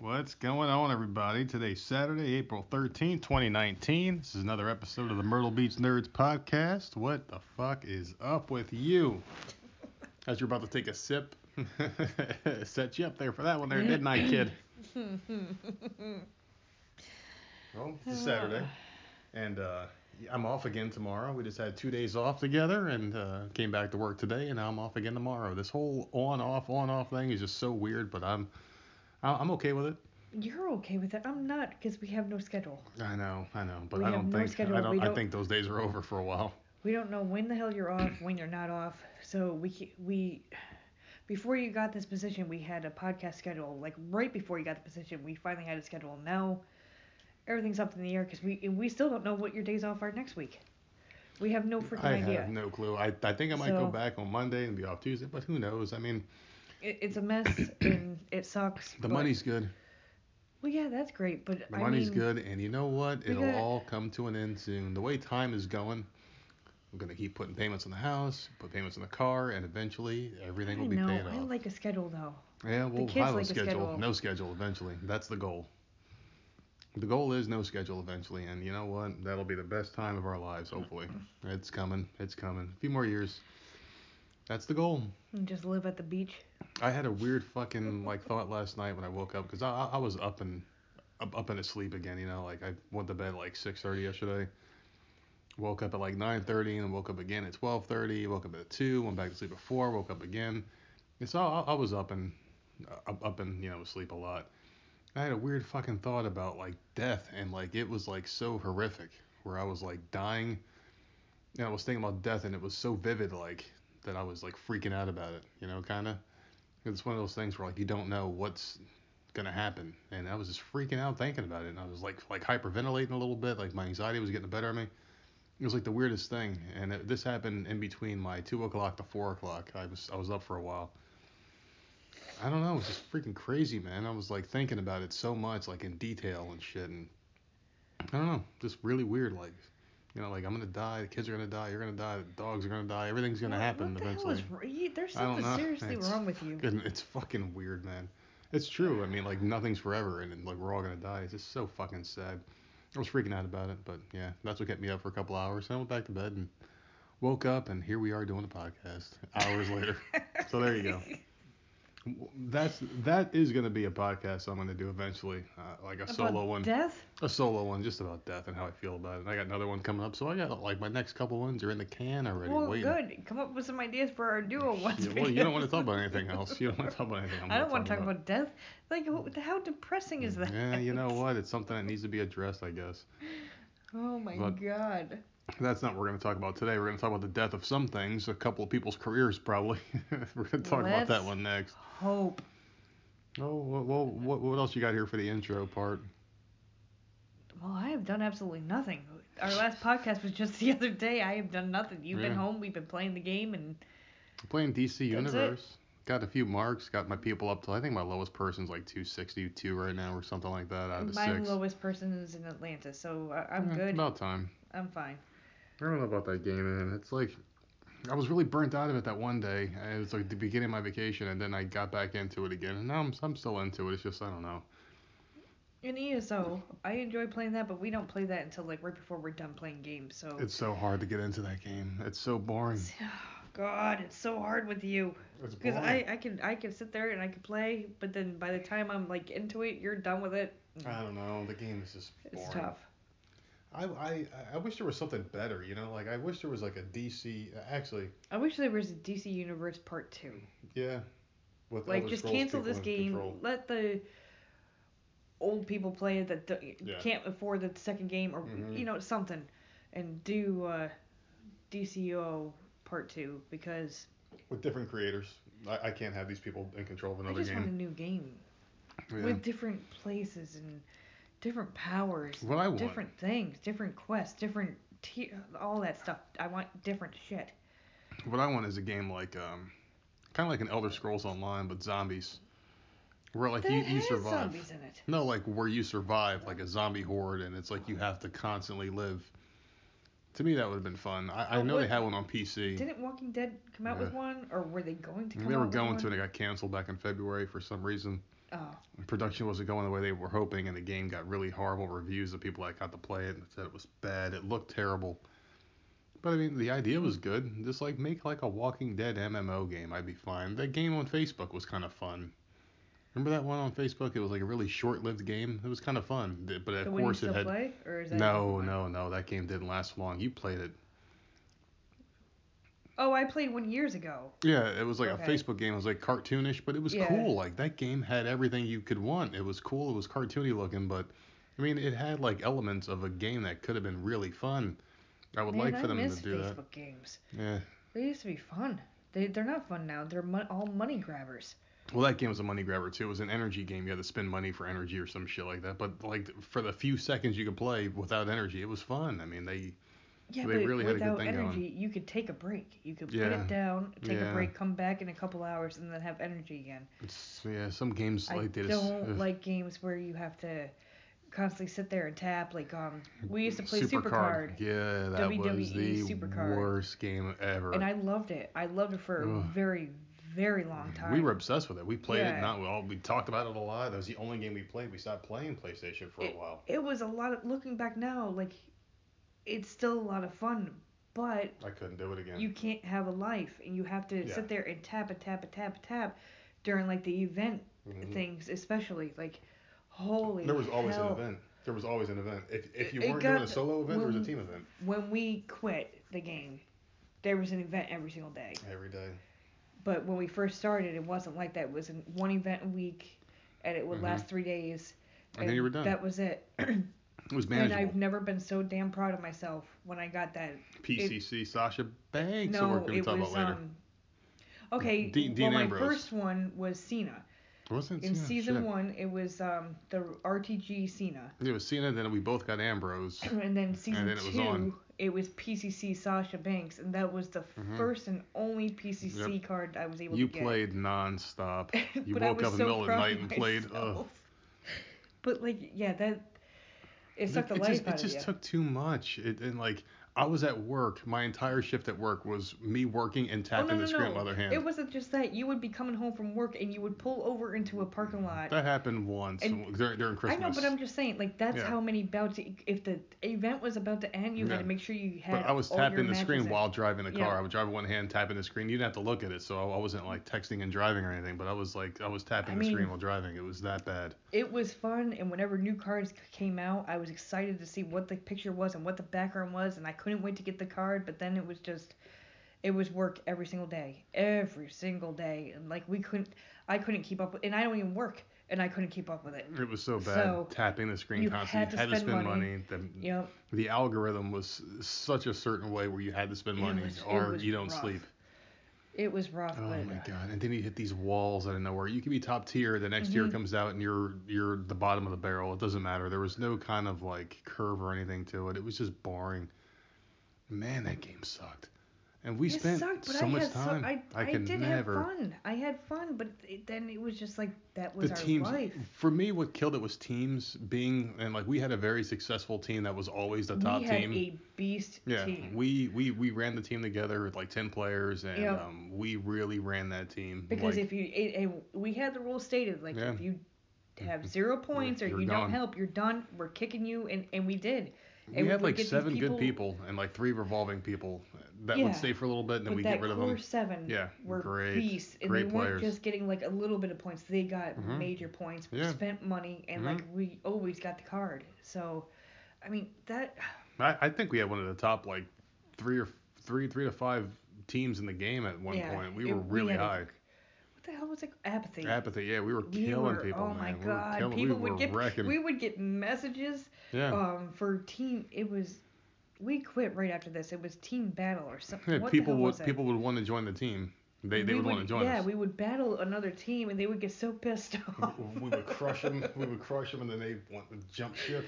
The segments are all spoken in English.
What's going on, everybody? Today's Saturday, April 13, 2019. This is another episode of the Myrtle Beach Nerds podcast. What the fuck is up with you? As you're about to take a sip, set you up there for that one there, didn't I, kid? well, it's Saturday, and uh, I'm off again tomorrow. We just had two days off together and uh, came back to work today, and now I'm off again tomorrow. This whole on-off, on-off thing is just so weird, but I'm I'm okay with it. You're okay with it. I'm not because we have no schedule. I know, I know, but We I don't no think schedule. I don't, I don't- think those days are over for a while. We don't know when the hell you're off, when you're not off. So we we before you got this position, we had a podcast schedule. Like right before you got the position, we finally had a schedule. Now everything's up in the air because we we still don't know what your days off are next week. We have no freaking idea. I idea. have no clue. I, I think I might go back on Monday and be off Tuesday, but who knows? I mean, It, it's a mess and it sucks. the but- money's good. Well, yeah, that's great, but The I money's mean, good, and you know what? It'll got- all come to an end soon. The way time is going, we're gonna keep putting payments on the house, put payments on the car, and eventually everything I will be know. paid I off. like a schedule though. yeah, we'll have a like a schedule. schedule. No schedule eventually. That's the goal. The goal is no schedule eventually, and you know what? That'll be the best time of our lives. Hopefully, it's coming. It's coming. A few more years. That's the goal. And just live at the beach. I had a weird fucking like thought last night when I woke up because I, I was up and up, and asleep again. You know, like I went to bed like 6:30 yesterday. Woke up at like 9:30 and woke up again at 12:30. Woke up at two. Went back to sleep at four. Woke up again. And so I, I was up and uh, up, up and you know asleep a lot. I had a weird fucking thought about like death and like it was like so horrific where I was like dying. And I was thinking about death and it was so vivid like that I was like freaking out about it. You know, kind of. It's one of those things where like you don't know what's gonna happen, and I was just freaking out thinking about it, and I was like like hyperventilating a little bit, like my anxiety was getting the better of me. It was like the weirdest thing, and it, this happened in between my two o'clock to four o'clock. I was I was up for a while. I don't know, it was just freaking crazy, man. I was like thinking about it so much, like in detail and shit, and I don't know, just really weird, like. You know, like I'm gonna die, the kids are gonna die, you're gonna die, the dogs are gonna die, everything's gonna What- happen what the eventually. Hell is, there's something seriously It's wrong with you. fucking- it's fucking weird, man. It's true. I mean, like nothing's forever, and, like we're all gonna die. It's just so fucking sad. I was freaking out about it, but yeah, that's what kept me up for a couple hours. And I went back to bed and woke up, and here we are doing a podcast hours later. So there you go. That's that is gonna be a podcast I'm gonna do eventually, uh, like a About solo one, Death? a solo one just about death and how I feel about it. And I got another one coming up, so I got like my next couple ones are in the can already, Well, waiting. good. Come up with some ideas for our duo ones. Yeah, well, you don't want to talk about anything else. You don't want to talk about anything. I'm I don't want to talk about death. Like, how depressing is that? Yeah, you know what? It's something that needs to be addressed, I guess. Oh my But- god. That's not what we're going to talk about today. We're going to talk about the death of some things, a couple of people's careers, probably. we're going to talk about that one next. Hope. Oh, well, what, what else you got here for the intro part? Well, I have done absolutely nothing. Our last podcast was just the other day. I have done nothing. You've been home. We've been playing the game, and Playing DC That's it. Universe. Got a few marks. Got my people up to. I think my lowest person's like 262 right now, or something like that out of my six. lowest person is in Atlanta, so I'm Yeah, good. About time. I'm fine. I don't know about that game, man. It's like I was really burnt out of it that one day. It was like the beginning of my vacation, and then I got back into it again, and now I'm I'm still into it. It's just I don't know. In ESO, I enjoy playing that, but we don't play that until like right before we're done playing games. So. It's so hard to get into that game. It's so boring. God, it's so hard with you. It's Because. I, I can I can sit there and I can play, but then by the time I'm like into it, you're done with it. I don't know. The game is just boring. It's tough. I, I I wish there was something better. You know, like I wish there was like a DC. Actually, I wish there was a DC Universe Part Two. yeah. With Like Elder just Scrolls cancel this game. control. Let the old people play it that d- Yeah. can't afford the second game, or Mhm. you know something, and do uh, DCO Part Two because With different creators. I, I can't have these people in control of another game. I just want a game. new game Yeah. with different places and different powers, What I want. different things, different quests, different t- all that stuff. I want different shit. What I want is a game like um, kind of like an Elder Scrolls Online, but zombies. Where like that you, you survive. zombies in it. No, like where you survive, like a zombie horde, and it's like you have to constantly live. To me, that would have been fun. I, I know they had one on PC. Didn't Walking Dead come out with one, or were they going to come They were going to, and it got canceled back in February for some reason. Oh, production wasn't going the way they were hoping, and the game got really horrible reviews. The people that got to play it said it was bad. It looked terrible. But I mean, the idea was good. Just like make like a Walking Dead MMO game, I'd be fine. That game on Facebook was kind of fun. Remember that one on Facebook? It was like a really short-lived game. It was kind of fun, but of the course still it had. play, or is that No, no, no. That game didn't last long. You played it. Oh, I played one years ago. Yeah, it was like Okay. a Facebook game. It was like cartoonish, but it was Yeah. cool. Like that game had everything you could want. It was cool. It was cartoony looking, but I mean, it had like elements of a game that could have been really fun. I would Man, like for I them miss to do Facebook that. games. Yeah. They used to be fun. They they're not fun now. They're mon- all money grabbers. Well, that game was a money grabber too. It was an energy game. You had to spend money for energy or some shit like that. But like for the few seconds you could play without energy, it was fun. I mean, they Yeah, They but really had a good without thing going. energy, you could take a break. You could put it down, take Yeah. a break, come back in a couple hours, and then have energy again. it's yeah, some games I like they don't just ugh. like games where you have to constantly sit there and tap. Like um, we used to play Supercard. Supercard, Yeah, that was WWE the Supercard. worst game ever. and I loved it. I loved it for a very, very long time. We were obsessed with it. We played Yeah. it. Not well. We talked about it a lot. That was the only game we played. We stopped playing PlayStation for a while. It was a lot of looking back now. Like, it's still a lot of fun, but I couldn't do it again. you can't have a life and you have to Yeah. sit there and tap and tap and tap and tap during like the event Mhm. things especially like holy There was always hell. an event. There was always an event. If if you It- weren't doing a solo event, there was a team event when we quit the game there was an event every single day every day. but when we first started it wasn't like that it was one event a week and it would Mhm. last three days And then you were done. that was it It was and i've never been so damn proud of myself when i got that PCC Sasha Banks. no we're going to it talk was about later. um okay Dean well my Ambrose. first one was cena Wasn't in Cena? season Shit. one it was um the rtg cena It was Cena. Then we both got Ambrose. and then season then it was two on. it was pcc sasha banks and that was the Mhm. first and only pcc card i was able You to get You played nonstop. You woke up in the middle of the night and played. Ugh. myself. but like yeah that it sucked the it life just, it just took too much. It, and like I was at work. My entire shift at work was me working and Oh, tapping no, no, the screen no. with my other hand. It wasn't just that. You would be coming home from work and you would pull over into a parking lot. that happened once And- during, during I know, but I'm just saying, like that's Yeah. how many bouts. If the event was about to end, you Yeah. had to make sure you had. But I was all your tapping the screen in. while driving the car. Yeah. I would drive one hand, tapping the screen. You didn't have to look at it, so I wasn't like texting and driving or anything. But I was like, I was tapping I the screen while driving. It was that bad. It was fun, and whenever new cards came out, I was excited to see what the picture was and what the background was, and I couldn't wait to get the card. But then it was just, it was work every single day, every single day, and like we couldn't, I couldn't keep up with, and I don't even work, and I couldn't keep up with it. It was so bad. So, tapping the screen constantly, you constantly. had to spend money. The, You know, the algorithm was such a certain way where you had to spend money was- or you don't rough. sleep. it was rough, Oh but my god! And then you hit these walls out of nowhere. You can be top tier. The next tier Mhm. comes out and you're you're the bottom of the barrel. It doesn't matter. There was no kind of like curve or anything to it. It was just boring. Man, that game sucked. And we it spent sucked, but so I much had time. So, I, I, can did never. have fun. I had fun, but it, then it was just like that was the our teams life. for me what killed it was teams being and like we had a very successful team that was always the top we had team a beast yeah team. we, we we ran the team together with like 10 players and Yep. um, we really ran that team because like, if you, it, we had the rule stated like Yeah. if you have zero points or you don't help, you're done. We're kicking you, and and we did. We and had would like seven people- good people and like three revolving people that Yeah. would stay for a little bit and then we get rid of them seven Yeah, were great- beasts, and great they weren't players. just getting like a little bit of points. They got Mhm. major points, Yeah. spent money, and Mhm. like we always got the card. So, I mean that I, I think we had one of the top like three or three three to five teams in the game at one Yeah, point we were we really a- high the hell was like apathy? apathy yeah we were We killing were- people oh man my we were god! killing, People we would were get wrecking we would get messages yeah um for team. It was we quit right after this. It was team battle or something. Yeah, what people the hell would was people would want to join the team. They they We would, want to join yeah, us. we would battle another team, and they would get so pissed off. we would crush them. We would crush them, and then they want to jump ship.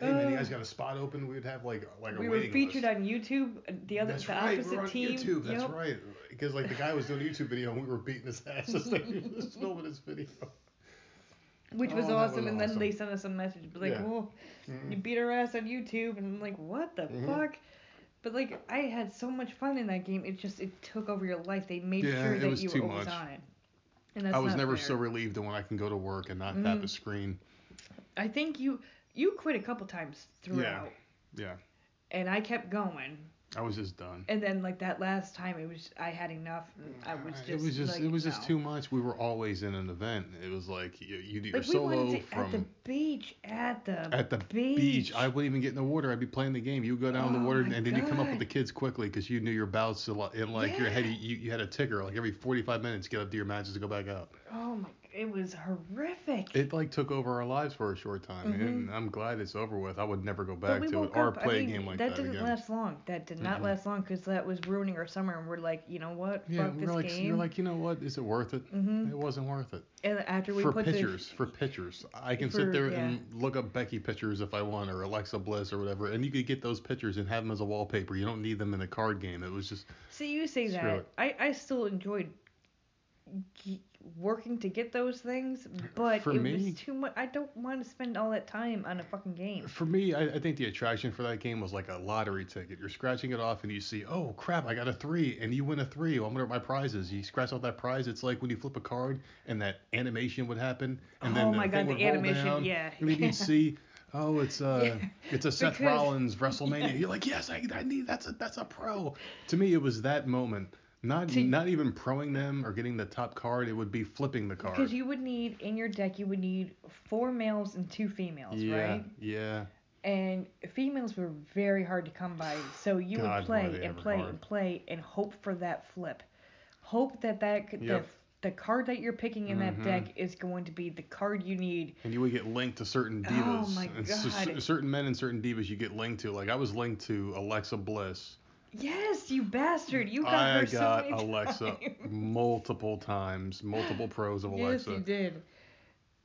Hey man, you guys got a spot open? We would have like like a Uh, we were featured list. on YouTube. uh, The other, That's the right. opposite we were on team. YouTube. That's yep. right. Because like the guy was doing a YouTube video, and we were beating his ass as he was filming his video. Which was Oh, awesome, was and then they sent us a message, like, Yeah. "Oh, you beat our ass on YouTube," and I'm like, "What the Mhm. fuck?" But like, I had so much fun in that game. It just it took over your life. They made Yeah, sure that you were always much. on it. And that's I was never fair. so relieved when I can go to work and not tap Mhm. a screen. I think you you quit a couple times throughout, Yeah, and I kept going. I was just done. And then like that last time, it was I had enough. I was just it was just like, it was just no. too much. We were always in an event. It was like you, you do your Like we solo to, from at the beach at the at the beach. beach. I wouldn't even get in the water. I'd be playing the game. You go down in Oh the water, and then you come up with the kids quickly because you knew your bouts. a lot- And like your head, you, you had a ticker. Like every 45 minutes, get up to your matches to go back out. oh my! It was horrific. It like took over our lives for a short time, Mhm. and I'm glad it's over with. I would never go back to it or up. play I mean, a game like that that, didn't again. last long. That did not Mhm. last long because that was ruining our summer. And we're like, you know what? yeah, Fuck we're this like, game. you're like, you know what? Is it worth it? hmm It wasn't worth it. And after we for put pictures, for pictures. I can For- sit there yeah. and look up Becky pictures if I want, or Alexa Bliss or whatever, and you could get those pictures and have them as a wallpaper. You don't need them in a card game. It was just see you say that. it. I I still enjoyed working to get those things, but For it me- was too much. I don't want to spend all that time on a fucking game. for me. I, I think the attraction for that game was like a lottery ticket. You're scratching it off, and you see, oh crap, I got a three, and you win a three. I wonder what my prize is. You scratch out that prize. It's like when you flip a card, and that animation would happen, and then Oh the my thing God, the animation, down, yeah. And then you'd see. Oh, it's uh, Yeah, it's a Seth because- Rollins WrestleMania. You're like, yes, I, I need that's a that's a pro. To me, it was that moment. Not To- not even proing them or getting the top card. It would be flipping the card. Because you would need in your deck, you would need four males and two females, yeah, right? yeah. And females were very hard to come by, so you God, would play and play hard. and play and hope for that flip. Hope that that Yep. the the card that you're picking in that Mhm. deck is going to be the card you need. And you would get linked to certain divas. Oh my and s- s- God. certain men and certain divas you get linked to. Like I was linked to Alexa Bliss. Yes, you bastard! You got I her so got many Alexa times. multiple times, multiple pros of Alexa. Yes, you did.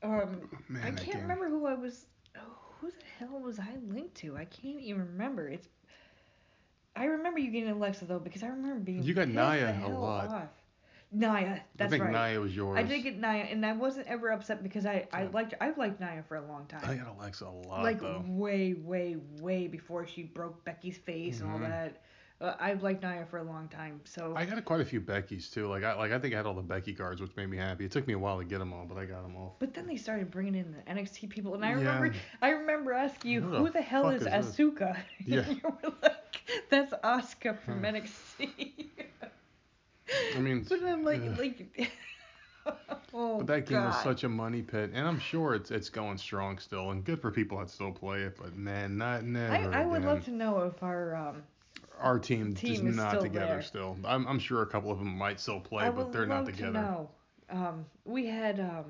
Um, Man, I can't remember who I was. Oh, who the hell was I linked to? I can't even remember. It's. I remember you getting Alexa though because I remember being. You got Nia a lot. Off. Nia, that's I think right. Nia was yours. I did get Nia, and I wasn't ever upset because I I Yeah. liked I've liked Nia for a long time. I got Alexa a lot like though. way, way, way before she broke Becky's face and all Mhm. that. Uh, I've liked Nia for a long time, so I got quite a few Becky's too. Like I like I think I had all the Becky cards, which made me happy. It took me a while to get them all, but I got them all. But then they started bringing in the NXT people, and I Yeah. remember, I remember asking you, Who who the the hell is is this?" Asuka? Yeah. You were like, that's Asuka from Huh. NXT. I mean, but I'm like, ugh. like, oh But that game was such a money pit, and I'm sure it's it's going strong still, and good for people that still play it. But man, not never I, I would love to know if our um, Our team, team is is not still together there. still. I'm I'm sure a couple of them might still play, I but they're not together. to know. Um, we had um,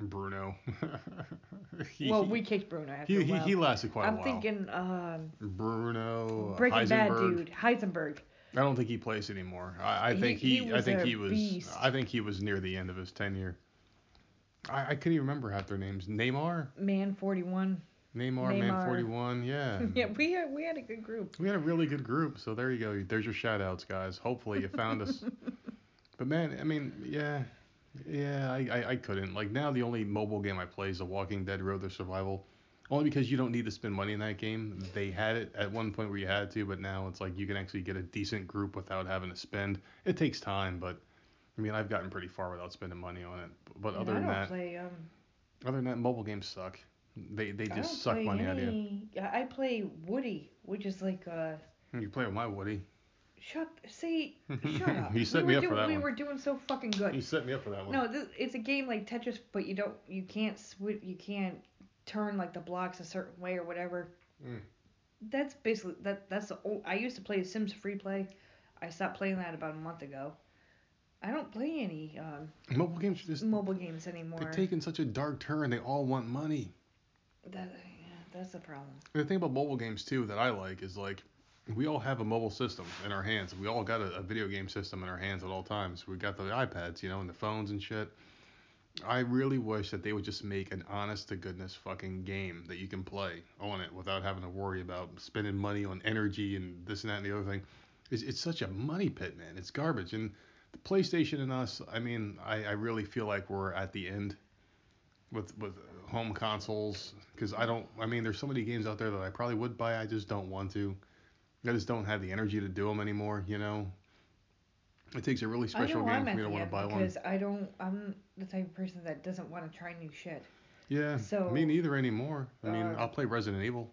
Bruno. he, well, we kicked Bruno after he, a he, while. he he lasted quite a I'm while. thinking um, Bruno. Breaking Bad dude, Heisenberg. I don't think he plays anymore. I, I think he, he I was think a he was beast. I think he was near the end of his tenure. I, I couldn't even remember half their names. Neymar, Man 41. Neymar, Man 41, yeah. yeah, we had, we had a good group. We had a really good group, so there you go. There's your shout outs, guys. Hopefully you found us. But man, I mean, yeah, yeah, I, I, I couldn't. Like now, the only mobile game I play is The Walking Dead: Road to Survival. Only because you don't need to spend money in that game. They had it at one point where you had to, but now it's like you can actually get a decent group without having to spend. It takes time, but I mean, I've gotten pretty far without spending money on it. But other than that, play um. other than that, mobile games suck. They they just suck money out of you. I play Woody, which is like uh. You play with my Woody. Shut. See. Shut up. You set we me were up for doing, that We one. were doing so fucking good. You set me up for that one. No, this, it's a game like Tetris, but you don't. You can't switch. You can't turn like the blocks a certain way or whatever. Mm. That's basically that. That's the. Old, I used to play Sims Free Play. I stopped playing that about a month ago. I don't play any um, Mobile games just mobile games anymore. they're taking such a dark turn. They all want money. That, yeah, that's the problem. The thing about mobile games too that I like is like we all have a mobile system in our hands. We all got a, a video game system in our hands at all times. We got the iPads, you know, and the phones and shit. I really wish that they would just make an honest to goodness fucking game that you can play on it without having to worry about spending money on energy and this and that and the other thing. It's, it's such a money pit, man. It's garbage. And the PlayStation and us, I mean, I, I really feel like we're at the end with with home consoles because I don't. I mean, there's so many games out there that I probably would buy. I just don't want to. I just don't have the energy to do them anymore. You know, it takes a really special game for me to want to buy one. because I don't. I'm the type of person that doesn't want to try new shit. Yeah. So, me neither anymore. I mean, uh, I'll play Resident Evil.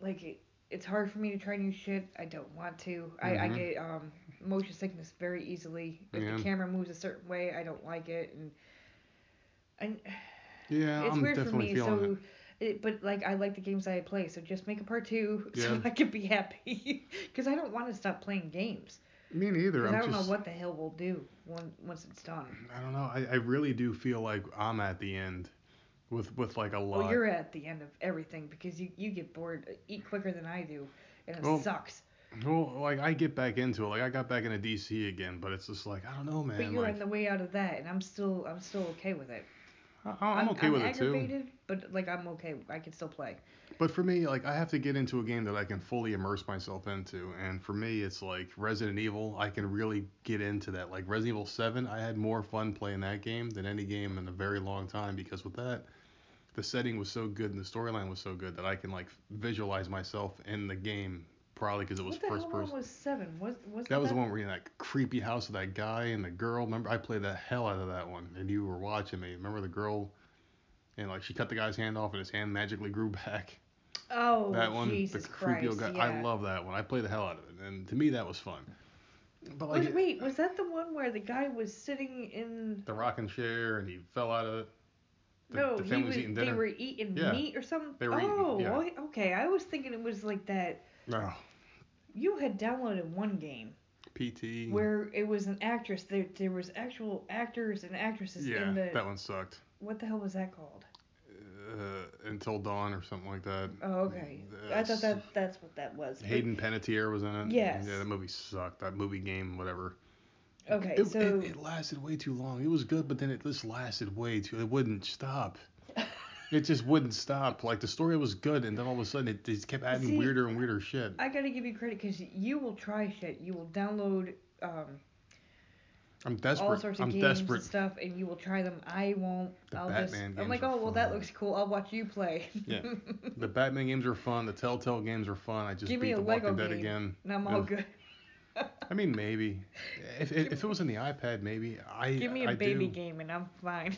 Like it, it's hard for me to try new shit. I don't want to. I, I Mhm. get um motion sickness very easily. If Yeah. the camera moves a certain way, I don't like it, and and Yeah, it's I'm weird for me. So, it. it, but like I like the games I play, so just make a part two so I can be happy. Because I don't want to stop playing games. Me neither. I'm I don't just. know what the hell we'll do when, once it's done. I don't know. I, I really do feel like I'm at the end, with with like a lot. Well, you're at the end of everything because you, you get bored, uh, eat quicker than I do, and it Well, sucks. Well, like I get back into it. Like I got back into DC again, but it's just like I don't know, man. But you're like, on the way out of that, and I'm still I'm still okay with it. I, I'm okay with it too. but like I'm okay. I can still play. But for me, like I have to get into a game that I can fully immerse myself into, and for me, it's like Resident Evil. I can really get into that. Like Resident Evil 7, I had more fun playing that game than any game in a very long time because with that, the setting was so good and the storyline was so good that I can like visualize myself in the game. Probably because it was first person. was seven? Was was That was the one where you're in that creepy house with that guy and the girl. Remember, I played the hell out of that one, and you were watching me. Remember the girl, and like she cut the guy's hand off, and his hand magically grew back. Oh, that one, Jesus the creepy old Christ! guy. Yeah. I love that one. I played the hell out of it, and to me that was fun. But like wait, was that the one where the guy was sitting in? the rocking chair, and he fell out of it. The, no, the he was. eating They were eating Yeah. meat or something. They were eating- oh, yeah. okay. I was thinking it was like that. No, You had downloaded one game PT. where it was an actress. There, there was actual actors and actresses yeah, in the. that one sucked. What the hell was that called? Uh, Until Dawn or something like that. Oh, okay. I thought that that's what that was. But- Hayden Panettiere was in it. Yes. Yeah, that movie sucked. That movie game, whatever. Okay, It, so it, it lasted way too long. It was good, but then it just lasted way too. It wouldn't stop. It just wouldn't stop. Like the story was good, and then all of a sudden it just kept adding See, weirder and weirder shit. I gotta give you credit because you will try shit. You will download um, I'm desperate. all sorts of I'm games desperate. and stuff, and you will try them. I won't. The I'll Batman just. I'm like, oh well, that looks cool. I'll watch you play. Yeah. The Batman games are fun. The Telltale games are fun. I just Give beat The Lego Walking Dead again. and I'm all good. I mean, maybe. If, if, if it was in the iPad, maybe. I Give me a I baby do, game, and I'm fine.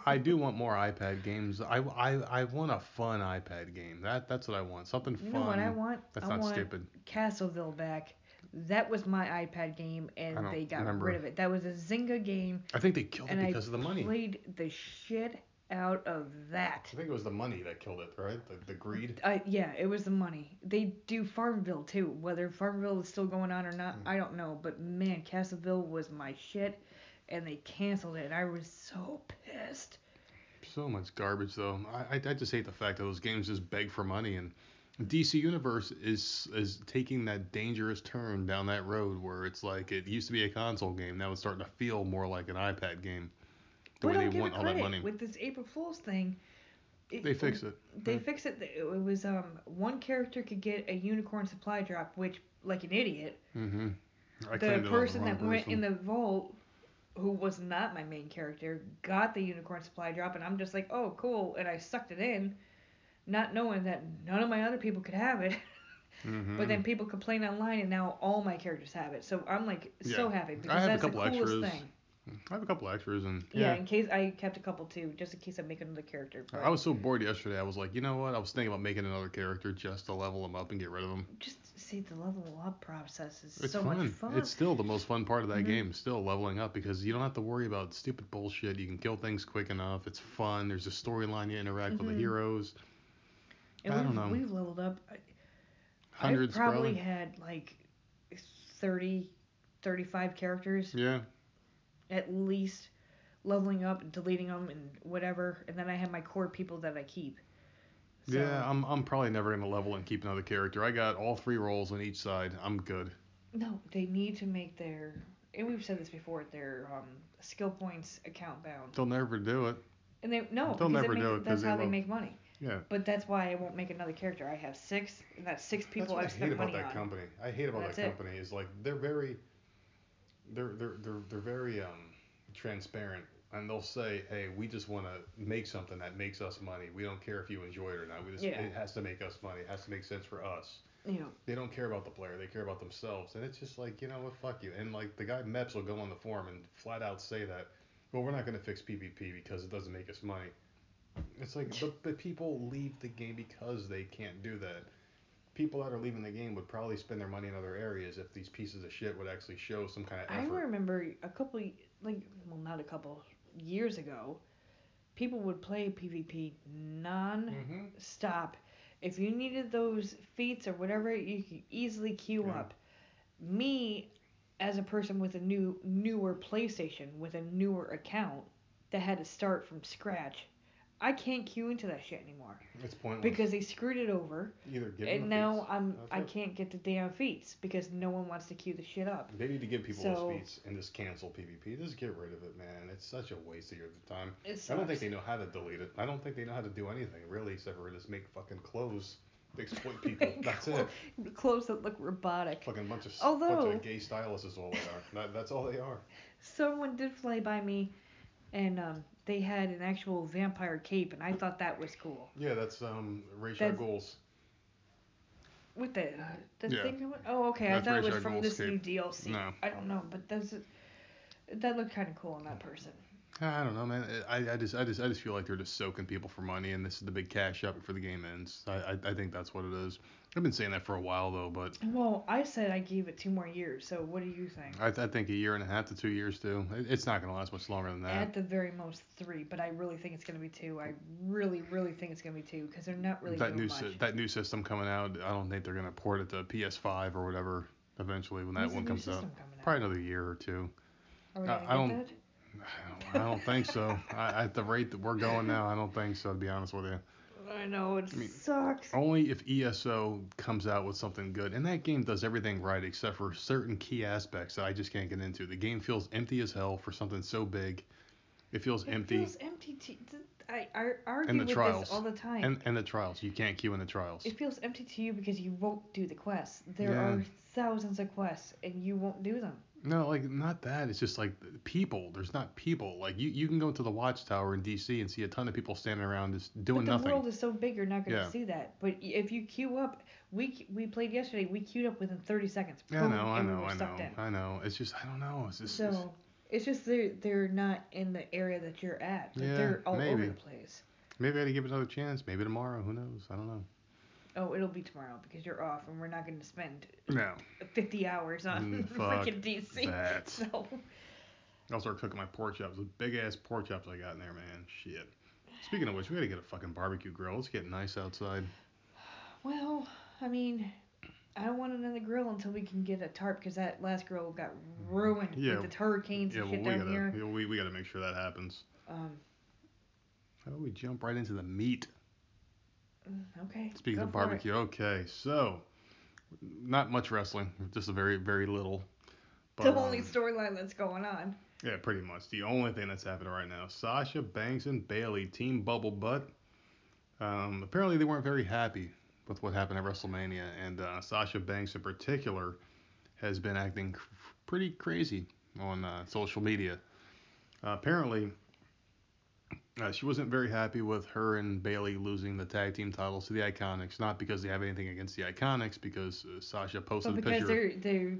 I do want more iPad games. I, I, I want a fun iPad game. That that's what I want. Something You fun. know what I want? That's I not want stupid. Castleville back. That was my iPad game, and they got remember. rid of it. That was a Zynga game, I think they killed it because of the money. I played the shit out of that. I think it was the money that killed it, right? The, the greed. Uh, yeah, it was the money. They do Farmville too. Whether Farmville is still going on or not, Hmm. I don't know. But man, Castleville was my shit, and they canceled it. I was so pissed. So much garbage, though. I, I, I just hate the fact that those games just beg for money, and DC Universe is is taking that dangerous turn down that road where it's like it used to be a console game, now it's starting to feel more like an iPad game. The but way they want all that money. with this April Fool's thing. It, They fix it. They Yeah. fixed it. It was um one character could get a unicorn supply drop, which like an idiot, Mm-hmm. I the person the that went in the vault who was not my main character got the unicorn supply drop and I'm just like, "Oh, cool." And I sucked it in not knowing that none of my other people could have it. Mhm. But then people complain online and now all my characters have it. So I'm like so Yeah. happy because I have a that's the coolest extras. thing. I have a couple extras, and Yeah. yeah. in case I kept a couple too, just in case I make another character. But I was so bored yesterday. I was like, you know what? I was thinking about making another character just to level them up and get rid of them. just see the level up process is It's so fun. much fun. It's still the most fun part of that Mhm. game. Still leveling up because you don't have to worry about stupid bullshit. You can kill things quick enough. It's fun. There's a storyline. You interact with Mhm. the heroes. and I we've, don't know. We've leveled up. I- Hundreds I've probably probably. had like 30, 35 characters Yeah. At least leveling up and deleting them and whatever. And then I have my core people that I keep. So, Yeah. I'm I'm probably never gonna level and keep another character. I got all three roles on each side. I'm good. No, they need to make their. And we've said this before. Their um, skill points account bound. They'll never do it. And they no, They'll never it makes, do it that's how they make money. Yeah. But that's why I won't make another character. I have six, and that's six people I've That's what I hate about that on. company. I hate about That's that company is like they're very they're they're they're they're very um transparent and they'll say, "Hey, we just want to make something that makes us money. We don't care if you enjoy it or not. We just Yeah. it has to make us money. It has to make sense for us." Know, They don't care about the player. They care about themselves. And it's just like, you know what, fuck you. And like the guy Mepps will go on the forum and flat out say that well, we're not going to fix PvP because it doesn't make us money. It's like the, the people leave the game because they can't do that. People that are leaving the game would probably spend their money in other areas if these pieces of shit would actually show some kind of effort. I remember a couple, like, well, not a couple years ago, people would play PvP non-stop. Mm-hmm. If you needed those feats or whatever, you could easily queue Yeah. up. Me, as a person with a new newer PlayStation with a newer account that had to start from scratch, I can't queue into that shit anymore It's pointless. because they screwed it over, Either give them and the now feats. I'm That's I it. can't get the damn feats because no one wants to queue the shit up. They need to give people So- those feats and just cancel PvP. Just get rid of it, man. It's such a waste of your time. I don't think they know how to delete it. I don't think they know how to do anything really, except for just make fucking clothes exploit people. That's it. Clothes that look robotic. Fucking bunch of bunch of gay stylists is all they are. That, that's all they are. Someone did fly by me, and um, they had an actual vampire cape, and I thought that was cool. Yeah, that's um Rachel That's- Goals. With the the Yeah. thing. Oh, okay. That's I thought it was from Ghul's this new. DLC. No. I don't know, but that's that looked kind of cool on that person. I don't know, man. I, I just I just I just feel like they're just soaking people for money, and this is the big cash up before the game ends. I, I I think that's what it is. I've been saying that for a while though, but Well, I said I gave it two more years. So what do you think? I, I think a year and a half to two years too. It, it's not gonna last much longer than that. At the very most three, but I really think it's gonna be two. I really, really think it's gonna be two because they're not really that doing new much. sy- that new system coming out, I don't think they're gonna port it to PS5 or whatever eventually when that When's one comes out. out? Probably another year or two. Are we I- I don't- that? I don't, think so. I, at the rate that we're going now, I don't think so. To be honest with you, I know it I mean, sucks. only if ESO comes out with something good, and that game does everything right except for certain key aspects that I just can't get into. The game feels empty as hell for something so big. It feels It empty, feels empty. To, to, I, I argue And the with trials. this all the time. and and the trials you can't queue in the trials. it feels empty to you because you won't do the quests. There Yeah. are thousands of quests and you won't do them. No, like not that. It's just like people. There's not people. Like you, you can go to the Watchtower in D.C. and see a ton of people standing around just doing but the nothing. world is so big, you're not going to Yeah. see that. But if you queue up, we we played yesterday. We queued up within 30 seconds. yeah, I know, I we know, were I know, in. I know. It's just I don't know. It's just So it's just they're they're not in the area that you're at. But Yeah, they're all over maybe. the place. maybe I got to give it another chance. Maybe tomorrow. Who knows? I don't know. Oh, it'll be tomorrow because you're off, and we're not going to spend No. 50 hours on Mm, freaking DC. that. So I'll start cooking my pork chops. The big ass pork chops I got in there, man. Shit. Speaking of which, we gotta get a fucking barbecue grill. It's getting nice outside. Well, I mean, I don't want another grill until we can get a tarp because that last grill got ruined Yeah. with the hurricanes Yeah, and well, shit we down gotta, here. yeah, we, we gotta make sure that happens. Um, How about we jump right into the meat? Okay. Speaking of for it. barbecue, okay, so not much wrestling, just a very, very little. The only um, storyline that's going on. Yeah, pretty much. The only thing that's happening right now. Sasha Banks and Bayley, Team Bubble Butt. Um, apparently, they weren't very happy with what happened at WrestleMania, and uh, Sasha Banks in particular has been acting cr- pretty crazy on uh, social media. Uh, apparently, uh, she wasn't very happy with her and Bayley losing the tag team titles to the Iconics. Not because they have anything against the Iconics, because uh, Sasha posted But a because picture. they're they're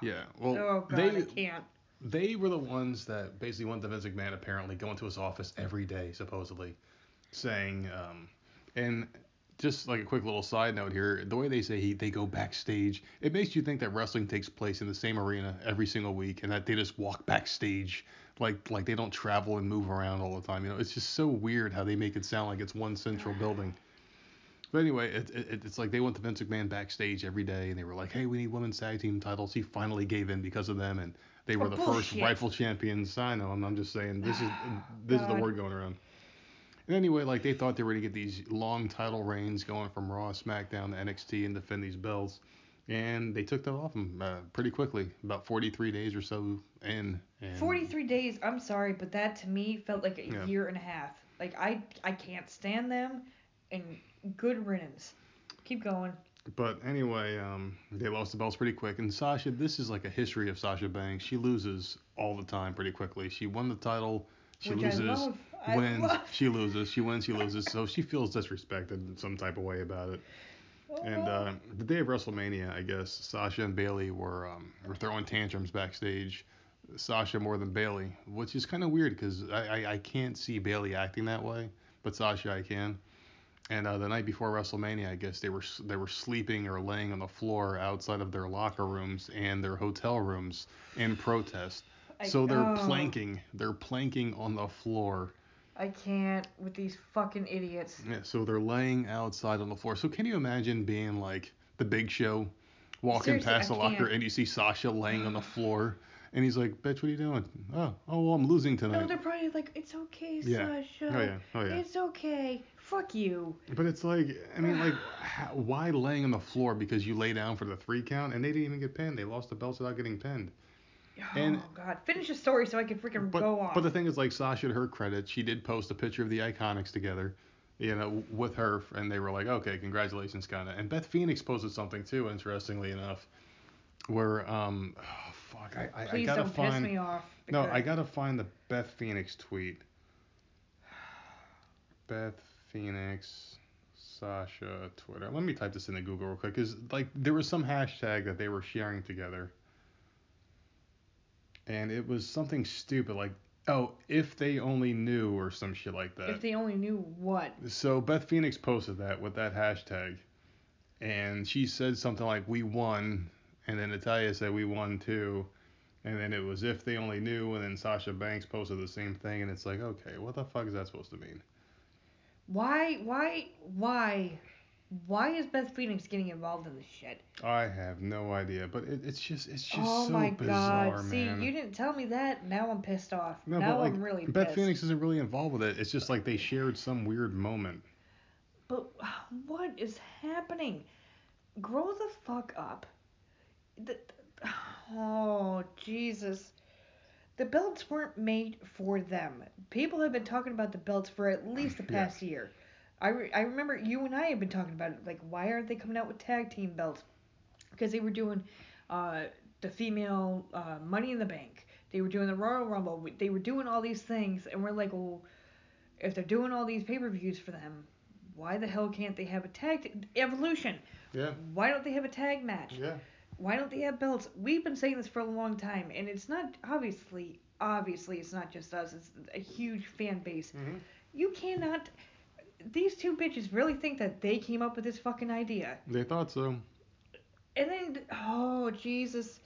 Yeah, well, oh god they I can't. they were the ones that basically went to Vince McMahon apparently going to his office every day supposedly saying um and just like a quick little side note here the way they say he they go backstage it makes you think that wrestling takes place in the same arena every single week and that they just walk backstage like like they don't travel and move around all the time you know it's just so weird how they make it sound like it's one central building but anyway, it, it, it's like they went to Vince McMahon backstage every day, and they were like, "Hey, we need women's tag team titles." He finally gave in because of them, and they were Oh, the bullshit. first rifle champions. I know, I'm, I'm just saying this is this is the word going around. And anyway, like they thought they were gonna get these long title reigns going from Raw, SmackDown to NXT and defend these belts, and they took that off them uh, pretty quickly, about 43 days or so in. And 43 days. I'm sorry, but that to me felt like a Yeah. year and a half. Like I I can't stand them, and good riddance. Keep going. But anyway, um, they lost the belts pretty quick. And Sasha, this is like a history of Sasha Banks. She loses all the time pretty quickly. She won the title. She which loses. I love. I wins. She loses. She wins. She loses. So she feels disrespected in some type of way about it. And uh, the day of WrestleMania, I guess Sasha and Bayley were um, were throwing tantrums backstage. Sasha more than Bayley, which is kind of weird because I, I I can't see Bayley acting that way, but Sasha I can. And uh, the night before WrestleMania, I guess they were they were sleeping or laying on the floor outside of their locker rooms and their hotel rooms in protest. I- So they're oh, planking. They're planking on the floor. I can't with these fucking idiots. Yeah, so they're laying outside on the floor. So can you imagine being like the Big Show, walking Seriously, past I the locker can't. and you see Sasha laying on the floor, and he's like, "Bitch, what are you doing? Oh, oh, well, I'm losing tonight." No, they're probably like, it's okay, Yeah. Sasha. oh yeah, oh yeah. It's okay. Fuck you. But it's like, I mean, like, how, why laying on the floor because you lay down for the three count and they didn't even get pinned. They lost the belts without getting pinned. And- oh God, finish the story so I can freaking But go off. but the thing is, like Sasha, to her credit, she did post a picture of the Iconics together, you know, with her, and they were like, okay, congratulations, kind of. And Beth Phoenix posted something too, interestingly enough, where um, oh, fuck, I I, I Please gotta don't find. piss me off. No, I gotta find the Beth Phoenix tweet. Beth Phoenix, Sasha, Twitter. Let me type this into Google real quick, cause like there was some hashtag that they were sharing together, and it was something stupid like, oh, if they only knew or some shit like that. If they only knew what. So Beth Phoenix posted that with that hashtag, and she said something like "We won," and then Natalya said "We won too," and then it was "If they only knew," and then Sasha Banks posted the same thing, and it's like, okay, what the fuck is that supposed to mean? Why? Why? Why? Why is Beth Phoenix getting involved in this shit? I have no idea, but it, it's just it's just oh so my bizarre, God! man. See, you didn't tell me that. Now I'm pissed off. no, now but like I'm really Beth pissed. Phoenix isn't really involved with it. It's just like they shared some weird moment. But what is happening? Grow the fuck up. The, oh Jesus. The belts weren't made for them. People have been talking about the belts for at least the Yeah. past year. I, re- I remember you and I have been talking about it. Like, why aren't they coming out with tag team belts? Because they were doing uh, the female uh, Money in the Bank. They were doing the Royal Rumble. They were doing all these things, and we're like, well, if they're doing all these pay per views for them, why the hell can't they have a tag t- Evolution? Yeah. Why don't they have a tag match? Yeah. Why don't they have belts? We've been saying this for a long time, and it's not obviously obviously it's not just us. It's a huge fan base. Mhm. You cannot. These two bitches really think that they came up with this fucking idea, They thought so. and then oh Jesus,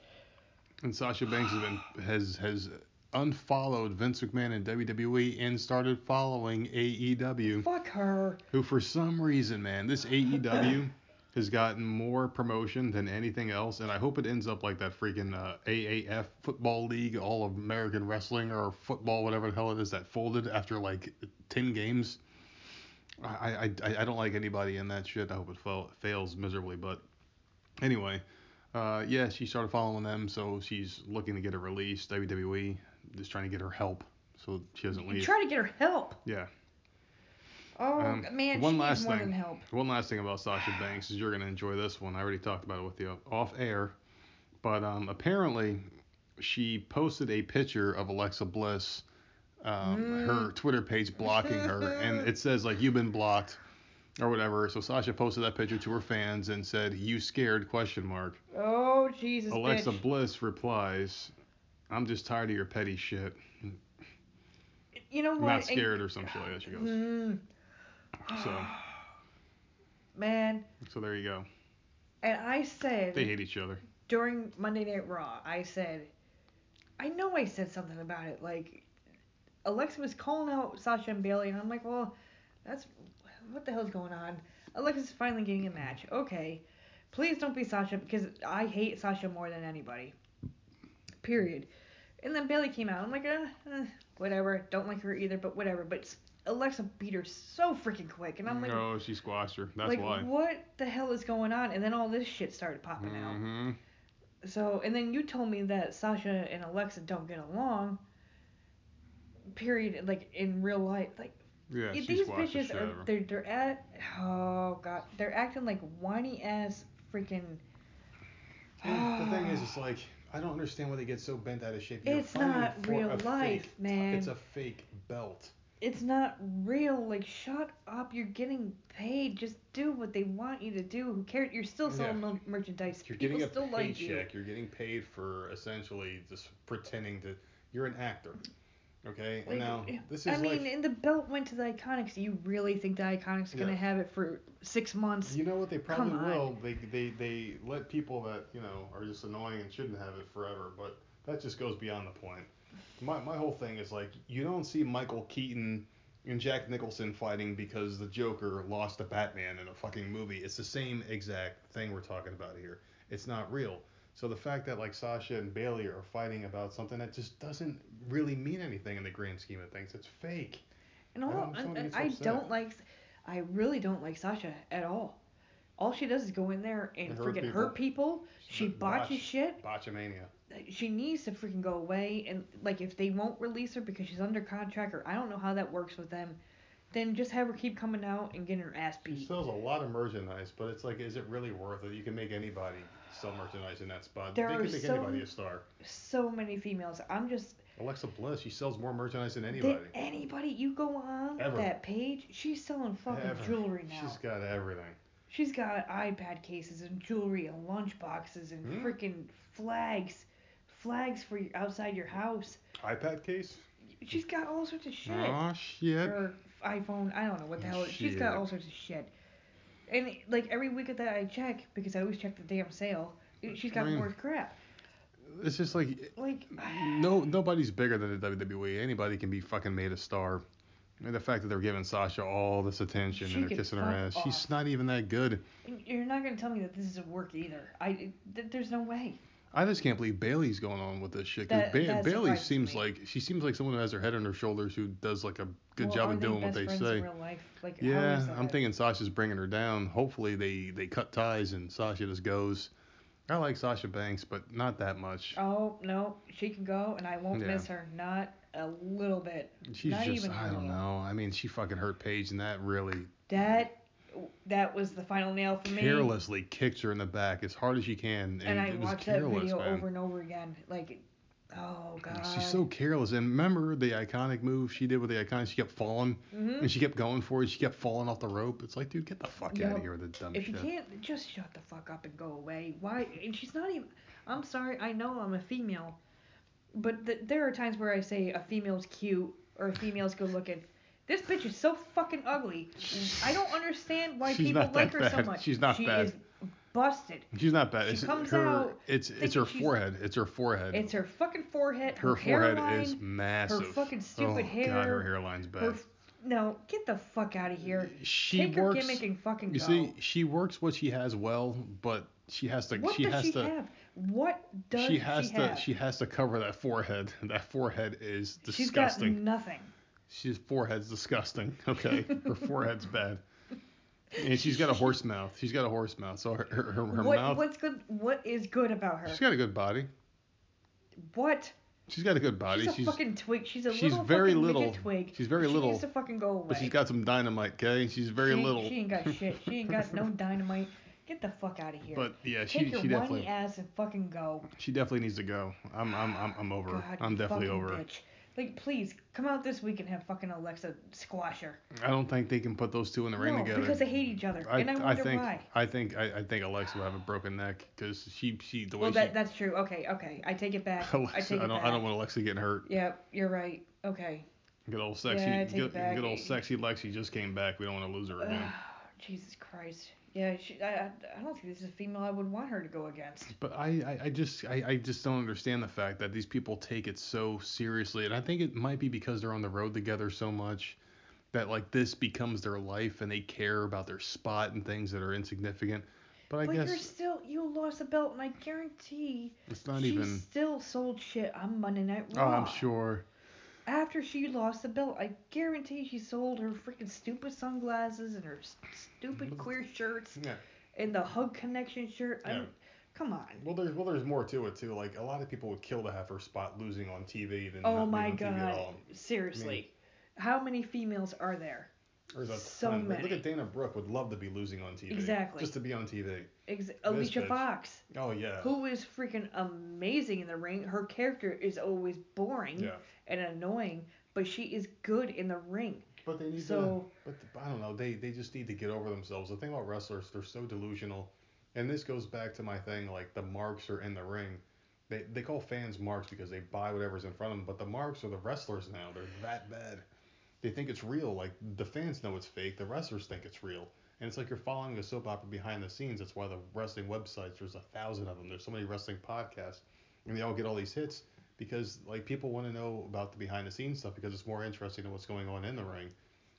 And Sasha Banks has been has has unfollowed Vince McMahon and WWE and started following AEW, fuck her. who for some reason, man, this AEW has gotten more promotion than anything else, and I hope it ends up like that freaking uh, AAF Football League, All of American Wrestling or football, whatever the hell it is, that folded after like ten games. I I, I, don't like anybody in that shit. I hope it fa- fails miserably, but anyway. Uh, yeah, she started following them, so she's looking to get a release. WWE just trying to get her help, so she doesn't leave. You leave. try to get her help. Yeah. Oh Um, man, one last thing. than help. One last thing about Sasha Banks is you're gonna enjoy this one. I already talked about it with you off air, but um, apparently she posted a picture of Alexa Bliss, um, Mm. her Twitter page blocking her, and it says like you've been blocked or whatever. So Sasha posted that picture to her fans and said, "You scared?" question mark. Oh Jesus, Alexa bitch. Bliss replies, "I'm just tired of your petty shit. You know I'm what? not And- scared or some shit like that." She goes. Mm. So, Man, so there you go. and I said They hate each other. during Monday Night Raw, I said, I know I said something about it. Like, Alexa was calling out Sasha and Bayley, and I'm like, well, that's what the hell's going on? Alexa's finally getting a match. Okay, please don't be Sasha because I hate Sasha more than anybody. Period. And then Bayley came out. I'm like, uh, eh, whatever. Don't like her either, but whatever. But Alexa beat her so freaking quick, and I'm like, no, she squashed her. That's like why. what the hell is going on? And then all this shit started popping out. hmm So, and then you told me that Sasha and Alexa don't get along. Period. Like in real life, like Yeah, she these squashed the bitches shit out of are her. they're they're at oh god they're acting like whiny ass freaking. And the thing is, it's ah. like I don't understand why they get so bent out of shape. You're It's not real a life, fake, man. It's a fake belt. it's not real. Like, shut up. You're getting paid. Just do what they want you to do. Who cares? You're still selling Yeah. merchandise. You're People getting a still like you. paycheck. You're getting paid for essentially just pretending to. You're an actor. Okay. Like, and now this is I mean, like. and the belt went to the Iconics. You really think the Iconics are gonna have it for six months? You know what? They probably will. They, they they let people that you know are just annoying and shouldn't have it forever. But that just goes beyond the point. My my whole thing is like you don't see Michael Keaton and Jack Nicholson fighting because the Joker lost to Batman in a fucking movie. It's the same exact thing we're talking about here. It's not real. So the fact that like Sasha and Bayley are fighting about something that just doesn't really mean anything in the grand scheme of things. It's fake. And I don't- and, somebody and gets I don't like, I really don't like Sasha at all. All she does is go in there and And hurt freaking people. hurt people. She Botch- botches shit. Botchamania. She needs to freaking go away. And like, if they won't release her because she's under contract, or I don't know how that works with them, then just have her keep coming out and getting her ass She beat. sells a lot of merchandise, but it's like, is it really worth it? You can make anybody sell merchandise in that spot. There they are can make so- anybody a star. So many females. I'm just Alexa Bliss, she sells more merchandise than anybody. that anybody you go on Ever. that page, she's selling fucking Ever. jewelry now. She's got everything. She's got iPad cases and jewelry and lunch boxes and Hmm. freaking flags, flags for your, outside your house. iPad case? She's got all sorts of shit. Oh shit. Or iPhone, I don't know what the hell. She's got all sorts of shit. And like every week that I check, because I always check the damn sale, she's got I mean- more crap. It's just like Like, no nobody's bigger than the WWE. Anybody can be fucking made a star. And the fact that they're giving Sasha all this attention She and they're kissing her ass, she's not even that good. you're not gonna tell me that this is a work either. I, th- there's no way. I just can't believe Bayley's going on with this shit. That- ba- Bayley seems like she seems like someone who has her head on her shoulders who does like a good Well, job of doing what they say. In real life? Like, Yeah, I'm thinking Sasha's bringing her down. Hopefully they they cut ties and Sasha just goes. I like Sasha Banks, but not that much. Oh no, she can go, and I won't Yeah. miss her. Not a little bit. She's not just I don't know. I mean, she fucking hurt Paige, and that really That that was the final nail for me. carelessly kicked her in the back as hard as she can, and, And I watched that video man. over and over again. Like, oh god. She's so careless. And remember the iconic move she did with the iconic? She kept falling, hmm and she kept going for it. She kept falling off the rope. It's like, dude, get the fuck out of here with the dumb If you can't, just shut the fuck up and go away. Why? And she's not even. I'm sorry. I know I'm a female, but th- there are times where I say a female's cute or a female's good looking. This bitch is so fucking ugly. I don't understand why She's people not like that her so bad. much. She's not she bad. is busted. She's not bad. She it's comes her. out it's it's her forehead. It's her forehead. It's her fucking forehead. her Her, forehead hairline, is massive. Her fucking stupid oh, hair, God, her hairline's bad. Her, no, get the fuck out of here. she Take her works. gimmick and fucking you go. see, she works what she has well, but she has to. what she does has she to. have? What does she has she to. have? She has to cover that forehead. That forehead is disgusting. She's got nothing. She's forehead's disgusting. Okay, her forehead's bad. And she's got a horse mouth. She's got a horse mouth. So her her, her, her what mouth. what's good? What is good about her? She's got a good body. what? She's got a good body. she's a she's fucking twig. She's a she's little very little. twig. She's very she little. needs to fucking go away. but she's got some dynamite. Okay, she's very she, little. She ain't got shit. She ain't got no dynamite. Get the fuck out of here. But yeah, she Take your she definitely ass and fucking go. she definitely needs to go. I'm I'm I'm, I'm over. God, I'm definitely over. Bitch. Like, please come out this week and have fucking Alexa squash her. I don't think they can put those two in the ring no, together. because they hate each other, I, and I I wonder think why. I think I, I think Alexa will have a broken neck because she she the way Well, she that that's true. Okay, okay, I take it back. Alexa, I take it I don't back. I don't want Alexa getting hurt. Yeah, you're right. Okay. Good old sexy Yeah, I good, good old sexy Lexi just came back. We don't want to lose her again. Jesus Christ. Yeah, she, I, I I don't think this is a female I would want her to go against. But I, I, I just I, I just don't understand the fact that these people take it so seriously, and I think it might be because they're on the road together so much that like this becomes their life and they care about their spot and things that are insignificant. But I but guess you're still you lost a belt, and I guarantee it's not she even. still sold shit on Monday Night Raw. Oh, I'm sure. After she lost the belt, I guarantee she sold her freaking stupid sunglasses and her stupid mm-hmm. queer shirts Yeah. and the Hug Connection shirt. I Yeah. come on. Well, there's well, there's more to it too. Like a lot of people would kill to have her spot losing on TV than Oh not my being on TV at god. Seriously. How many females are there? There's a So ton. Like, Look at Dana Brooke would love to be losing on TV. Exactly. Just to be on TV. Ex- Alicia bitch. Fox, Oh yeah. who is freaking amazing in the ring. Her character is always boring Yeah. and annoying, but she is good in the ring. But they need So- to. But I don't know. They they just need to get over themselves. The thing about wrestlers, they're so delusional, and this goes back to my thing. Like the marks are in the ring. They they call fans marks because they buy whatever's in front of them. But the marks are the wrestlers now. They're that bad. They think it's real. Like the fans know it's fake. The wrestlers think it's real. And it's like you're following a soap opera behind the scenes. That's why the wrestling websites, there's a thousand of them. There's so many wrestling podcasts, and they all get all these hits because like people want to know about the behind the scenes stuff because it's more interesting than what's going on in the ring.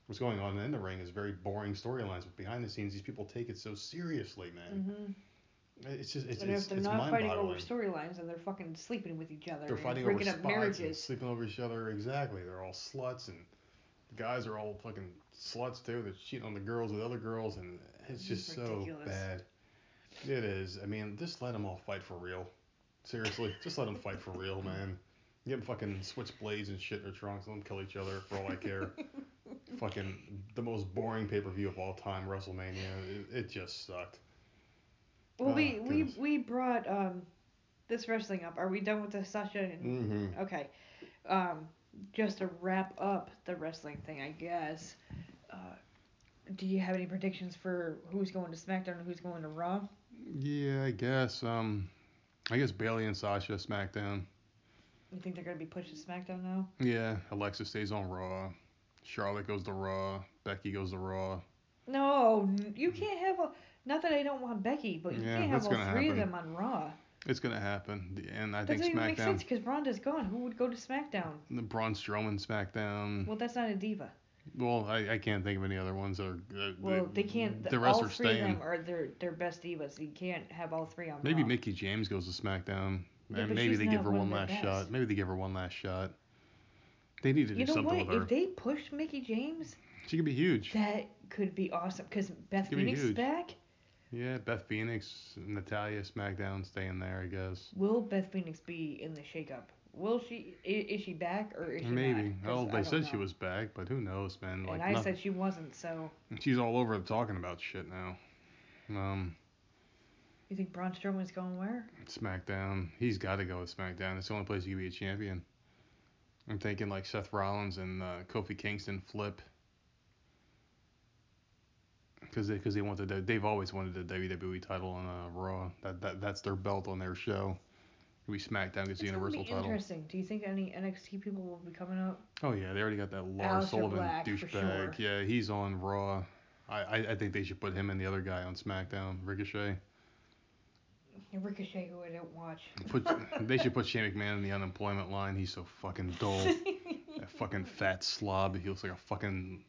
What's going on in the ring is very boring storylines, but behind the scenes, these people take it so seriously, man. hmm It's just it's and it's, if they're it's not fighting over storylines, then they're fucking sleeping with each other. They're fighting over up and marriages. sleeping over each other. Exactly. They're all sluts and guys are all fucking sluts too. They're cheating on the girls with other girls and it's just so bad. It is. I mean, just let them all fight for real. Seriously, just let them fight for real, man. Get them fucking switch blades and shit in their trunks. Let them kill each other for all I care. fucking the most boring pay per view of all time, WrestleMania. It, it just sucked. Well, Oh, we, we goodness. we brought um this wrestling up. Are we done with the Sasha and Mm-hmm. Okay. Um, just to wrap up the wrestling thing, I guess. Uh, do you have any predictions for who's going to SmackDown and who's going to Raw? Yeah, I guess. Um, I guess Bayley and Sasha SmackDown. You think they're going to be pushed to SmackDown now? Yeah, Alexa stays on Raw. Charlotte goes to Raw. Becky goes to Raw. No, you can't have a. Not that I don't want Becky, but you Yeah, can't have all gonna three of them on Raw. It's gonna happen, and I That think doesn't even make sense because Ronda's gone. Who would go to SmackDown? The Braun Strowman SmackDown. Well, that's not a diva. Well, I, I can't think of any other ones that are. Uh, Well, they can't. The rest all are three staying. of them are their their best divas. You can't have all three on Maybe Raw. Mickie James goes to SmackDown, Yeah, and maybe they give her one last best. shot. Maybe they give her one last shot. They need to do You know something what? with her. If they push Mickie James, She could be huge. that could be awesome. Because Beth Could be Phoenix is back. Yeah, Beth Phoenix, Natalya SmackDown staying there, I guess. Will Beth Phoenix be in the shakeup? Will she? Is she back or is she Maybe. not? 'Cause Oh, I they don't said she know. was back, but who knows, man? Like and I said she wasn't. So she's all over talking about shit now. Um, you think Braun Strowman's going where? SmackDown. He's got to go with SmackDown. It's the only place he can be a champion. I'm thinking like Seth Rollins and uh, Kofi Kingston flip. Because they, cause they want the, they've always wanted the WWE title on uh, Raw. That, that that's their belt on their show. We SmackDown gets the Universal title. interesting. Do you think any NXT people will be coming up? Oh yeah, they already got that Lars Sullivan douchebag. sure. Yeah, he's on Raw. I, I I think they should put him and the other guy on SmackDown. Ricochet. Ricochet, who I don't watch. Put they should put Shane McMahon in the unemployment line. He's so fucking dull. that fucking fat slob. He looks like a fucking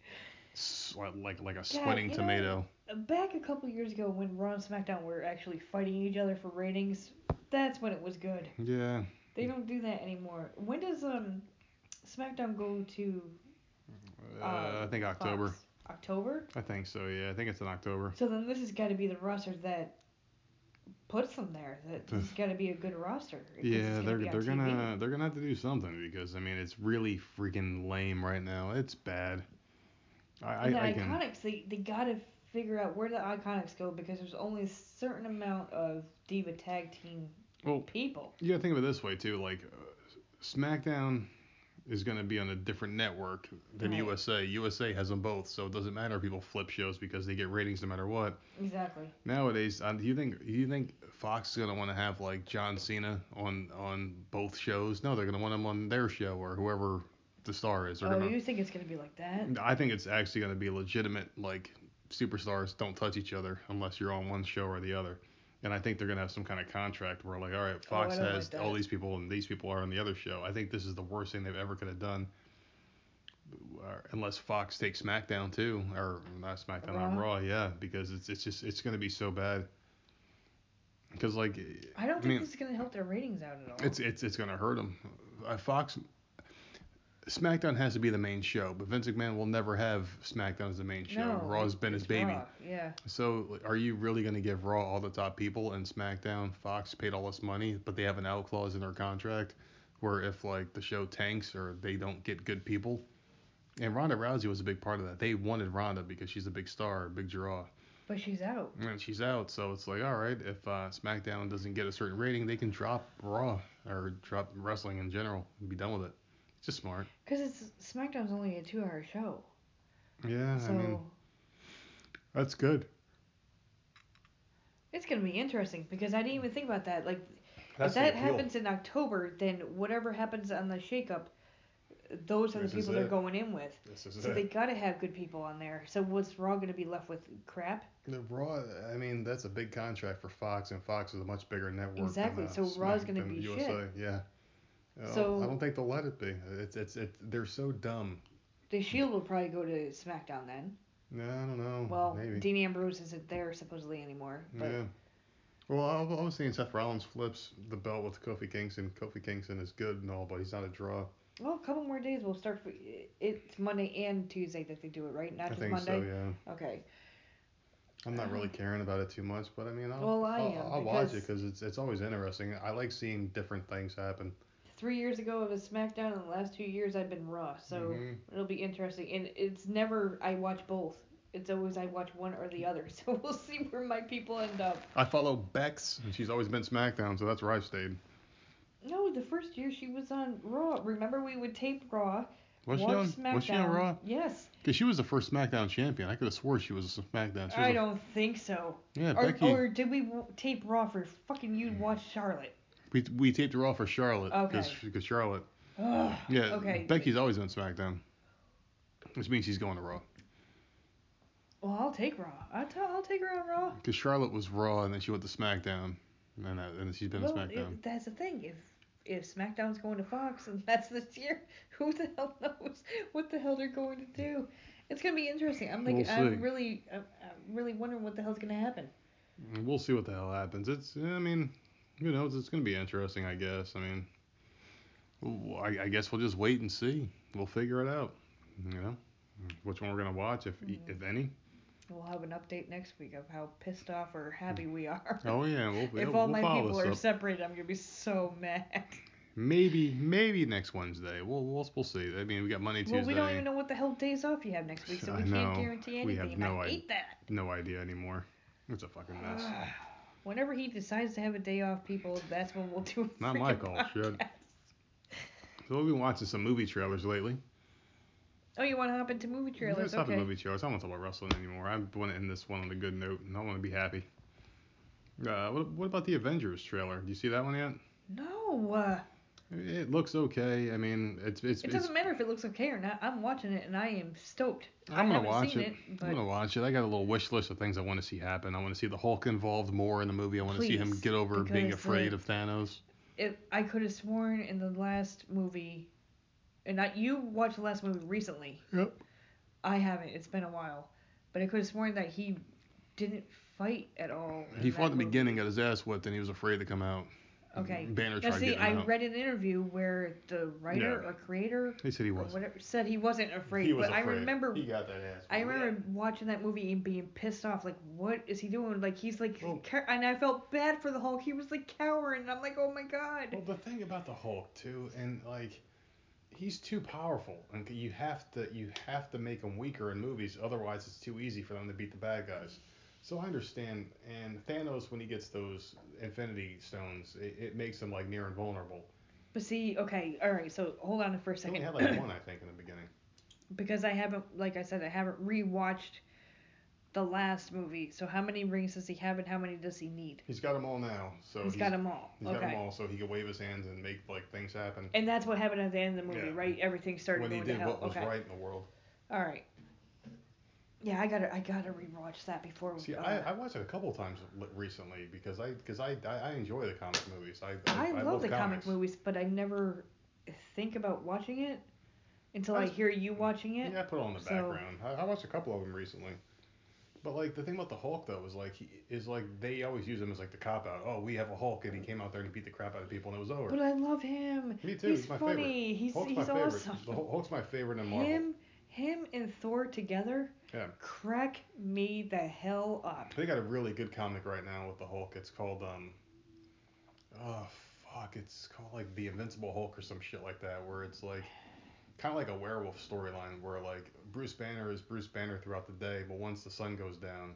like like a sweating know- tomato. Back a couple years ago, when Raw and SmackDown were actually fighting each other for ratings, that's when it was good. Yeah. They don't do that anymore. When does um SmackDown go to? Uh, um, I think October. Fox? October. I think so. Yeah, I think it's in October. So then this has got to be the roster that puts them there. That this has got to be a good roster. Yeah, gonna they're they're TV. gonna they're gonna have to do something because I mean it's really freaking lame right now. It's bad. I And the I. Iconics, they they got to figure out where the Iconics go because there's only a certain amount of Diva tag team Well, people. You gotta think of it this way too. Like, uh, SmackDown is gonna be on a different network than Right. USA. USA has them both, so it doesn't matter if people flip shows because they get ratings no matter what. Exactly. Nowadays, um, do you think do you think Fox is gonna want to have like John Cena on on both shows? No, they're gonna want him on their show or whoever the star is. They're Oh, gonna, you think it's gonna be like that? I think it's actually gonna be legitimate. Like superstars don't touch each other unless you're on one show or the other. And I think they're gonna have some kind of contract where like, all right, Oh, Fox don't has like all these people and these people are on the other show. I think this is the worst thing they've ever could have done. Uh, Unless Fox takes SmackDown too, or not SmackDown on Raw? Raw, yeah, because it's it's just it's gonna be so bad. Because like, I don't think mean, this is gonna help their ratings out at all. it's it's it's gonna hurt them. Uh, Fox, SmackDown has to be the main show, but Vince McMahon will never have SmackDown as the main show. no, Raw's been his baby. Raw, Yeah. So are you really gonna give Raw all the top people and SmackDown? Fox paid all this money, but they have an out clause in their contract where if like the show tanks or they don't get good people, and Ronda Rousey was a big part of that. They wanted Ronda because she's a big star, a big draw. But she's out. And she's out, so it's like, all right, if uh, SmackDown doesn't get a certain rating, they can drop Raw or drop wrestling in general and be done with it. Just smart. Because it's SmackDown's only a two-hour show. Yeah, So I mean that's good. it's gonna be interesting because I didn't even think about that. Like That's if that appeal. happens in October, then whatever happens on the shakeup, those are This the people they're going in with. This is So it. they gotta have good people on there. So what's Raw gonna be left with? Crap. The Raw, I mean, that's a big contract for Fox, and Fox is a much bigger network. Exactly, Than, uh, so Raw's gonna be USA. shit. Yeah. Uh, So- I don't think they'll let it be. It's it's it. They're so dumb. The Shield will probably go to SmackDown then. No, I don't know. Well, maybe. Dean Ambrose isn't there supposedly anymore. But yeah. Well, I, I was seeing Seth Rollins flips the belt with Kofi Kingston. Kofi Kingston is good and all, but he's not a draw. well, a couple more days we'll start. For, it's Monday and Tuesday that they do it, right? Not I just think Monday. so. Yeah. Okay. I'm not really caring about it too much, but I mean, I'll, Well, I I'll, am, I'll watch it because it's it's always interesting. I like seeing different things happen. Three years ago it was SmackDown, and the last two years I've been Raw. So Mhm. it'll be interesting. And it's never I watch both. It's always I watch one or the other. So we'll see where my people end up. I follow Bex, and she's always been SmackDown, so that's where I've stayed. No, the first year she was on Raw. Remember we would tape Raw, Was she on? SmackDown. Was she on Raw? Yes. Because she was the first SmackDown champion. I could have swore she was a SmackDown. She was I a- don't think so. Yeah, Or, Becky. or did we tape Raw for fucking You'd watch Charlotte? We we taped her off for Charlotte. Okay. Because Charlotte. Ugh. Yeah. Okay. Becky's always been SmackDown. Which means she's going to Raw. Well, I'll take Raw. I'll, t- I'll take her on Raw. Because Charlotte was Raw, and then she went to SmackDown, and that, and she's been well, SmackDown. If, that's the thing. If if SmackDown's going to Fox and that's this year, who the hell knows what the hell they're going to do? It's gonna be interesting. I'm like, We'll I'm really, I'm, I'm really wondering what the hell's gonna happen. We'll see what the hell happens. It's, I mean, who knows? It's going to be interesting, I guess. I mean, I guess we'll just wait and see. We'll figure it out. You know, which one we're going to watch, if Mm-hmm. if any. We'll have an update next week of how pissed off or happy we are. Oh yeah, we'll, if we'll, all we'll my people are up. separated, I'm gonna be so mad. Maybe maybe next Wednesday. We'll we'll we'll see. I mean, we got Monday, Tuesday. Well, we don't even know what the hell days off you have next week, so I we can't know. guarantee We anything. have no I that. No idea anymore. It's a fucking mess. Whenever he decides to have a day off, people, that's when we'll do. a Not my freaking shit. So we've been watching some movie trailers lately. Oh, you want to hop into movie trailers? Let's hop okay. in movie trailers. I don't want to talk about wrestling anymore. I want to end this one on a good note, and I want to be happy. Uh, what, what about the Avengers trailer? Do you see that one yet? No, uh, It looks okay. I mean, it's it's. it doesn't matter if it looks okay or not. I'm watching it and I am stoked. I'm gonna watch it. it, I'm gonna watch it. I got a little wish list of things I want to see happen. I want to see the Hulk involved more in the movie. I want to see him get over being afraid of Thanos. it, I could have sworn in the last movie, and not you watched the last movie recently. Yep. I haven't. It's been a while, but I could have sworn that he didn't fight at all. He fought in the movie. beginning, got his ass whipped, and he was afraid to come out. Okay. Mm-hmm. Banner Now tried see, I out. read an interview where the writer Yeah. or creator He said he was. whatever said he wasn't afraid, but I remember got that ass. I remember watching that movie and being pissed off. Like, what is he doing? Like, he's like, Well- and I felt bad for the Hulk. He was like cowering. And I'm like, oh my god. Well, the thing about the Hulk too, and like, he's too powerful, and you have to you have to make him weaker in movies. Otherwise, it's too easy for them to beat the bad guys. So I understand. And Thanos, when he gets those Infinity Stones, it, it makes him like near invulnerable. But see, okay, all right. So hold on for a He only second, had like one, I think, in the beginning. because I haven't, like I said, I haven't rewatched the last movie. So how many rings does he have, and how many does he need? He's got them all now. So he's got them all. He's okay. got them all, so he can wave his hands and make like things happen. And that's what happened at the end of the movie, Yeah. right? Everything started when he going did to hell. what was okay. right in the world. All right. Yeah, I gotta, I gotta rewatch that before. See, I, I watched it a couple times recently because I because I, I I enjoy the comic movies. I I, I, love, the comic comics. movies, but I never think about watching it until I That's- hear you watching it. Yeah, I put it on the So- background. I, I watched a couple of them recently. But like the thing about the Hulk though is like he is like they always use him as like the cop out. Oh, we have a Hulk and he mm. came out there and he beat the crap out of people and it was over. But I love him. Me too. He's, He's my funny. favorite. He's Hulk's he's my favorite. awesome. The Hulk's my favorite in Marvel. Him, him and Thor together Yeah. crack me the hell up. They got a really good comic right now with the Hulk. It's called um oh fuck, it's called like the Invincible Hulk or some shit like that where it's like kind of like a werewolf storyline where like Bruce Banner is Bruce Banner throughout the day, but once the sun goes down,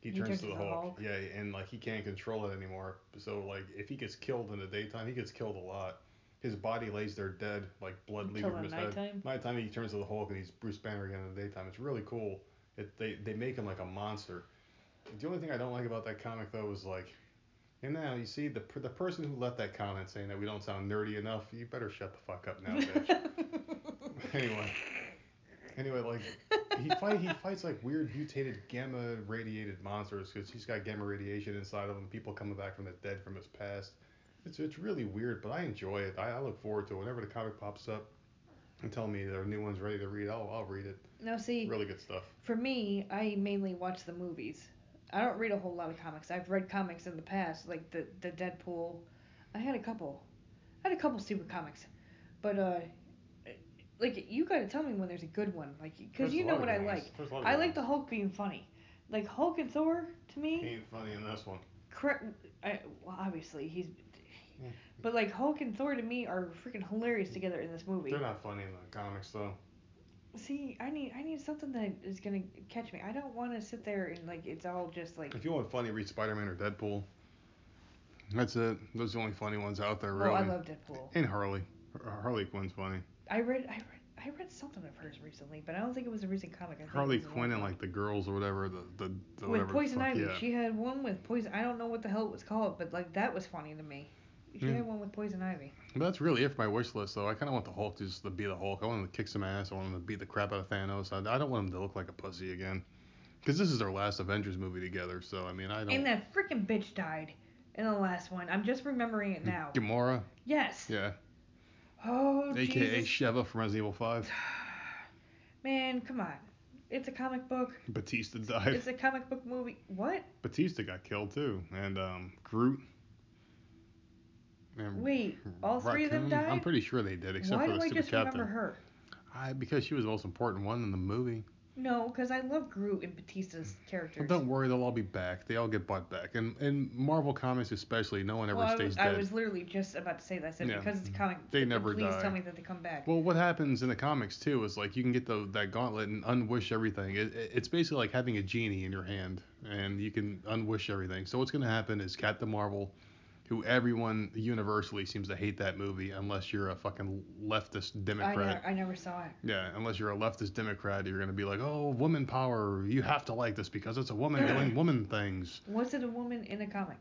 he, He turns, turns to the to the Hulk. Hulk. Yeah, and like he can't control it anymore. So like if he gets killed in the daytime, he gets killed a lot. His body lays there dead, like blood leaving from his head. nighttime? Nighttime he turns to the Hulk and he's Bruce Banner again in the daytime. It's really cool. It, they they make him like a monster. The only thing I don't like about that comic though is like, and now you see the the person who left that comment saying that we don't sound nerdy enough. You better shut the fuck up now, bitch. anyway, anyway, like he fight he fights like weird mutated gamma radiated monsters because he's got gamma radiation inside of him. People coming back from the dead from his past. It's it's really weird, but I enjoy it. I, I look forward to it. Whenever the comic pops up and tell me there are new ones ready to read, I'll I'll read it. now see, Really good stuff. for me, I mainly watch the movies. I don't read a whole lot of comics. I've read comics in the past, like the the Deadpool. I had a couple. I had a couple stupid comics, but uh, like you gotta tell me when there's a good one, like because There's you a know lot of what I good ones. like. There's a lot of I good like the ones. Hulk being funny, like Hulk and Thor to He me. ain't funny in this one. Correct. I, well, obviously he's. Yeah. But like Hulk and Thor to me are freaking hilarious together in this movie. They're not funny in the comics though. See, I need I need something that is gonna catch me. I don't want to sit there and like it's all just like. If you want funny, read Spider-Man or Deadpool. That's it. Those are the only funny ones out there, really. Well, I love Deadpool. and Harley. Harley Quinn's funny. I read I read I read something of hers recently, but I don't think it was a recent comic. I Harley Quinn and like the girls or whatever. The the, the with Poison Ivy. Yeah. She had one with Poison. I don't know what the hell it was called, but like that was funny to me. She Yeah. had one with Poison Ivy. But that's really it for my wish list, though. I kind of want the Hulk to just to be the Hulk. I want him to kick some ass. I want him to beat the crap out of Thanos. I, I don't want him to look like a pussy again. Because this is their last Avengers movie together. So I mean, I don't. And that freaking bitch died in the last one. I'm just remembering it now. Gamora. Yes. Yeah. Oh AKA Jesus. Sheva from Resident Evil 5. Man, come on. It's a comic book. Batista died. It's a comic book movie. What? Batista got killed too, and um, Groot. And Wait, all three of them Raccoon. I'm pretty sure they did, except Why for do the I stupid just captain. remember her? I, because she was the most important one in the movie. No, because I love Groot and Batista's characters. Well, don't worry, they'll all be back. They all get brought back, and in Marvel comics especially, no one ever well, I stays was, dead. I was literally just about to say that. I said Yeah. because it's a comic. They book, never please die. tell me that they come back. Well, what happens in the comics too is like you can get the that gauntlet and unwish everything. It, it- it's basically like having a genie in your hand, and you can unwish everything. So what's gonna happen is Captain Marvel, who everyone universally seems to hate that movie unless you're a fucking leftist I, Democrat. never, I never saw it. Yeah, unless you're a leftist Democrat, you're gonna be like, oh, woman power. You have to like this because it's a woman doing woman things. Was it a woman in a comic?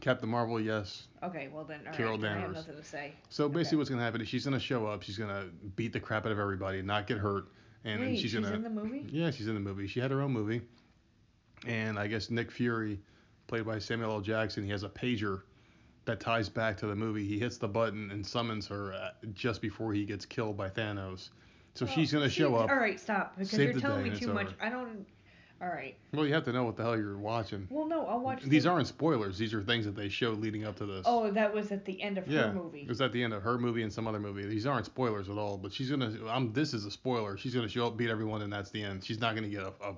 Captain Marvel, yes. Okay, well then, all right, Carol then I have nothing to say. So basically, Okay. what's gonna happen is she's gonna show up. She's gonna beat the crap out of everybody, not get hurt, and then she's she's gonna. She's in the movie? Yeah, she's in the movie. She had her own movie, and I guess Nick Fury, played by Samuel L. Jackson, he has a pager that ties back to the movie. He hits the button and summons her uh, just before he gets killed by Thanos. So Well, she's gonna show up. All right, stop because you're telling me too much. over. I don't. All right. Well, you have to know what the hell you're watching. Well, no, I'll watch. These the, aren't spoilers. These are things that they showed leading up to this. Oh, that was at the end of yeah, her movie. it was at the end of her movie and some other movie. These aren't spoilers at all. But she's gonna. I'm. This is a spoiler. She's gonna show up, beat everyone, and that's the end. She's not gonna get a. a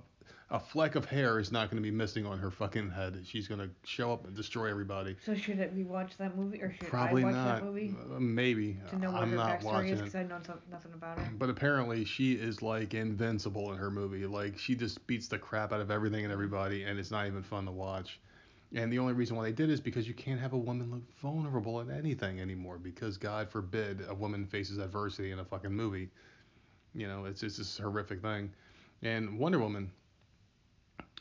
a fleck of hair is not going to be missing on her fucking head. She's going to show up and destroy everybody. So should it, we watch that movie or should Probably I watch not. that movie Uh, maybe. to know what I'm her not watching is? it. Because I know nothing about her. But apparently she is like invincible in her movie. Like she just beats the crap out of everything and everybody, and it's not even fun to watch. And the only reason why they did is because you can't have a woman look vulnerable in anything anymore. Because God forbid a woman faces adversity in a fucking movie. You know, it's it's this horrific thing. And Wonder Woman,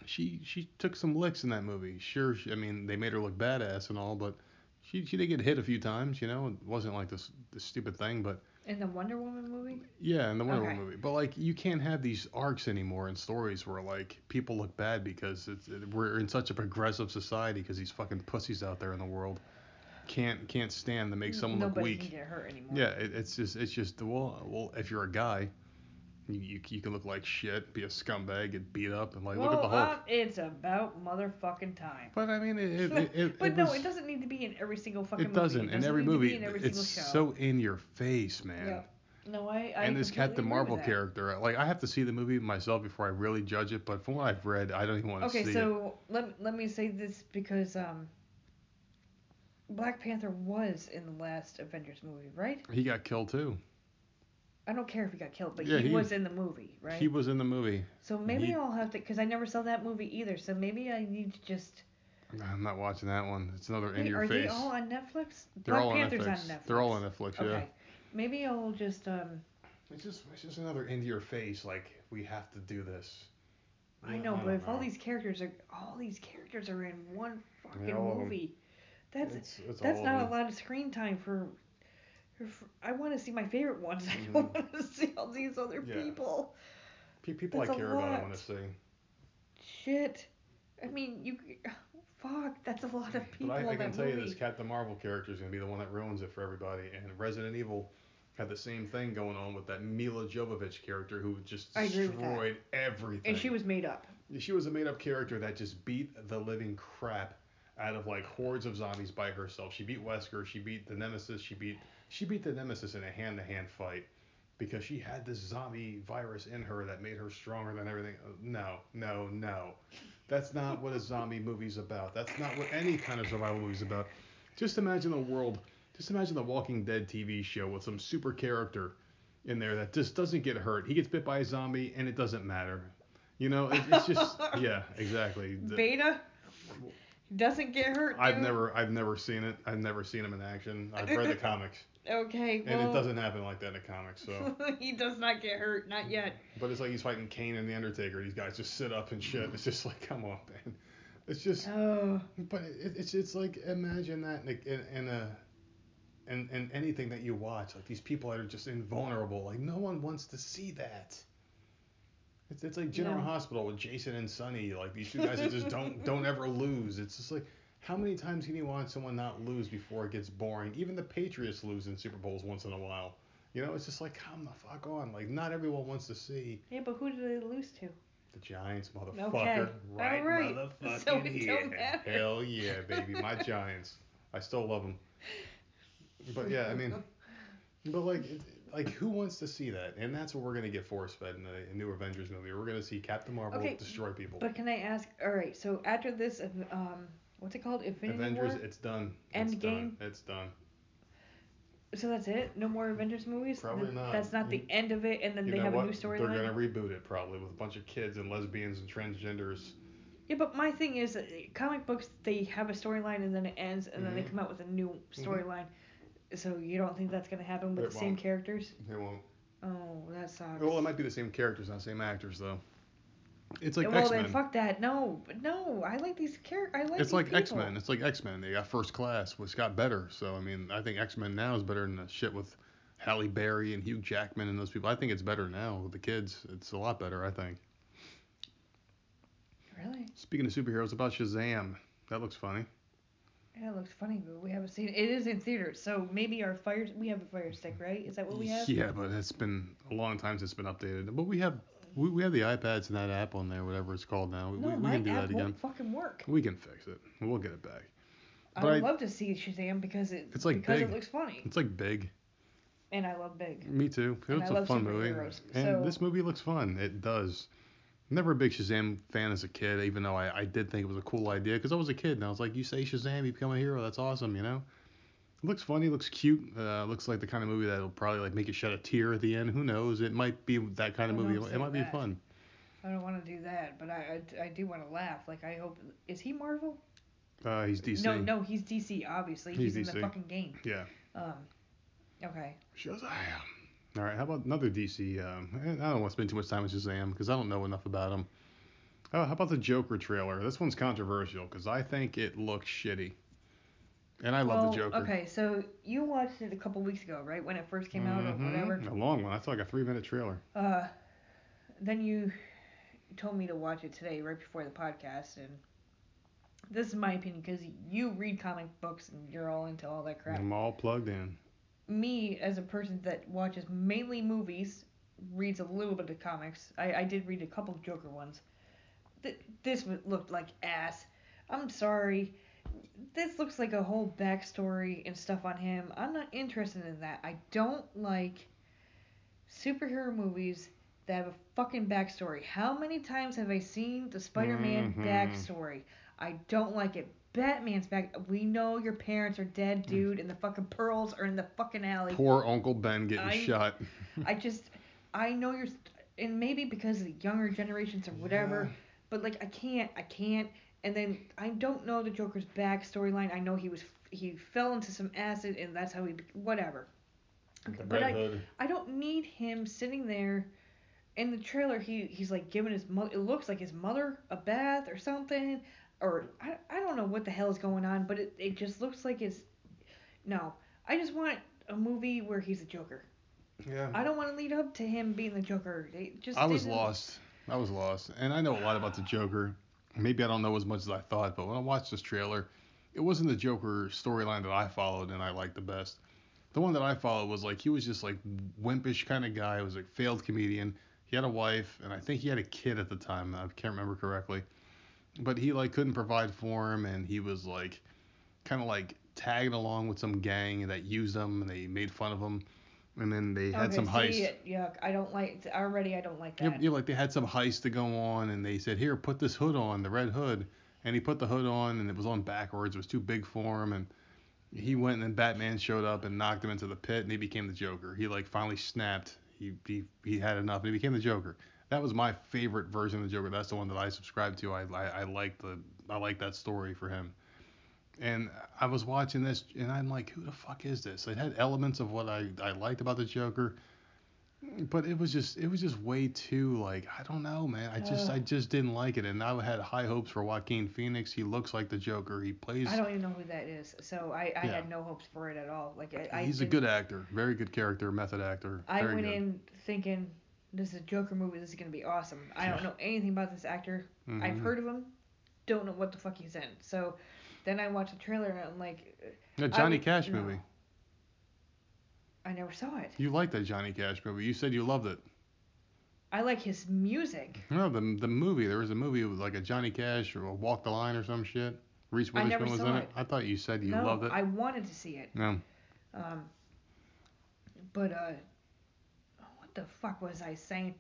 she she took some licks in that movie. Sure, she, I mean they made her look badass and all, but she she did get hit a few times. You know, it wasn't like this this stupid thing, but. In the Wonder Woman movie? Yeah, in the Wonder Okay. Woman movie. But like, you can't have these arcs anymore in stories where like people look bad because it's it, we're in such a progressive society because these fucking pussies out there in the world can't can't stand to make someone Nobody look can weak. get hurt anymore. Yeah, it, it's just it's just well well if you're a guy, you, you you can look like shit, be a scumbag, get beat up, and like well, look at the Hulk. uh, it's about motherfucking time. but I mean, it it, it, but it no, was- it doesn't need to be in every single fucking It movie. It doesn't. In every need to movie, be in every it's single show. so in your face, man. Yeah. No, I. I and this Captain Marvel character, like I have to see the movie myself before I really judge it. But from what I've read, I don't even want to Okay, see it. Okay, so let let me say this because um, Black Panther was in the last Avengers movie, right? He got killed too. I don't care if he got killed, but Yeah, he, he- was in the movie, right? He was in the movie. so maybe he- I'll have to, because I never saw that movie either. So maybe I need to just I'm not watching that one. It's another in Wait, your are face. Are they all on Netflix? They're Black all Panther's on Netflix. on Netflix. They're all on Netflix. Yeah. Okay. Maybe I'll just um. It's just it's just another into your face. Like we have to do this. I know, but don't if all these characters are all these characters are in one fucking Yeah, all of 'em. movie, that's it's, it's that's not a lot of screen time for. I want to see my favorite ones. I Mhm. don't want to see all these other Yeah. people. Pe- People that's I care about, I want to see. Shit. I mean, you. Fuck, that's a lot of people But I, I can tell movie. you this Captain Marvel character is gonna be the one that ruins it for everybody. And Resident Evil had the same thing going on with that Milla Jovovich character who just I agree with that. destroyed everything. and she was made up. She was a made up character that just beat the living crap out of like hordes of zombies by herself. She beat Wesker, she beat the Nemesis, she beat she beat the Nemesis in a hand to hand fight because she had this zombie virus in her that made her stronger than everything. No, no, no. That's not what a zombie movie's about. That's not what any kind of survival movie's about. Just imagine a world just imagine the Walking Dead TV show with some super character in there that just doesn't get hurt. He gets bit by a zombie and it doesn't matter. You know, it, it's just yeah, exactly. The- Beta doesn't get hurt. I've never I've never seen it. I've never seen him in action. I've read the comics, Okay, well. and it doesn't happen like that in the comics. So, he does not get hurt, not mm-hmm. yet. but it's like he's fighting Kane and the Undertaker. These guys just sit up and shit. It's just like, come on, man. It's just, Oh, but it, it's it's like imagine that in, in, a. And, and anything that you watch, like these people that are just invulnerable, like no one wants to see that. It's, it's like General No. Hospital with Jason and Sonny, like these two guys that just don't don't ever lose. It's just like how many times can you want someone not lose before it gets boring? Even the Patriots lose in Super Bowls once in a while. You know, it's just like come the fuck on. Like not everyone wants to see yeah, but who did they lose to? the Giants, motherfucker. Okay. Right, All right. motherfucking So it here. don't matter. Hell yeah, baby, my Giants. I still love them. But yeah, I mean, but like, like who wants to see that? And that's what we're gonna get force fed in the new Avengers movie. We're gonna see Captain Marvel Okay, destroy people. But can I ask? All right, so after this, um, what's it called? Infinity Avengers, War. it's done. It's Endgame? done. It's done. So that's it? No more Avengers movies? Probably Th- not. That's not the end of it, and then You they have what? a new storyline. They're gonna reboot it probably with a bunch of kids and lesbians and transgenders. Yeah, but my thing is, that comic books they have a storyline and then it ends, and then they Mhm. come out with a new storyline. So you don't think that's gonna happen with It the same won't. characters? They won't. Oh, that sucks. Well, it might be the same characters, not same actors though. It's like well X Men. then, fuck that. No, no, I like these characters. I like It's like. X Men. It's like X Men. They got First Class, which got better. So I mean, I think X Men now is better than the shit with Halle Berry and Hugh Jackman and those people. I think it's better now with the kids. It's a lot better, I think. Really? Speaking of superheroes, about Shazam. That looks funny. Yeah, it looks funny, but we haven't seen it. It is in theaters, so maybe our fire. We have a fire stick, right? Is that what we have? Yeah, but it's been a long time since it's been updated. But we have we, we have the iPads and that app on there, whatever it's called now. We, No, we, we my can do app that again. won't fucking work. We can fix it. We'll get it back. I would I- love to see Shazam because it It's like because big. it looks funny, It's like big. and I love Big. Me too. It And was I a love fun movie. And so- this movie looks fun. It does. Never a big Shazam fan as a kid, even though I, I did think it was a cool idea because I was a kid and I was like, you say Shazam, you become a hero. That's awesome, you know. It looks funny, looks cute. Uh, looks like the kind of movie that'll probably like make you shed a tear at the end. Who knows? It might be that kind of movie. It might say be fun. I don't want to do that, but I, I, I do want to laugh. Like I hope is he Marvel? Uh, he's DC. No, no, he's DC. Obviously, He's he's, in the fucking game. Yeah. Um, okay. Shazam. All right. How about another DC? Um, I don't want to spend too much time with Shazam because I don't know enough about him. Oh, how about the Joker trailer? This one's controversial because I think it looks shitty. And I love well, the Joker. Okay, so you watched it a couple weeks ago, right? When it first came out or Mhm. whatever. A long one. I saw like a three minute trailer. Uh, then you told me to watch it today, right before the podcast, and this is my opinion because you read comic books and you're all into all that crap. I'm all plugged in. Me, as a person that watches mainly movies, reads a little bit of comics. I, I did read a couple of Joker ones. Th- this looked like ass. I'm sorry. This looks like a whole backstory and stuff on him. I'm not interested in that. I don't like superhero movies that have a fucking backstory. How many times have I seen the Spider-Man Mhm. backstory? I don't like it. Batman's back. We know your parents are dead, dude, and the fucking pearls are in the fucking alley. Poor Uncle Ben getting I- shot. I just, I know you're, st- and maybe because of the younger generations or whatever, Yeah. but like I can't, I can't. And then I don't know the Joker's back storyline. I know he was he fell into some acid and that's how he whatever. The but Red I, Hood. I don't need him sitting there. In the trailer, he he's like giving his mo- it looks like his mother a bath or something, or I, I don't know what the hell is going on, but it, it just looks like it's no. I just want a movie where he's a Joker. Yeah. I don't want to lead up to him being the Joker. They just I was lost. I was lost, and I know a lot about the Joker. Maybe I don't know as much as I thought, but when I watched this trailer, it wasn't the Joker storyline that I followed and I liked the best. The one that I followed was like he was just like wimpish kind of guy. He was a failed comedian. He had a wife, and I think he had a kid at the time. I can't remember correctly, but he like couldn't provide for him, and he was like kind of like tagging along with some gang that used him, and they made fun of him, and then they had okay, some heist. see, yuck. I don't like already. I don't like Yeah, that. yeah, like they had some heist to go on, and they said, "Here, put this hood on, the red hood." And he put the hood on, and it was on backwards. It was too big for him, and he went, and then Batman showed up and knocked him into the pit, and he became the Joker. He like finally snapped. He he, he had enough, and he became the Joker. That was my favorite version of the Joker. That's the one that I subscribed to. I I, I like the I like that story for him. And I was watching this, and I'm like, who the fuck is this? It had elements of what I, I liked about the Joker, but it was just it was just way too like I don't know, man. I just I just didn't like it, and I had high hopes for Joaquin Phoenix. He looks like the Joker. He plays. I don't even know who that is, so I, I Yeah. had no hopes for it at all. Like I, I He's a good actor, very good character, method actor. I went good. in thinking this is a Joker movie. This is gonna be awesome. I don't know anything about this actor. I've Mhm. heard of him. Don't know what the fuck he's in. So then I watched the trailer and I'm like, The I Johnny would- Cash no. movie. I never saw it. You liked that Johnny Cash movie. You said you loved it. I like his music. No, the the movie. There was a movie with like a Johnny Cash or a Walk the Line or some shit. Reese Witherspoon was in it. it. I thought you said you no, loved it. I wanted to see it. No. Um, but uh, what the fuck was I saying?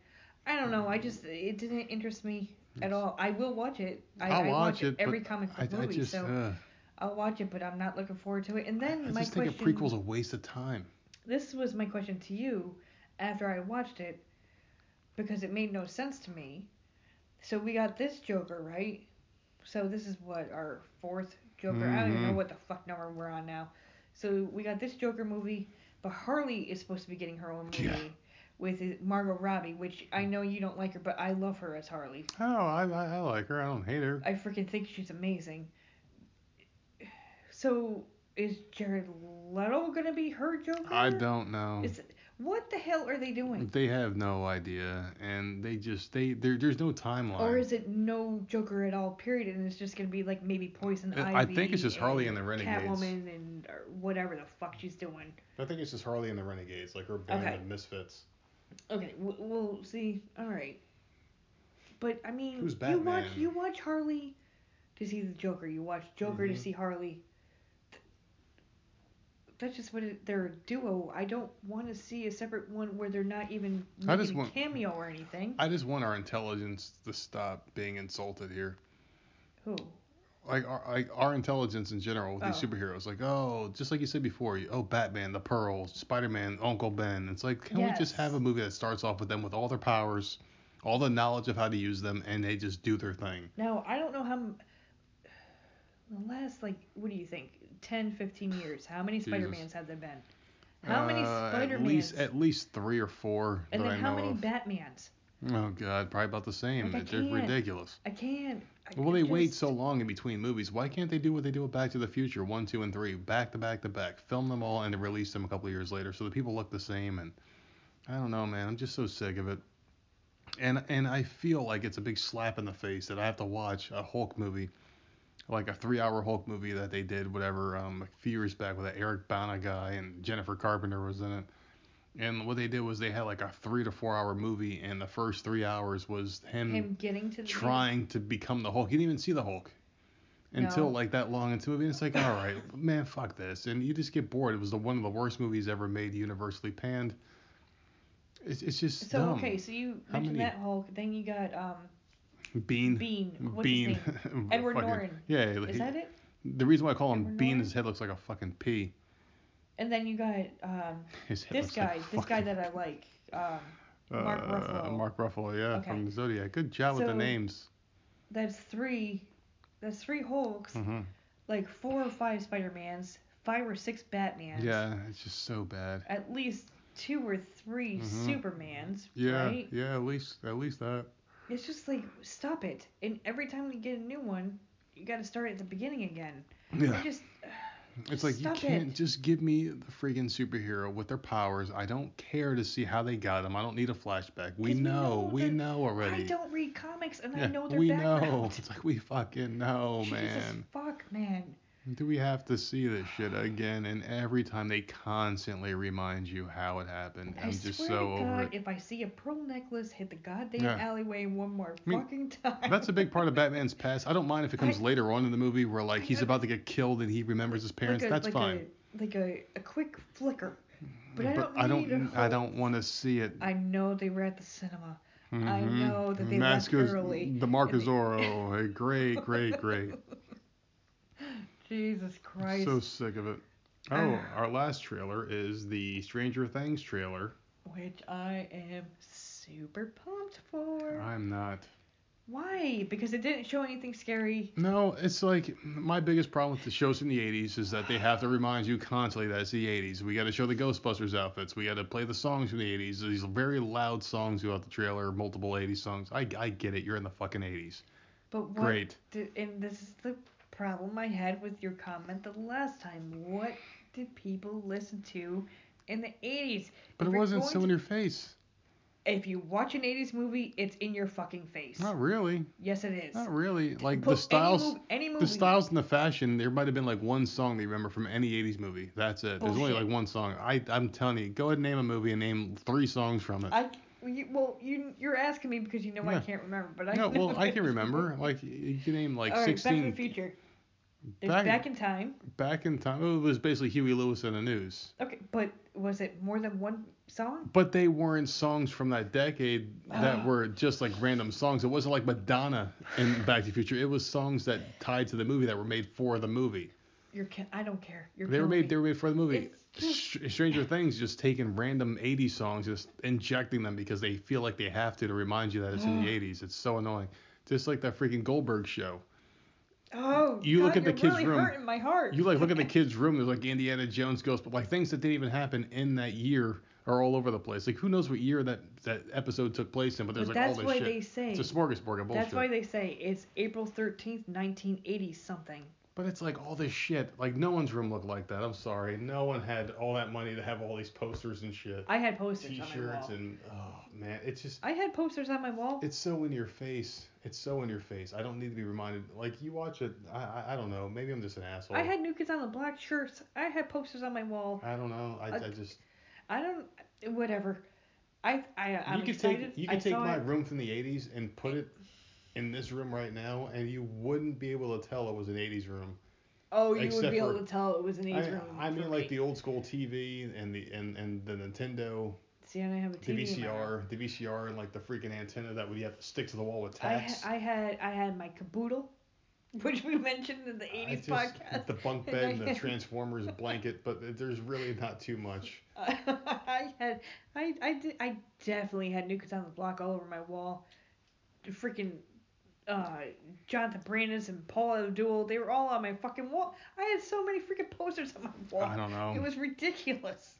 I don't know. I just it didn't interest me at all. I will watch it. I, I'll I watch watch it, every comic book I movie, just so uh, I'll watch it. But I'm not looking forward to it. And then I my just question. think a prequel's a waste of time. this was my question to you after I watched it because it made no sense to me. So we got this Joker, right? So this is what our fourth Joker. I don't even know Mhm. what the fuck number we're on now. So we got this Joker movie, but Harley is supposed to be getting her own movie Yeah. With it- Margot Robbie, which I hmm. know you don't like her, but I love her as Harley. Oh, I, I I like her. I don't hate her. I freaking think she's amazing. So is Jared Leto gonna be her Joker? I don't know. Is what the hell are they doing? They have no idea, and they just they there there's no timeline. Or is it no Joker at all? Period, and it's just gonna be like maybe Poison Ivy. I think it's just Harley and the Renegades. Catwoman and whatever the fuck she's doing. I think it's just Harley and the Renegades, like her band Okay. of misfits. Okay, w- we'll see. All right, but I mean, Who's you watch you watch Harley to see the Joker. You watch Joker Mhm. to see Harley. That's just what it, they're a duo. I don't want to see a separate one where they're not even I just making a want- cameo or anything. I just want our intelligence to stop being insulted here. Who? Like our like our intelligence in general with these Oh. superheroes. Like oh, just like you said before, you, oh Batman, the Pearl, Spider-Man, Uncle Ben. It's like can we just have a movie that starts off with them with all their powers, all the knowledge of how to use them, and they just do their thing. Now, I don't know how. m- The last, like, what do you think? 10, 15 years. How many Spider-Mans have there been? How many Uh, Spider-Mans? At least at least three or four and then I how many of. Batmans? Oh God, probably about the same. Like, They're ridiculous. I can't. I, Well, they I wait so long in between movies. Why can't they do what they do with Back to the Future one, two, and three, back to back to back, film them all and then release them a couple of years later so the people look the same? And I don't know, man. I'm just so sick of it. And and I feel like it's a big slap in the face that I have to watch a Hulk movie, like a three-hour Hulk movie that they did, whatever, um, a few years back with that Eric Bana guy and Jennifer Carpenter was in it. And what they did was they had like a three to four hour movie, and the first three hours was Him getting to trying to become the Hulk. He didn't even see the Hulk until No. like that long into the movie. And it's like, all right, man, fuck this. And you just get bored. It was the one of the worst movies ever made, universally panned. It's, it's just So dumb. okay, so you How mentioned many? that Hulk. Then you got um Bean. Bean. What's Bean. his name? Edward Fucking- Norton. Yeah. Is that it? The reason why I call him Edward Bean, Norton? his head looks like a fucking pea. And then you got um this like guy. This guy that I like. Um, Mark uh, Ruffalo. Mark Ruffalo, yeah, Okay. from the Zodiac. Good job with the names. that's three. That's three Hulks, hmm like four or five Spider Mans, five or six Batmans. Yeah, it's just so bad. At least two or 3 Mhm. Supermans. Yeah, Right? yeah, at least at least that. It's just like stop it. And every time we get a new one, you got to start at the beginning again. Yeah. I just It's like you can't it. just give me the friggin' superhero with their powers. I don't care to see how they got them. I don't need a flashback. We know, know we that- know already. I don't read comics and I yeah, know their we background. know. It's like we fucking know, Jesus man. fuck, man. Do we have to see this shit again? And every time they constantly remind you how it happened. I I'm just swear so to over God, it. if I see a pearl necklace hit the goddamn Yeah. alleyway one more I mean, fucking time. That's a big part of Batman's past. I don't mind if it comes I- later on in the movie where like he's about to get killed and he remembers his parents. like a, That's like fine. A, like a, a quick flicker. But I don't I don't I don't want to see it. I know they were at the cinema. I Mhm. know that they Mask left early. The they- Hey, great, great, great. Jesus Christ. I'm So sick of it. Oh, Ah. our last trailer is the Stranger Things trailer. Which I am super pumped for. I'm not. Why? Because it didn't show anything scary. No, it's like my biggest problem with the shows in the 80s is that they have to remind you constantly that it's the 80s. We got to show the Ghostbusters outfits. We got to play the songs from the 80s. These very loud songs throughout the trailer, multiple 80s songs. I, I get it. You're in the fucking 80s. But what Great. Did, and this is the problem I had with your comment the last time. What did people listen to in the 80s? But If it wasn't so to- in your face. If you watch an 80s movie, it's in your fucking face. Not really. Yes, it is. Not really. Like Put the styles. Any, any movie. The styles and the fashion, there might have been like one song that you remember from any 80s movie. That's it. There's only like one song. I, I'm telling you, go ahead and name a movie and name three songs from it. I you, well, you you're asking me because you know I can't remember, but I no, know well, I can remember. Like, you can name like All right, Back to 16. the Future. Back- back, in Time. back in time, it was basically Huey Lewis and the News. Okay, but was it more than one song? But they weren't songs from that decade that Ah. were just like random songs. It wasn't like Madonna in Back to the Future. It was songs that tied to the movie that were made for the movie. You're I don't care. You're They were made. me. They were made for the movie. It's Stranger Things just taking random 80s songs, just injecting them because they feel like they have to to remind you that it's in the 80s. It's so annoying. Just like that freaking Goldberg show. Oh, You God, look at the kid's really room. my heart. You like look at the kids' room. There's like Indiana Jones ghosts, but like things that didn't even happen in that year are all over the place. Like who knows what year that that episode took place in? But there's But like all that's this why shit. they say. It's a smorgasbord of bullshit. That's why they say it's April 13th, 1980 something. But it's like all this shit. Like no one's room looked like that. I'm sorry. No one had all that money to have all these posters and shit. I had posters on my T-shirts and oh man, it's just I had posters on my wall. it's so in your face. It's so in your face. I don't need to be reminded. Like you watch it. I I, don't know. Maybe I'm just an asshole. I had New Kids on the Block shirts. I had posters on my wall. I don't know. I, I- I just. I don't. Whatever. I I I'm you could excited. take you could take my it. room from the 80s and put it in this room right now, and you wouldn't be able to tell it was an 80s room. Oh, you would be able to tell it was an 80s I, room. I mean, like me. the old school TV and the and, and the Nintendo, See, I have a the TV. my. VCR, the VCR, and like the freaking antenna that would have to stick to the wall with I, tacks. ha- I had I had my caboodle, which we mentioned in the I 80s just- podcast. The bunk bed I and the Transformers blanket, but there's really not too much. I had I I did I definitely had Kids on the Block all over my wall. Freaking uh Jonathan Brandis and Paula Abdul, they were all on my fucking wall. I had so many freaking posters on my wall. I don't know. It was ridiculous.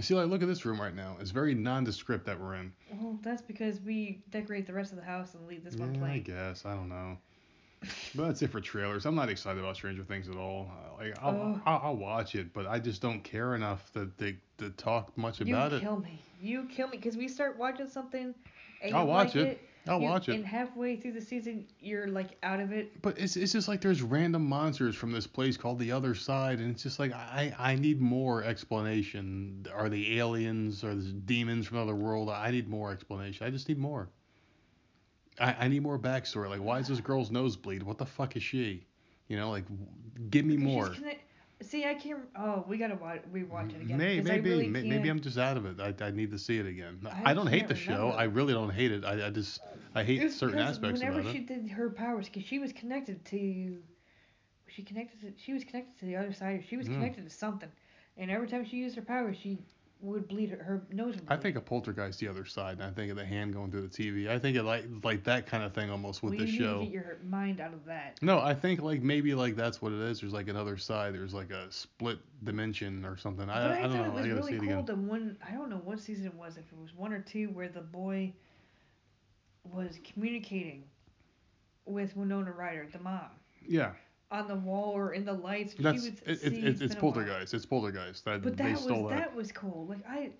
See, like, look at this room right now. It's very nondescript that we're in. Well, that's because we decorate the rest of the house and leave this one yeah, I guess. I don't know. But that's it for trailers. I'm not excited about Stranger Things at all. Uh, Like, I'll, Oh. I'll, I'll watch it, but I just don't care enough to, to, to talk much You about it. You kill me. You kill me because we start watching something and I'll you watch like it. it. I'll you- watch it. And halfway through the season, you're like out of it. But it's, it's just like there's random monsters from this place called the Other Side, and it's just like I, I need more explanation. Are the aliens? Are the demons from another world? I need more explanation. I just need more. I, I need more backstory. Like, why is this girl's nose bleed? What the fuck is she? You know, like, give me Because more. connect- See, I can't. Oh, we gotta watch, rewatch it again. May, maybe, really may- maybe I'm just out of it. I, I need to see it again. I I, don't hate the show. I really don't hate it. I, I just I hate certain aspects whenever about she it. did her powers, because she was connected to, was she connected to? She was connected to the other side. She was Yeah. connected to something, and every time she used her powers, she would bleed her, her nose would bleed. I think a poltergeist the other side. And I think of the hand going through the TV. I think it like like that kind of thing almost with well, the you show. need to get your mind out of that. No, I think like maybe like that's what it is. There's like another side. There's like a split dimension or something. I, but I, I don't thought know. it was I gotta really see it cool again. the one I don't know what season it was, if it was one or two, where the boy was communicating with Winona Ryder, the mom, Yeah, on the wall or in the lights. that's it, it, it's, it's been a poltergeist. It's poltergeist. That But they that was that. that was cool. Like I,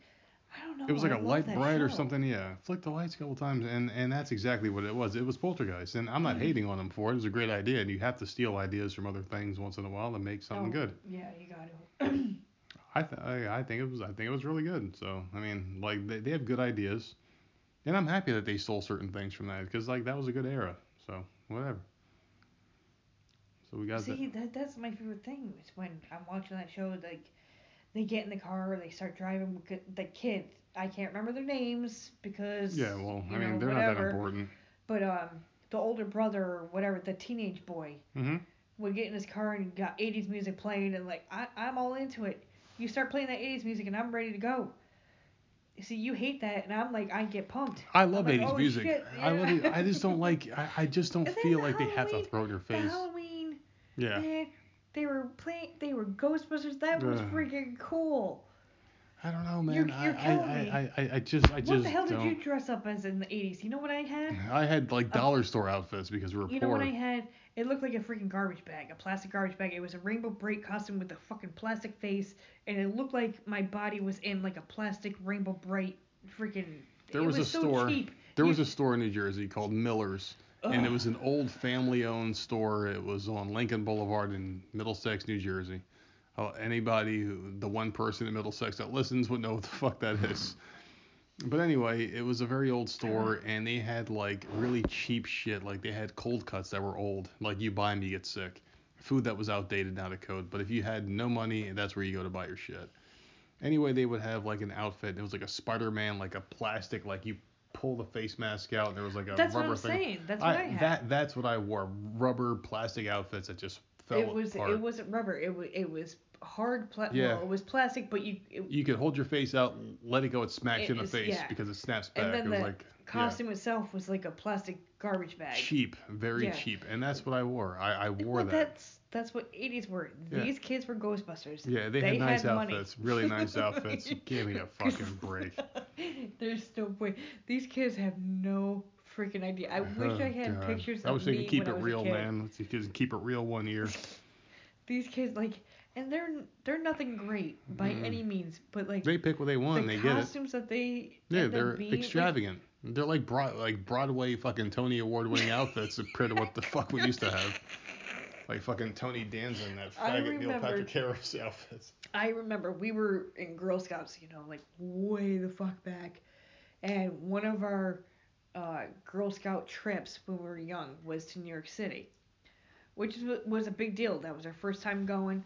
I don't know. It was like a a Lite-Brite or something. Yeah, flick the lights a couple times, and and that's exactly what it was. It was poltergeist, and I'm not Mhm. hating on them for it. It was a great idea, and you have to steal ideas from other things once in a while to make something Oh, good. Yeah, you got to. I, th- I I think it was I think it was really good. So I mean, like they, they have good ideas, and I'm happy that they stole certain things from that because like that was a good era. So whatever. So we got that. See, that that's my favorite thing is when I'm watching that show. Like, they get in the car, they start driving. with The kids, I can't remember their names because Yeah, well, I mean know, they're whatever. not that important. But um, the older brother or whatever, the teenage boy, hmm would get in his car and got 80s music playing, and like I I'm all into it. You start playing that 80s music, and I'm ready to go. See, you hate that, and I'm like, I get pumped. I love I'm like, 80s oh, music. shit, I love it. I just don't like. I, I just don't feel like they have to throw in your face. Yeah. man, they were playing, they were Ghostbusters. That was Ugh. freaking cool. I don't know, man. You're- you're I, killing I, me. I, I, I just I what just the hell did don't. you dress up as in the 80s? You know what I had? I had like dollar store outfits because we were poor. You know what I had? It looked like a freaking garbage bag, a plastic garbage bag. It was a Rainbow Brite costume with a fucking plastic face, and it looked like my body was in like a plastic Rainbow Brite freaking. There was was, a so store- cheap. There You- was a store in New Jersey called Miller's, and it was an old family-owned store. It was on Lincoln Boulevard in Middlesex, New Jersey. Uh, anybody, who, the one person in Middlesex that listens would know what the fuck that is. But anyway, it was a very old store, and they had like really cheap shit. Like they had cold cuts that were old. Like you buy them, you get sick. Food that was outdated, not a code. But if you had no money, that's where you go to buy your shit. Anyway, they would have like an outfit. It was like a Spider-Man, like a plastic, like you pull the face mask out, and there was like a That's what rubber I'm thing. saying. That's what I, had. That that's what I wore. Rubber plastic outfits that just fell it was. apart. It wasn't rubber. It was. It was hard. plastic. Yeah. Well, it was plastic, but you. It, you could hold your face out, let it go, it smacks It you in the is- face yeah. because it snaps back. and then it was the like costume itself was like a plastic garbage bag. cheap, very Yeah. cheap, and that's what I wore. I, I wore well, that. that's that's what 80s were. Yeah. These kids were Ghostbusters. Yeah, they, they had nice had money. outfits, really nice outfits. Give me a fucking break. There's no way. These kids have no freaking idea. I wish Oh, I had God. pictures I wish they could keep it was real, man. Let's just keep it real one year. These kids like, and they're they're nothing great by Mm. any means, but like They pick what they want, the and they get it. costumes that they Yeah, they're being, like, extravagant. they're like broad, like Broadway fucking Tony Award winning outfits compared to what the fuck we used to have. Like fucking Tony Danza and that faggot Neil Patrick Harris outfits. I remember we were in Girl Scouts, you know, like way the fuck back, and one of our uh, Girl Scout trips when we were young was to New York City, which was- was a big deal. That was our first time going.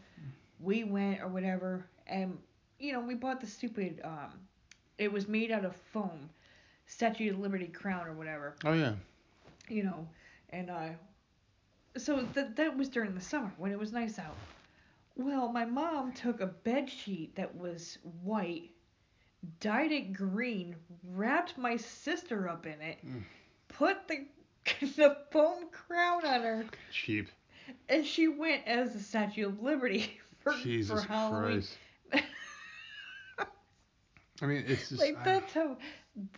We went or whatever, and you know we bought the stupid. Um, it was made out of foam, Statue of Liberty crown or whatever, Oh yeah. you know, and uh, so that that was during the summer when it was nice out. Well, my mom took a bed sheet that was white, dyed it green, wrapped my sister up in it, Mm. put the the foam crown on her, Cheap. and she went as the Statue of Liberty for, Jesus for Halloween. Christ. I mean, it's just. like I- that's how,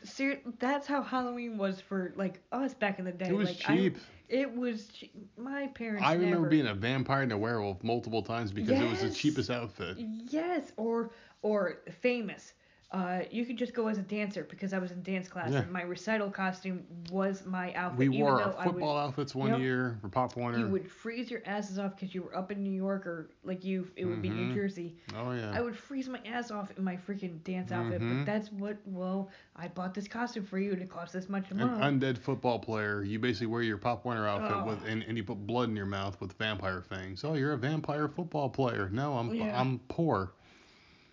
ser- that's how Halloween was for like us back in the day. it was like, cheap. I, it was che- my parents. I, remember never, being a vampire and a werewolf multiple times because it was the cheapest outfit. Yes, or or famous. Uh, you could just go as a dancer because I was in dance class Yeah. and my recital costume was my outfit. We wore our football would, outfits one Yep. year for Pop Warner. You would freeze your asses off because you were up in New York or like you, it would be New Mhm. Jersey. oh yeah. I would freeze my ass off in my freaking dance outfit, Mhm. but that's what. Well, I bought this costume for you and it cost this much a An undead football player. You basically wear your Pop Warner outfit Oh. with, and, and you put blood in your mouth with vampire fangs. Oh, you're a vampire football player. No, I'm Yeah. I'm poor,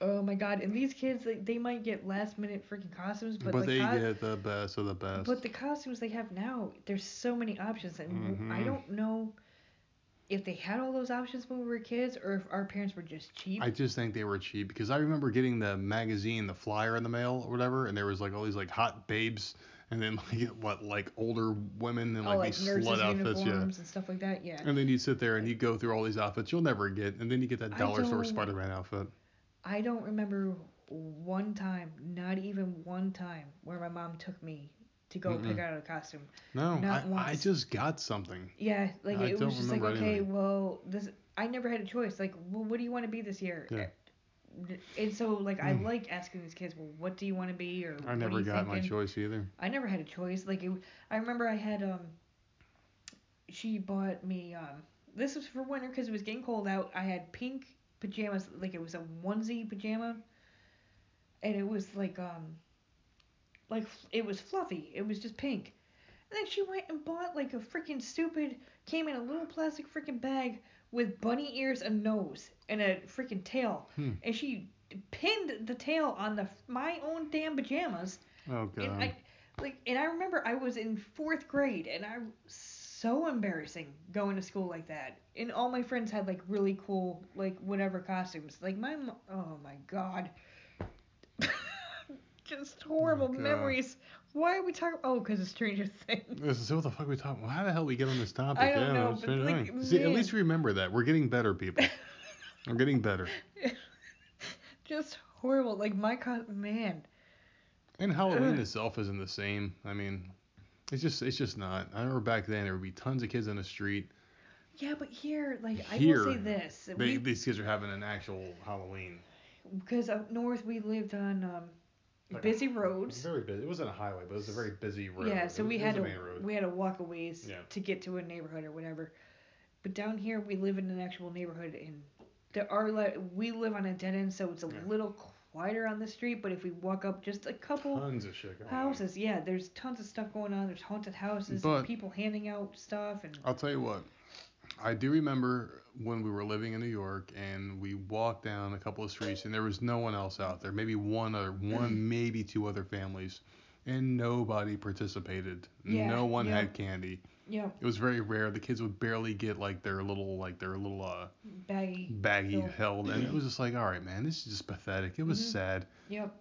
oh my god! And these kids, like, they might get last minute freaking costumes, but, but, the they cos- get the best of the best. But the costumes they have now, there's so many options, and I Mhm. don't know. if they had all those options when we were kids, or if our parents were just cheap. I just think they were cheap because I remember getting the magazine, the flyer in the mail or whatever, and there was like all these like hot babes, and then like what like older women in oh, like, like these slut outfits, yeah. and stuff like that. Yeah. And then you sit there and you go through all these outfits you'll never get, and then you get that dollar store Spider-Man outfit. I don't remember one time, not even one time, where my mom took me to go pick Mm-mm. out a costume. No, Not I, I just got something. Yeah, like I it was just like, okay, anything. well, this I never had a choice. Like, well, what do you want to be this year? Yeah. And so, like, I Mm. like asking these kids, well, what do you want to be, or I never got my choice either. I never had a choice. Like, it, I remember I had um. She bought me um. This was for winter because it was getting cold out. I had pink pajamas, like it was a onesie pajama, and it was like um. Like it was fluffy. It was just pink. And then she went and bought like a freaking stupid. Came in a little plastic freaking bag with bunny ears, a nose, and a freaking tail. Hmm. And she pinned the tail on the my own damn pajamas. Oh god. And I like and I remember I was in fourth grade and I so embarrassing going to school like that. And all my friends had like really cool like whatever costumes. Like my mo- oh my god. Just oh horrible Oh, memories. Why are we talking? Oh, because of Stranger Things. This is what the fuck we talking? Well, how the hell we get on this topic? I don't yeah, know, but, like. See, at least remember that we're getting better, people. we're getting better. Just horrible. Like my co- man. And Halloween itself isn't the same. I mean, it's just it's just not. I remember back then there would be tons of kids on the street. Yeah, but here, like I Here, will say this. They, we, these kids are having an actual Halloween. because up north we lived on um, Like busy roads. very busy. It wasn't a highway, but it was a very busy road. Yeah, so was- we had to we had to walk a ways Yeah. to get to a neighborhood or whatever. But down here we live in an actual neighborhood and there are we live on a dead end, so it's a Yeah. little quieter on the street. But if we walk up just a couple Tons of shit going on. houses, yeah, there's tons of stuff going on. There's haunted houses, But- and people handing out stuff, and I'll tell you what. I do remember when we were living in New York and we walked down a couple of streets and there was no one else out there. Maybe one other, one mm. maybe two other families, and nobody participated. Yeah, no one yeah. had candy. Yeah, It was very rare. The kids would barely get like their little like their little uh baggy. baggie Filled. held, and it was just like, all right, man, this is just pathetic. It was Mhm. sad. Yep.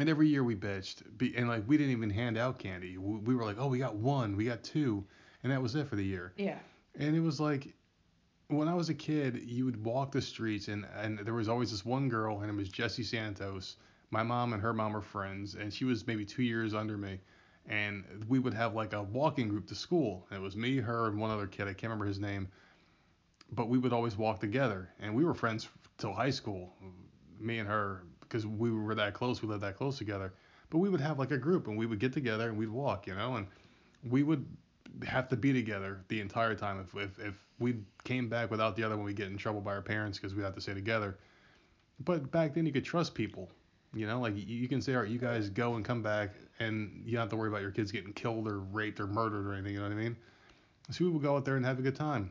And every year we bitched, and like we didn't even hand out candy. We, we were like, oh, we got one, we got two, and that was it for the year. Yeah. And it was like, when I was a kid, you would walk the streets, and and there was always this one girl, and it was Jessie Santos. My mom and her mom were friends, and she was maybe two years under me. And we would have like a walking group to school. And it was me, her, and one other kid. I can't remember his name. But we would always walk together, and we were friends till high school. Me and her, because we were that close, we lived that close together. But we would have like a group, and we would get together and we'd walk, you know, and we would have to be together the entire time. If if, if we came back without the other one, we'd get in trouble by our parents because we had to stay together. But back then, you could trust people. You know, like you, can say, all right, you guys go and come back, and you don't have to worry about your kids getting killed or raped or murdered or anything. You know what I mean? So we would go out there and have a good time.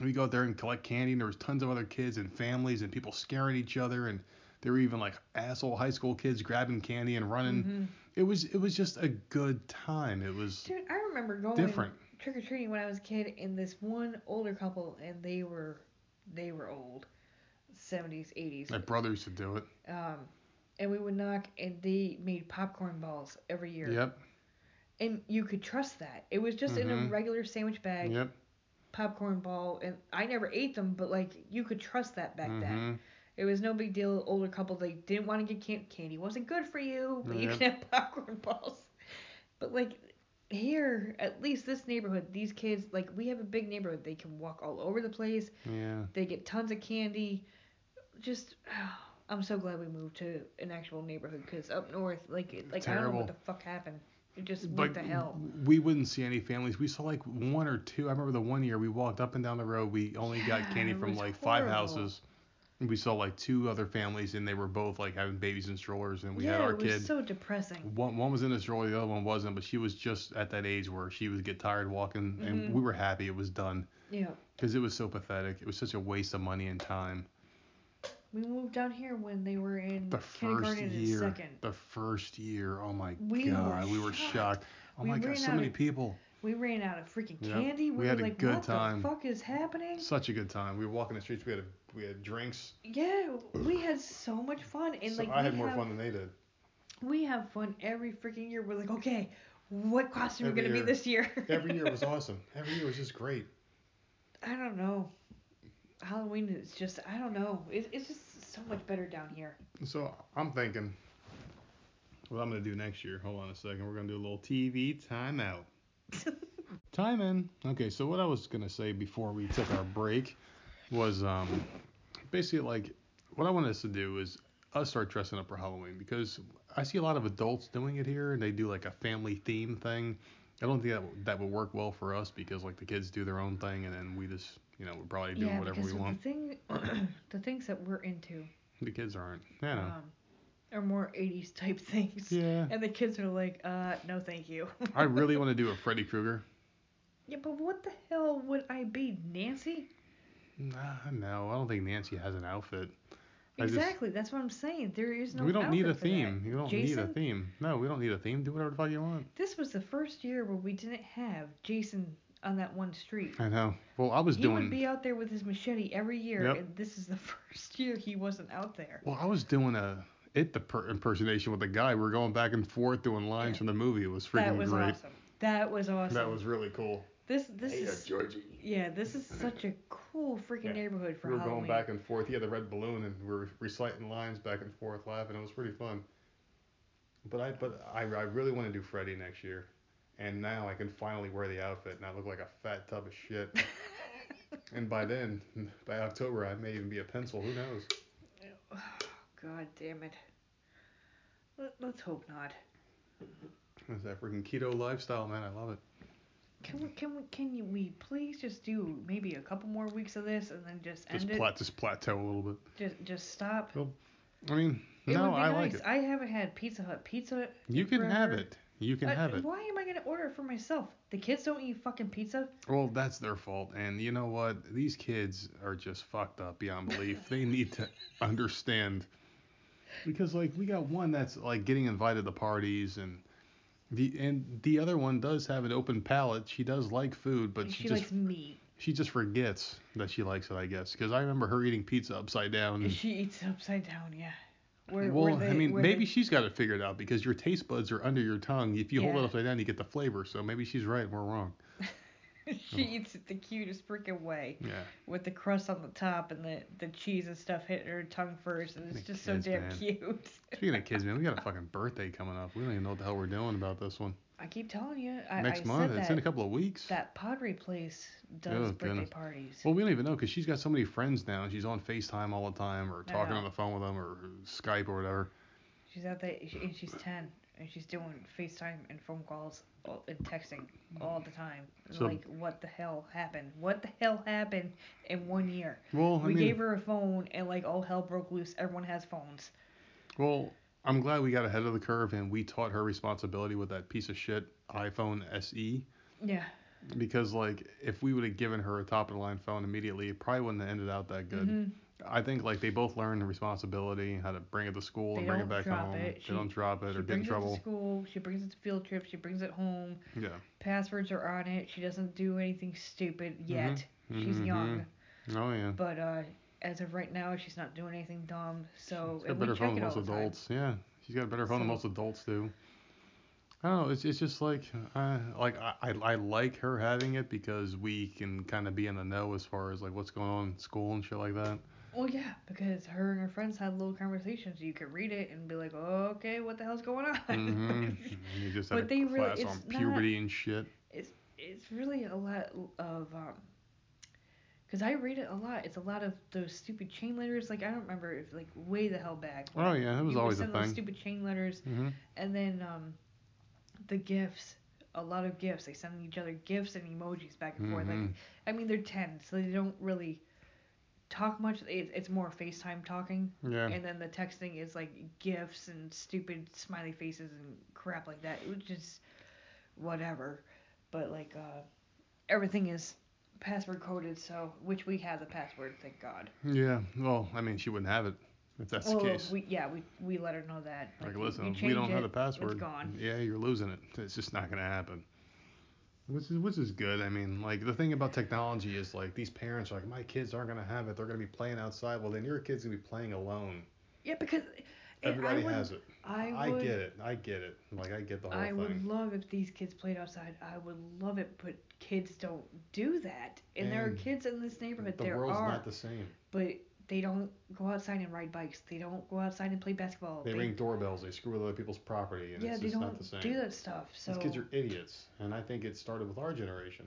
We go out there and collect candy, and there was tons of other kids and families and people scaring each other, and there were even like asshole high school kids grabbing candy and running. hmm It was it was just a good time. It was Dude, I remember going different. trick or treating when I was a kid, and this one older couple, and they were they were old, 70s, 80s. My brother used to do it. Um, and we would knock, and they made popcorn balls every year. Yep. And you could trust that. It was just in a Mhm. regular sandwich bag, Yep. popcorn ball, and I never ate them, but like you could trust that back then. Mhm. It was no big deal. Older couple, they didn't want to get can- candy. wasn't good for you, but you can have popcorn balls. But like here, at least this neighborhood, these kids, like we have a big neighborhood. They can walk all over the place. Yeah. They get tons of candy. Just, I'm so glad we moved to an actual neighborhood because up north, like, like I don't know what the fuck happened. It just But went to hell. we wouldn't see any families. We saw like one or two. I remember the one year we walked up and down the road. We only got candy from like five houses. And we saw like two other families, and they were both like having babies in strollers, and we yeah, had our kid. it was so depressing. One, one was in a stroller, the other one wasn't, but she was just at that age where she would get tired walking, Mhm. and we were happy it was done Yeah. because it was so pathetic. It was such a waste of money and time. We moved down here when they were in The first year, second. the first year, oh my We were god, we were shocked. Oh We my god, so many of- people. We ran out of freaking Yep. candy. We, We had were a like, good what time. the fuck is happening? Such a good time. We were walking the streets. We had a, we had drinks. Yeah, we had so much fun, and So like I had more have, fun than they did. we have fun every freaking year. We're like, okay, what costume are we gonna year. be this year? Every year was awesome. Every year was just great. I don't know. Halloween is just I don't know. It, it's just so much better down here. So I'm thinking, what I'm gonna do next year. Hold on a second. We're gonna do a little TV timeout. Time in. Okay, so what I was gonna say before we took our break was um basically like what I wanted us to do is us start dressing up for Halloween because I see a lot of adults doing it here and they do like a family theme thing. I don't think that that would work well for us because like the kids do their own thing and then we just you know we're probably doing yeah, whatever we want. the thing, the things that we're into, The kids aren't. Know. um, are more 80s type things. yeah. And the kids are like, uh, no, thank you. I really want to do a Freddy Krueger. Yeah, but what the hell would I be, Nancy? Nah, no, I don't think Nancy has an outfit. I just- Exactly. That's what I'm saying. There is no. we don't need a outfit for that. theme. You don't Jason, need a theme. No, we don't need a theme. Do whatever the fuck you want. This was the first year where we didn't have Jason on that one street. I know. Well, I was He doing. He would be out there with his machete every year, Yep. and this is the first year he wasn't out there. Well, I was doing a it the per- impersonation with a guy. We are going back and forth doing lines Yeah. from the movie. It was freaking great. that was great. awesome. That was awesome. That was really cool. this. This uh, is Georgie. yeah. This is such a cool freaking Yeah. neighborhood for Halloween. We were Halloween. going back and forth. He had the red balloon, and we were reciting lines back and forth, laughing. It was pretty fun. But I, but I, I really want to do Freddy next year, and now I can finally wear the outfit, and I look like a fat tub of shit. and by then, by October, I may even be a pencil. Who knows? God damn it. Let, let's hope not. It's that freaking keto lifestyle, man. I love it. Can we can we can you, we please just do maybe a couple more weeks of this and then just end Just it? plat, just plateau a little bit. Just just stop. I mean, It no, I nice. like it. I haven't had Pizza Hut pizza. You can have it. You can Uh, have it. Why am I gonna order it for myself? The kids don't eat fucking pizza. Well, that's their fault. And you know what? These kids are just fucked up beyond belief. they need to understand. Because like we got one that's like getting invited to parties and the and the other one does have an open palate. She does like food, but she, she just likes meat. she just forgets that she likes it, I guess. Because I remember her eating pizza upside down. She eats it upside down. Yeah. Where, well, where they, I mean, maybe they- she's got it figured out because your taste buds are under your tongue. If you hold it Yeah. upside down, you get the flavor. So maybe she's right and we're wrong. she oh. eats it the cutest freaking way Yeah. with the crust on the top and the the cheese and stuff hitting her tongue first, and it's just so kids, damn man. cute. Speaking of kids, man, we got a fucking birthday coming up. We don't even know what the hell we're doing about this one. I keep telling you. I, Next I month, said it's that, in a couple of weeks. that Padre place does Oh, birthday goodness. parties. Well, we don't even know because she's got so many friends now. She's on FaceTime all the time or talking on the phone with them or Skype or whatever. She's out there, and she's ten, and she's doing FaceTime and phone calls and texting all the time. So- like, what the hell happened? What the hell happened in one year? Well, I we mean, gave her a phone, and like all hell broke loose. Everyone has phones. well, I'm glad we got ahead of the curve and we taught her responsibility with that piece of shit iPhone SE. Yeah. Because like, if we would have given her a top of the line phone immediately, it probably wouldn't have ended out that good. Mhm. I think like they both learned the responsibility, how to bring it to school They and bring it back home. it. They She- don't drop it She or get in brings it to trouble. school. She brings it to field trips. She brings it home. Yeah. Passwords are on it. She doesn't do anything stupid yet. She's Mhm, young, Oh yeah. but uh, as of right now, she's not doing anything dumb. So She's got a better phone than most adults. Yeah, she's got a better phone than most adults do. I don't know. It's it's just like uh, like I, I I like her having it because we can kind of be in the know as far as like what's going on in school and shit like that. Well, yeah, because her and her friends had little conversations. You could read it and be like, okay, what the hell's going on? hmm you just had But a they really- it's not- puberty and shit. it's it's really a lot of um. Cause I read it a lot. It's a lot of those stupid chain letters. Like I don't remember if like way the hell back. Oh yeah, that was always a thing. stupid chain letters, hmm and then um, the gifts. A lot of gifts. They send each other gifts and emojis back and forth. Like. I mean, they're ten, so they don't really talk much. It, it's more FaceTime talking. Yeah. And then the texting is like gifts and stupid smiley faces and crap like that. It was just whatever. But like uh, everything is password coded, so which we have the password, thank God. Yeah. Well, I mean, she wouldn't have it if that's well, the case. we yeah we we let her know that. like, listen, we don't change have the password. It's gone. Yeah, you're losing it. It's just not gonna happen. Which is which is good. I mean, like the thing about technology is like these parents are like, my kids aren't gonna have it. They're gonna be playing outside. Well, then your kid's gonna be playing alone. Yeah, because Everybody would, has it. I would, get it. I get it. Like I get the whole I thing. would love if these kids played outside. I would love it, but kids don't do that. And there are kids in this neighborhood. the there world's are, not the same. but they don't go outside and ride bikes. They don't go outside and play basketball. They ring doorbells. They screw with other people's property, and yeah, it's they just don't not the same. do that stuff. So These kids are idiots, and I think it started with our generation.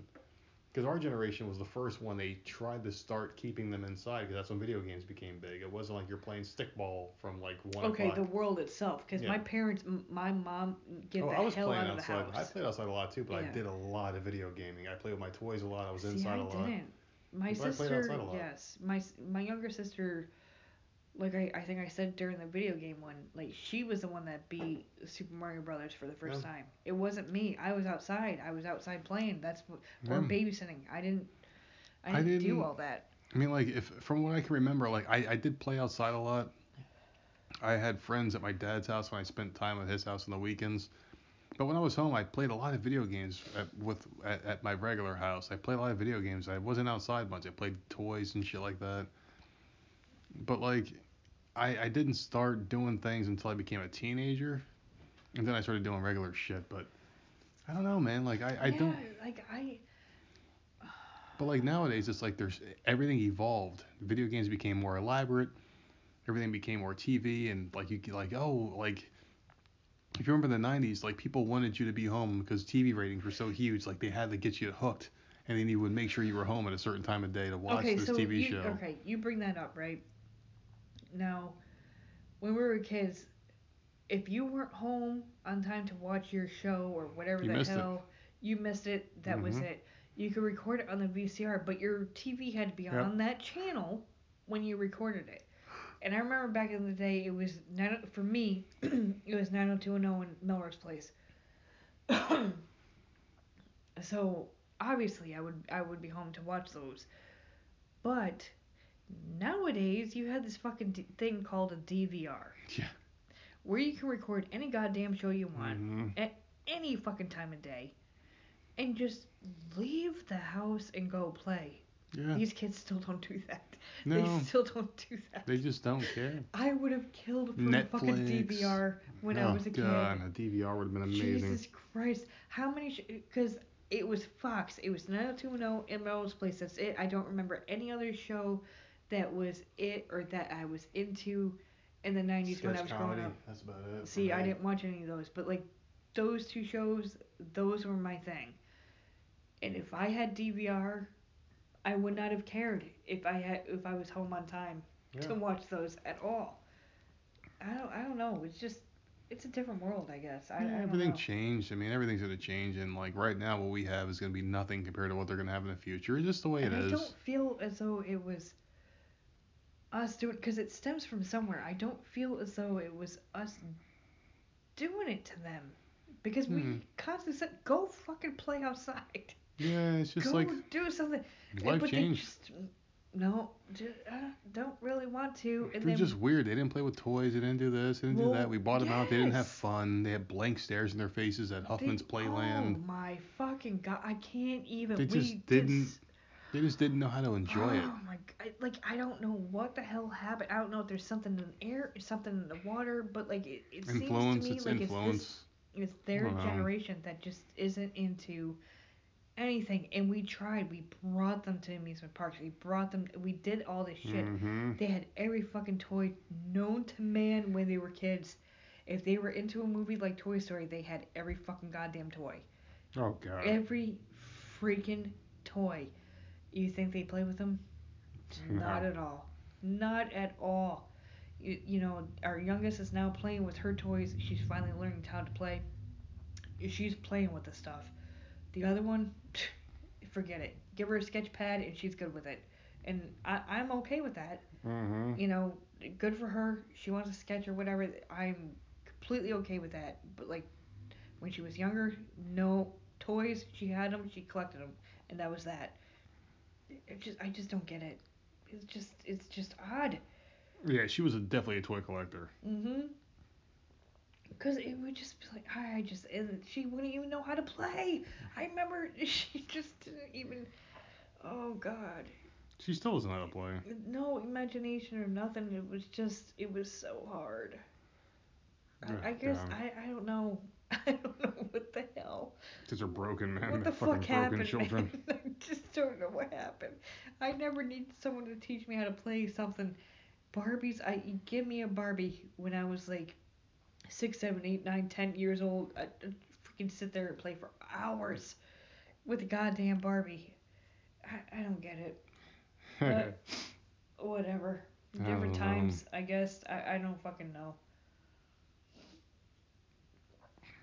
Because our generation was the first one they tried to start keeping them inside, because that's when video games became big. It wasn't like you're playing stickball from like one okay, o'clock. the world itself. Because Yeah. my parents, m- my mom, get oh, the I was hell playing out of the house. I played outside a lot too, but I did a lot of video gaming. I played with my toys a lot. I was See, inside I a lot. didn't. My But sister, outside a lot. yes, my my younger sister, like I, I think I said during the video game one, like she was the one that beat Super Mario Brothers for the first Yeah. time. It wasn't me. I was outside. I was outside playing. That's what, or Yeah. babysitting. I didn't. I I didn't, do didn't- all that. I mean, like if from what I can remember, like I, I did play outside a lot. I had friends at my dad's house when I spent time at his house on the weekends. But when I was home, I played a lot of video games at, with at, at my regular house. I played a lot of video games. I wasn't outside much. I played toys and shit like that. But like, I I didn't start doing things until I became a teenager, and then I started doing regular shit. But I don't know, man. Like I, I yeah, don't. like I. But like nowadays, it's like there's everything evolved. Video games became more elaborate. Everything became more TV, and like you like oh like if you remember the '90s, like people wanted you to be home because TV ratings were so huge. Like they had to get you hooked, and then you would make sure you were home at a certain time of day to watch okay, this so TV you, show. okay, you bring that up, right? Now, when we were kids, if you weren't home on time to watch your show or whatever You the missed it. hell, you missed it. That was Mhm. it. You could record it on the VCR, but your TV had to be Yep. on that channel when you recorded it. And I remember back in the day, it was nine, for me, it was 90210 in Melrose Place. so obviously, I would I would be home to watch those. But nowadays, you have this fucking d- thing called a DVR. Yeah. Where you can record any goddamn show you want Mhm. at any fucking time of day, and just leave the house and go play. Yeah. These kids still don't do that. No, They still don't do that. they just don't care. I would have killed for a fucking DVR when I oh was a god, kid. God, a DVR would have been amazing. Jesus Christ. How many because it was Fox. It was 90210 in Melrose Place. That's it. I don't remember any other show that was it or that I was into in the 90s when I was comedy. growing up. That's about it. See, I didn't watch any of those, but like those two shows, those were my thing. And if I had DVR, I would not have cared if I had if I was home on time Yeah. to watch those at all. I don't I don't know. It's just it's a different world, I guess. I, I Yeah, don't everything know. changed. I mean, everything's gonna change, and like right now, what we have is gonna be nothing compared to what they're gonna have in the future. It's just the way it I is. don't feel as though it was us doing because it stems from somewhere. I don't feel as though it was us doing it to them because Hmm. we constantly said, "Go fucking play outside. Yeah, it's just Go like do something." life but changed. they just no, uh, don't really want to. And They're just weird. They didn't play with toys. They didn't do this. They didn't do that. We bought them out. They didn't have fun. They had blank stares in their faces at Hoffman's they, Playland. Oh my fucking god! I can't even. They we just did didn't They just didn't know how to enjoy it. Oh my god! Like I don't know what the hell happened. I don't know if there's something in the air, something in the water, but like it, it Influence. seems to me It's like influence. it's this, it's their don't generation that just isn't into anything. And we tried. We brought them to amusement parks. We brought them. We did all this shit. hmm They had every fucking toy known to man when they were kids. If they were into a movie like Toy Story, they had every fucking goddamn toy. Oh god. Every freaking toy. You think they play with them? Not at all. Not at all. You, you know, our youngest is now playing with her toys. She's finally learning how to play. She's playing with the stuff. The other one, forget it. Give her a sketch pad and she's good with it. And I, I'm okay with that. hmm You know, good for her. She wants to sketch or whatever. I'm completely okay with that. But like, when she was younger, no toys. She had them. She collected them, and that was that. It just, I just don't get it. It's just, it's just odd. Yeah, she was a, definitely a toy collector. Mhm. Because it would just be like, I just, and she wouldn't even know how to play. I remember she just didn't even, oh God. She still doesn't know how to play. No imagination or nothing. It was just, it was so hard. I, I guess, Yeah. I, I don't know. I don't know what the hell. Kids are broken, man. what They're the fucking fuck broken happened? children. I just don't know what happened. I never need someone to teach me how to play something. Barbies, I you give me a Barbie when I was like six, seven, eight, nine, ten years old. I, I'd freaking sit there and play for hours with a goddamn Barbie. I, I don't get it. But whatever. I Different know. times, I guess. I, I don't fucking know.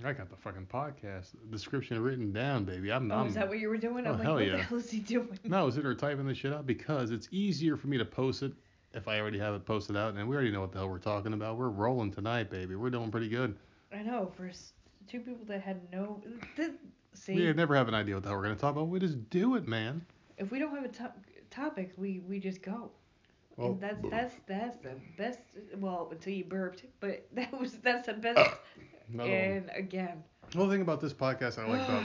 I got the fucking podcast description written down, baby. I'm, Oh, is that what you were doing? Oh, I'm Oh, like, hell what yeah. the hell is he doing? No, I was there typing this shit out because it's easier for me to post it if I already have it posted out, and we already know what the hell we're talking about. We're rolling tonight, baby. We're doing pretty good. I know for two people that had no. Th- see, We never have an idea what the hell we're gonna talk about. We just do it, man. if we don't have a to- topic, we we just go. Well, that's that's that's the best. Well, until you burped, but that was that's the best. Another one. and again, Well, the thing about this podcast I like about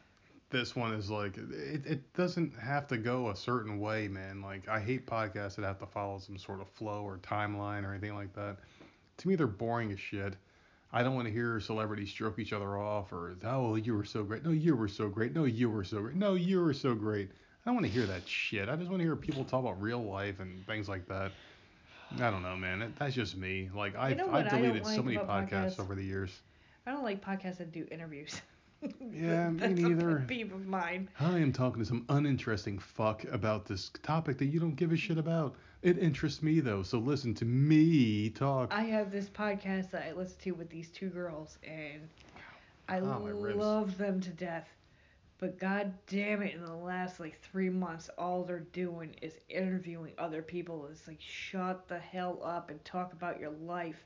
this one is like it, it doesn't have to go a certain way, man. Like I hate podcasts that have to follow some sort of flow or timeline or anything like that. To me, they're boring as shit. I don't want to hear celebrities stroke each other off or oh you were so great. No, you were so great. No, you were so great. No, you were so great. I don't want to hear that shit. I just want to hear people talk about real life and things like that. I don't know, man. That's just me. Like I've, know I've what I don't deleted so like many podcasts podcasts? over the years. I don't like podcasts that do interviews. Yeah, me neither. peeve of mine. I am talking to some uninteresting fuck about this topic that you don't give a shit about. It interests me though, so listen to me talk. I have this podcast that I listen to with these two girls, and I Oh, love them to death. But god damn it, in the last like three months, all they're doing is interviewing other people. It's like shut the hell up and talk about your life.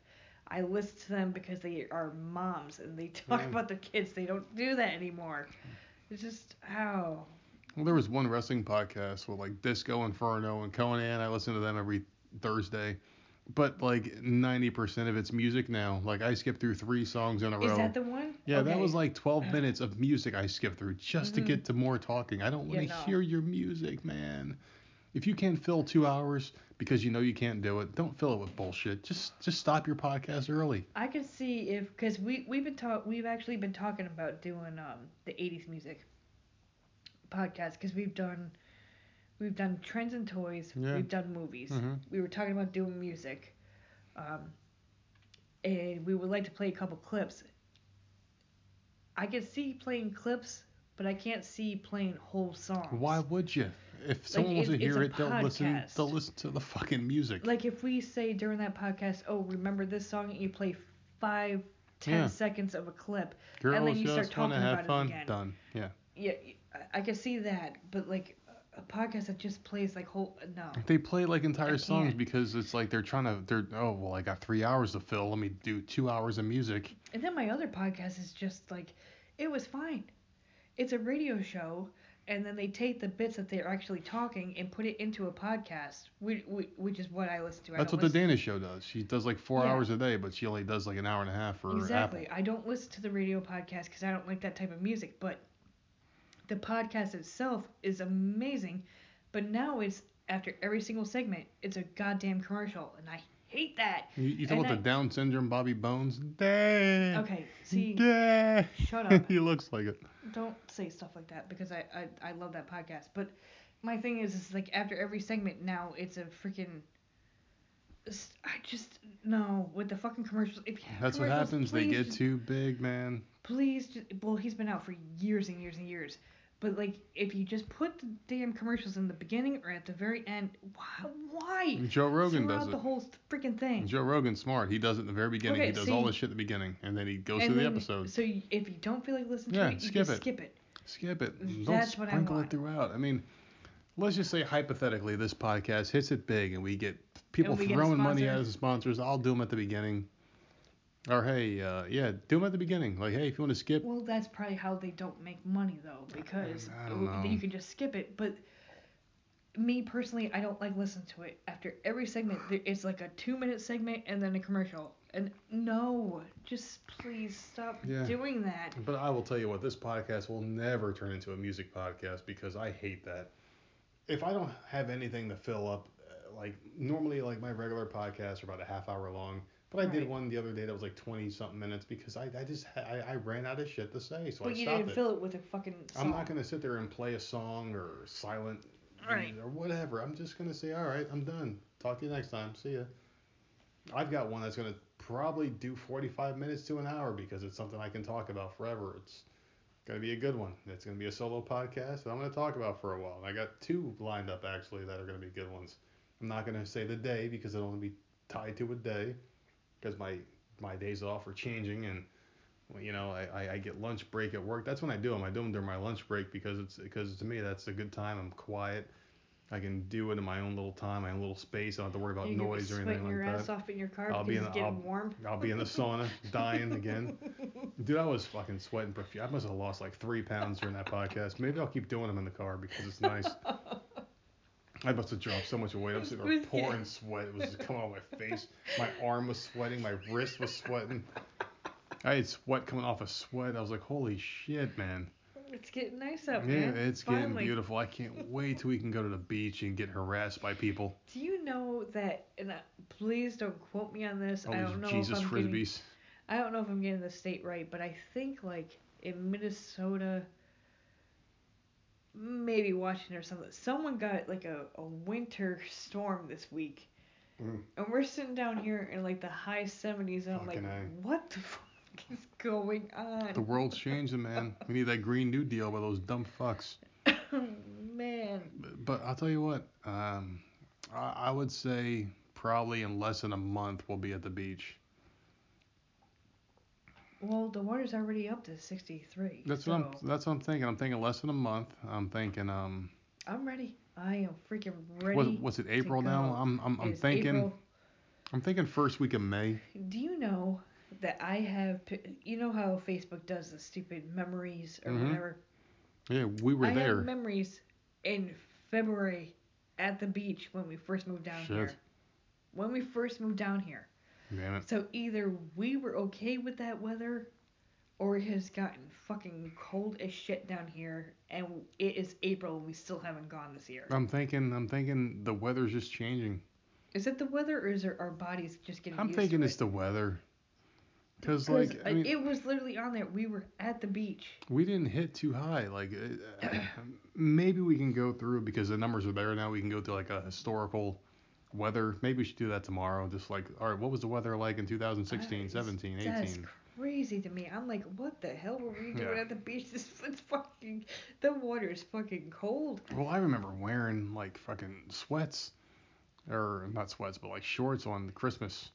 I listen to them because they are moms and they talk Yeah. about their kids. They don't do that anymore. It's just how. Well, there was one wrestling podcast with like Disco Inferno and Konnan. I listen to them every Thursday. But like 90% of it's music now. Like I skipped through three songs in a row. Is that the one? yeah, that was like 12 minutes of music I skipped through just to Mhm. get to more talking. I don't want to Yeah, no. hear your music, man. If you can't fill two hours because you know you can't do it, don't fill it with bullshit. Just just stop your podcast early. I can see if because we we've been talk we've actually been talking about doing um the 80s music podcast because we've done we've done trends and toys Yeah. we've done movies Mhm. we were talking about doing music um and we would like to play a couple clips I can see playing clips but I can't see playing whole songs Why would you? If someone wants it's- to hear it, they'll listen. They'll listen to the fucking music. like if we say during that podcast oh remember this song and you play five ten Yeah. seconds of a clip Girls and then you start just want to talking have about it fun. again. Done. Yeah. Yeah, I, I can see that, but like a podcast that just plays like whole no. They play like entire songs because it's like they're trying to. They're oh well, I got three hours to fill. Let me do two hours of music. And then my other podcast is just like, it was fine. It's a radio show, and then they take the bits that they're actually talking and put it into a podcast, which, which is what I listen to. I That's what the Dana show does. She does like four Yeah. hours a day, but she only does like an hour and a half for Exactly. Apple. I don't listen to the radio podcast because I don't like that type of music, but the podcast itself is amazing. But now it's after every single segment, it's a goddamn commercial, and I hate that. You, you talking about I- the Down syndrome Bobby Bones? Dang. Okay, see, Dang. shut up. he looks like it. don't say stuff like that because I, I I love that podcast. But my thing is, is like after every segment now, it's a freaking. I just no with the fucking commercials. If That's what commercials, happens. They get just- too big, man. Please, just, well, he's been out for years and years and years. But like, if you just put the damn commercials in the beginning or at the very end, why? Why? Joe Rogan does the whole freaking thing. Joe Rogan's smart. He does it in the very beginning. Okay, he does all this shit at the beginning, and then he goes through the episode. So you, if you don't feel like listening Yeah, to it, you skip just it. skip it. Skip it. Don't That's what I sprinkle it throughout. I mean, let's just say hypothetically this podcast hits it big and we get people we get throwing money at us as sponsors. I'll do them at the beginning. Or hey, uh, yeah, do them at the beginning. Like hey, if you want to skip, Well, that's probably how they don't make money though, because I don't know. you can just skip it. But me personally, I don't like listen to it. After every segment, it's like a two-minute segment and then a commercial, And no, just please stop Yeah. doing that. But I will tell you what, this podcast will never turn into a music podcast because I hate that. If I don't have anything to fill up, uh, like normally, like my regular podcasts are about a half hour long. But I did Right. one the other day that was like 20 something minutes because I, I just I, I ran out of shit to say, so I stopped. but you stopped didn't it. fill it with a fucking song. I'm not gonna sit there and play a song or silent Right. or whatever. I'm just gonna say, all right, I'm done. Talk to you next time. See ya. I've got one that's gonna probably do 45 minutes to an hour because it's something I can talk about forever. It's gonna be a good one. It's gonna be a solo podcast that I'm gonna talk about for a while. And I got two lined up actually that are gonna be good ones. I'm not gonna say the day because it'll only be tied to a day because my my days off are changing and you know I, I, get lunch break at work. That's when I do them. I do them during my lunch break because it's because to me that's a good time. I'm quiet. I can do it in my own little time, my own little space. I don't have to worry about You're gonna be noise or anything sweating like your that. ass off in your car I'll be in the- I'll- warm. I'll be in the sauna, dying again. Dude, I was fucking sweating profusely I must have lost like three pounds during that podcast. Maybe I'll keep doing them in the car because it's nice. I must have dropped so much weight. I'm sitting there pouring sweat. It was just coming on my face. My arm was sweating. My wrist was sweating. I had sweat coming off of sweat. I was like, holy shit, man. It's getting nice out, Yeah, man. it's getting beautiful. I can't wait till we can go to the beach and get harassed by people. Do you know that? And uh, please don't quote me on this. All I don't know Jesus if I'm getting. I don't know if I'm getting the state right, but I think like in Minnesota, maybe Washington or something, someone got like a, a winter storm this week. Mm. And we're sitting down here in like the high 70s, and I'm like, Fucking what the fuck is going on? The world's changing, man. We need that Green New Deal by those dumb fucks. Man. But, but I'll tell you what, um, I, I would say probably in less than a month we'll be at the beach. Well, the water's already up to 63. That's so what I'm. That's what I'm thinking. I'm thinking less than a month. I'm thinking um. I'm ready. I am freaking ready. What, what's it? April now. I'm I'm I'm thinking. April. I'm thinking first week of May. Do you know that I have? You know how Facebook does the stupid memories or Mhm. whatever. Yeah, we were I there. have memories in February at the beach when we first moved down Shit. here. When we first moved down here. Damn it. So either we were okay with that weather, or it has gotten fucking cold as shit down here, and it is April and we still haven't gone this year. I'm thinking. I'm thinking the weather's just changing. Is it the weather, or is it our bodies just getting I'm thinking to it's it? the weather. because like I mean, it was literally on there. We were at the beach. we didn't hit too high. Like uh, maybe we can go through because the numbers are better now. We can go through like a historical weather. Maybe we should do that tomorrow. Just like, all right, what was the weather like in 2016, That is- 17, 18? That's crazy to me. I'm like, what the hell were we doing Yeah. at the beach? This it's fucking the water is fucking cold. Well, I remember wearing like fucking sweats, or not sweats, but like shorts on the Christmas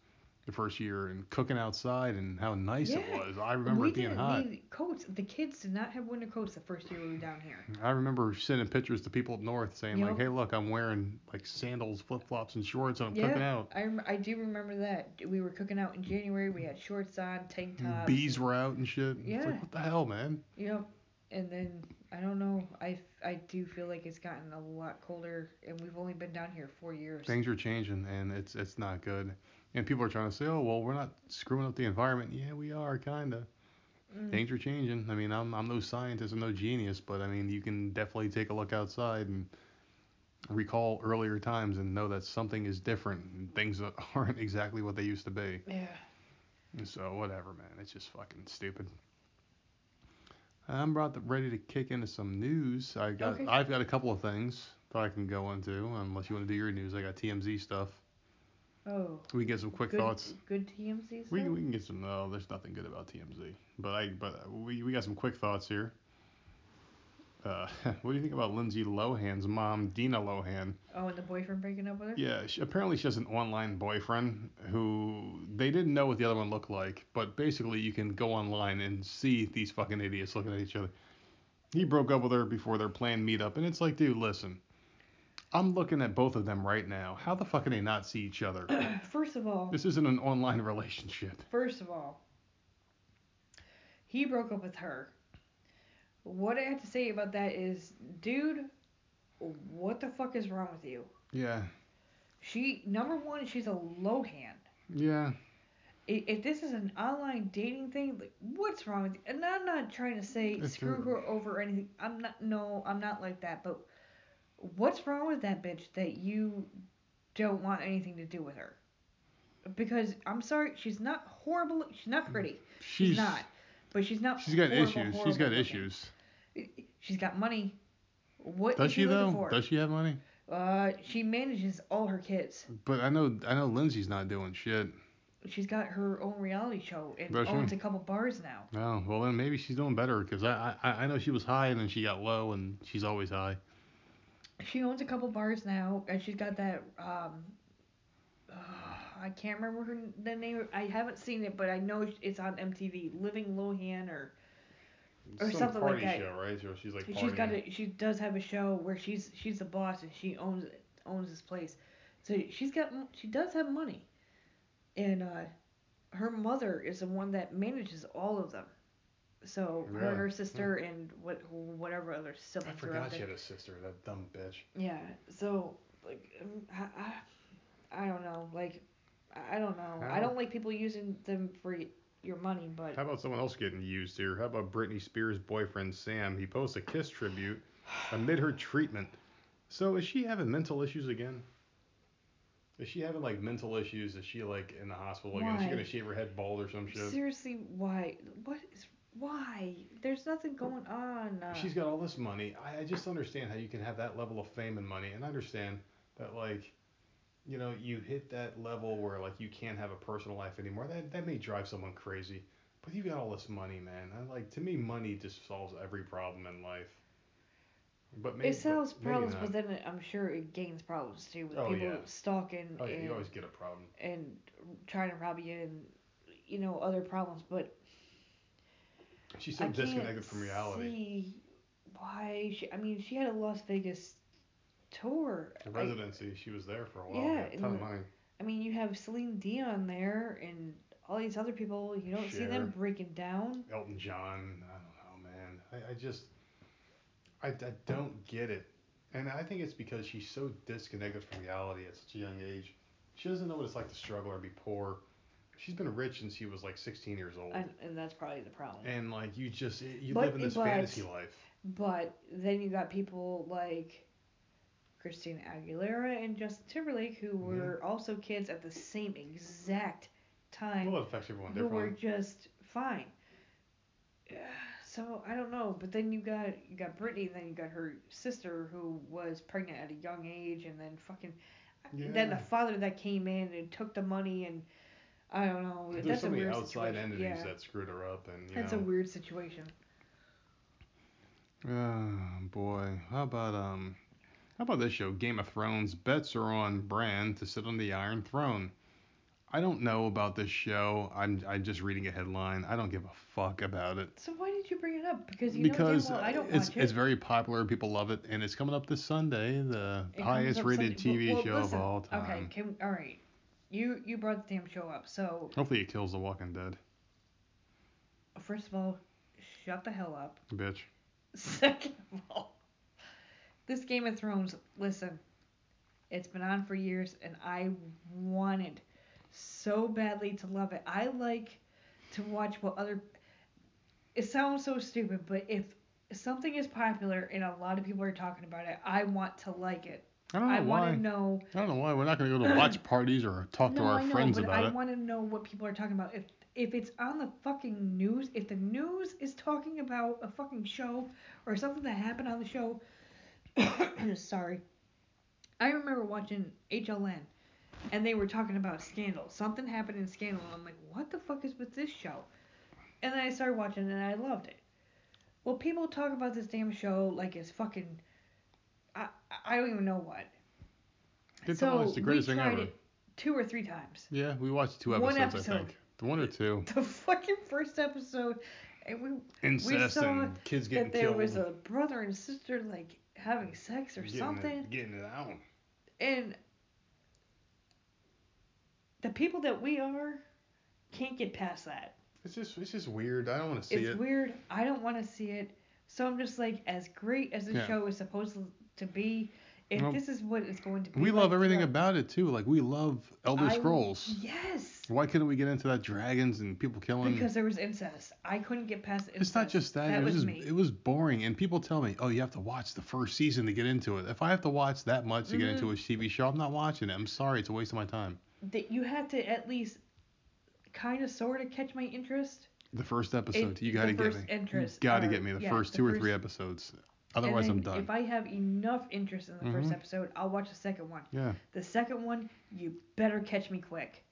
the first year and cooking outside and how nice it Yeah. was. I remember we it being didn't hot. need coats. The kids did not have winter coats the first year we were down here. I remember sending pictures to people up north saying like, "Hey, look, I'm wearing like sandals, flip flops, and shorts, and I'm yeah, cooking out." I, rem- I do remember that. We were cooking out in January. We had shorts on, tank tops. Bees were out and shit. It's Yeah. like, what the hell, man? Yep. And then I don't know. I, I do feel like it's gotten a lot colder, and we've only been down here four years. Things are changing, and it's it's not good. And people are trying to say, "Oh, well, we're not screwing up the environment." Yeah, we are, kinda. Mm. Things are changing. I mean, I'm I'm no scientist, I'm no genius, but I mean, you can definitely take a look outside and recall earlier times and know that something is different. And things aren't exactly what they used to be. Yeah. And so whatever, man. It's just fucking stupid. I'm about to, ready to kick into some news. I got Okay. I've got a couple of things that I can go into. Unless you want to do your news, I got TMZ stuff. Oh. We get some quick good, thoughts. Good TMZ We, we can get some. No, there's nothing good about TMZ. But I but we, we got some quick thoughts here. Uh, what do you think about Lindsay Lohan's mom, Dina Lohan? Oh, and the boyfriend breaking up with her? Yeah, she, apparently she has an online boyfriend who they didn't know what the other one looked like, but basically you can go online and see these fucking idiots looking at each other. He broke up with her before their planned meetup, and it's like, dude, listen, I'm looking at both of them right now. How the fuck can they not see each other? First of all, this isn't an online relationship. first of all, he broke up with her. What I have to say about that is, dude, what the fuck is wrong with you? Yeah, She number one, she's a Lohan, yeah, if this is an online dating thing, like, what's wrong with you? And I'm not trying to say It's screw her over or anything. I'm not. No, I'm not like that. But what's wrong with that bitch that you don't want anything to do with her? Because I'm sorry, she's not horrible. She's not pretty. She's, She's not. But she's not. She's got issues. She's got looking. issues. She's got money. What Does she though? for? Does she have money? Uh, she manages all her kids. But I know I know Lindsay's not doing shit. She's got her own reality show and owns a couple bars now. Oh, well then maybe she's doing better because I, I I know she was high and then she got low and she's always high. She owns a couple bars now, and she's got that. Um, I can't remember her the name. I haven't seen it, but I know it's on MTV. Living Lohan or Or Some something like that. show, right? So she's like she's got a she does have a show where she's she's the boss and she owns owns this place. So she's got she does have money, and uh, her mother is the one that manages all of them. So her and her Really? sister and what whatever other I siblings out forgot she had a sister. That dumb bitch. Yeah. So like um, I, I I don't know like I don't know I don't like people using them for your money, but How about someone else getting used here? How about Britney Spears' boyfriend Sam? He posts a Kiss tribute amid her treatment. So is she having mental issues again? Is she having like mental issues? Is she like in the hospital again? Is she gonna shave her head bald or some shit? seriously why what is why there's nothing going on. She's got all this money. I, I just understand how you can have that level of fame and money, and I understand that like, you know, you hit that level where like you can't have a personal life anymore. That that may drive someone crazy. But you got all this money, man. I like to me, money just solves every problem in life. But maybe it solves but problems, not. but then it- I'm sure it gains problems too with Oh, people yeah. stalking oh yeah, and you always get a problem. and trying to rob you and you know other problems. But She's so I disconnected from reality. see why she. I mean, she had a Las Vegas tour. The I- residency, she was there for a while. Yeah, a ton of money. I mean, you have Celine Dion there and all these other people. You don't see them breaking down. Elton John. I don't know, man. I, I just, I, I don't get it. And I think it's because she's so disconnected from reality at such a young age. She doesn't know what it's like to struggle or be poor. She's been rich since she was like 16 years old. And, and that's probably the problem. and like you just, you But- live in this but- fantasy life. But then you got people like Christina Aguilera and Justin Timberlake who mm-hmm. were also kids at the same exact time Well, it affects everyone who were just fine. So I don't know, but then you got you got Britney, then you got her sister who was pregnant at a young age, and then fucking then the father that came in and took the money, and I don't know. There's that's so a many weird outside situation. entities yeah, that screwed her up, and you that's know. a weird situation. Oh boy, how about um, how about this show, Game of Thrones? Bets are on Bran to sit on the Iron Throne. I don't know about this show. I'm I'm just reading a headline. I don't give a fuck about it So why did you bring it up? Because you because know well I don't it's watch it. it's very popular. People love it, and it's coming up this Sunday, the It highest rated Sunday- TV well, show listen, of all time. Okay, can all right. You you brought the damn show up. So Hopefully, it kills The Walking Dead, first of all, shut the hell up. bitch. Second of all, this Game of Thrones. Listen, it's been on for years, and I wanted so badly to love it. I like to watch what other. It sounds so stupid, but if something is popular and a lot of people are talking about it, I want to like it. I don't know I why. want to know. I don't know why we're not gonna go to watch parties or talk no, to our I know, friends but about I it. want to know what people are talking about. If if it's on the fucking news, if the news is talking about a fucking show or something that happened on the show, sorry. I remember watching HLN, and they were talking about Scandal. Something happened in Scandal, and I'm like, what the fuck is with this show? And then I started watching, it and I loved it. Well, people talk about this damn show like it's fucking. I don't even know what. It's so always the greatest we thing tried ever. it two or three times. Yeah, we watched two One episodes, I episode. The One or two. The fucking first episode, and we Incest saw and kids getting that there killed. was a brother and sister like having sex or getting something, It, getting it out. and the people that we are can't get past that. It's just it's just weird. I don't want to see it's it. It's weird. I don't want to see it. So I'm just like, as great as the Yeah. show is supposed to be, if Well, this is what it's going to be, We love like everything throughout- about it too. Like we love Elder I- Scrolls. Yes, Why couldn't we get into that dragons and people killing? because there was incest. I couldn't get past the incest. it's not just that. That it was, was just me. it was boring. And people tell me, oh, you have to watch the first season to get into it. If I have to watch that much to get Mm-hmm. into a TV show, I'm not watching it. I'm sorry, it's a waste of my time. that you have to at least kind of sort of catch my interest. The first episode, It- you got to get me. interest got to get me the yeah, first the two or three episodes. Otherwise, I'm done. If I have enough interest in the first Mhm. episode, I'll watch the second one. yeah. The second one, you better catch me quick,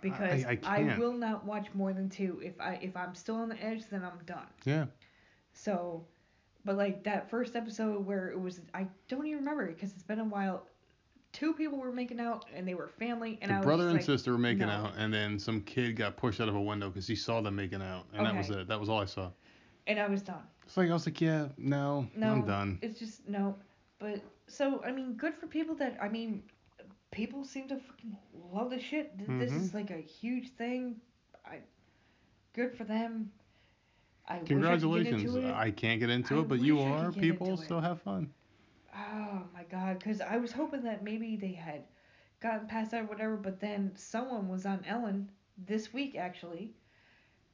because I can't. will not watch more than two. If I if I'm still on the edge, then I'm done. Yeah. So, but like that first episode where it was, I don't even remember it because it's been a while. Two people were making out and they were family, and the I brother and like, sister were making no. out, and then some kid got pushed out of a window because he saw them making out, and that was it. That was all I saw. and I was done. Like I was like, yeah, no, No, I'm done. It's just no. But so I mean, good for people that I mean, people seem to fucking love this shit. Th- This Mhm. is like a huge thing. I, good for them. I wish I could get Congratulations. it. I can't get into I it, but you are. People still have fun. Oh my god, because I was hoping that maybe they had gotten past that or whatever, but then someone was on Ellen this week actually,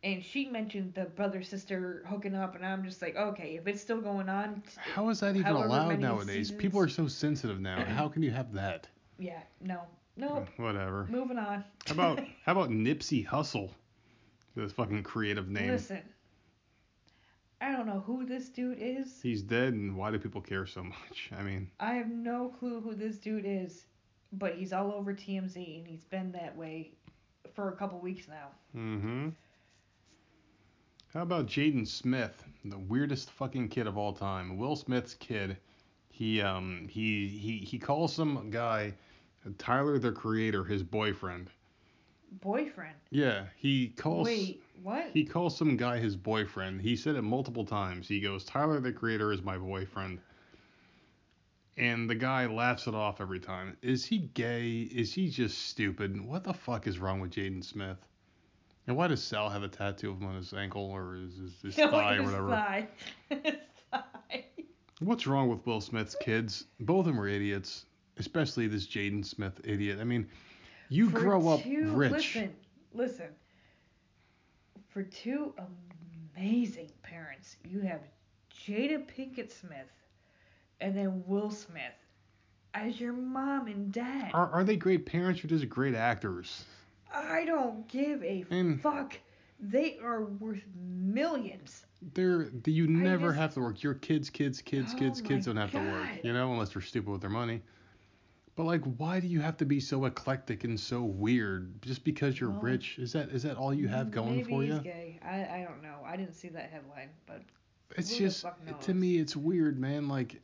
and she mentioned the brother sister hooking up, and I'm just like, okay, if it's still going on, How is that even allowed nowadays? seasons- People are so sensitive now. How can you have that? yeah, no, no, Whatever. moving on. How about how about Nipsey Hussle? This fucking creative name. Listen, I don't know who this dude is. He's dead, and why do people care so much? I mean, I have no clue who this dude is, but he's all over TMZ, and he's been that way for a couple weeks now. mm-hmm. How about Jaden Smith, the weirdest fucking kid of all time? Will Smith's kid. He um he he he calls some guy, Tyler the Creator, his boyfriend. Boyfriend. Yeah, he calls. Wait, what? He calls some guy his boyfriend. He said it multiple times. He goes, Tyler the Creator is my boyfriend. And the guy laughs it off every time. Is he gay? Is he just stupid? What the fuck is wrong with Jaden Smith? And why does Sal have a tattoo of him on his ankle or his, his, his oh, thigh or his whatever? Thigh. His thigh. What's wrong with Will Smith's kids? Both of them are idiots, especially this Jaden Smith idiot. I mean, you For grow up two- rich. Listen, listen. For two amazing parents, you have Jada Pinkett Smith and then Will Smith as your mom and dad. Are, are they great parents or just great actors? I don't give a And- fuck. They are worth millions. They're you never just- have to work. Your kids, kids, kids, Oh kids, kids don't have to work. You know, unless they're stupid with their money. But like, why do you have to be so eclectic and so weird? Just because you're Well, rich? Is that is that all you have going Maybe for he's you? gay. I, I don't know. I didn't see that headline, but It's just to me, it's weird, man. Like,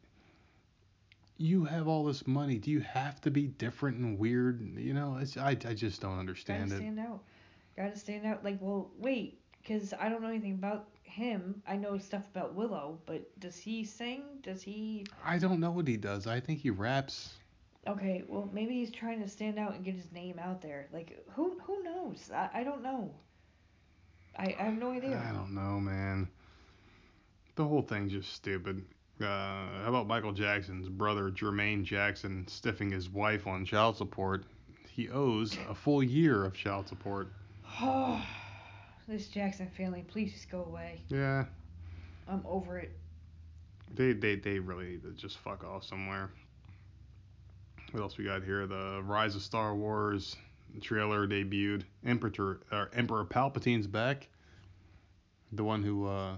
you have all this money. Do you have to be different and weird? You know, it's I I just don't understand gotta it. stand out. Gotta stand out. Like, well, wait, because I don't know anything about him. I know stuff about Willow, but does he sing? Does he? I don't know what he does. I think he raps. Okay, well, maybe he's trying to stand out and get his name out there. Like, who who knows? I, I don't know. I, I have no idea. I don't know, man. The whole thing's just stupid. Uh, how about Michael Jackson's brother, Jermaine Jackson, stiffing his wife on child support? He owes a full year of child support. Oh, this Jackson family, please just go away. Yeah, I'm over it. they they, they really need to just fuck off somewhere. What else we got here? The Rise of Star Wars trailer debuted. Emperor uh, Emperor Palpatine's back. The one who uh,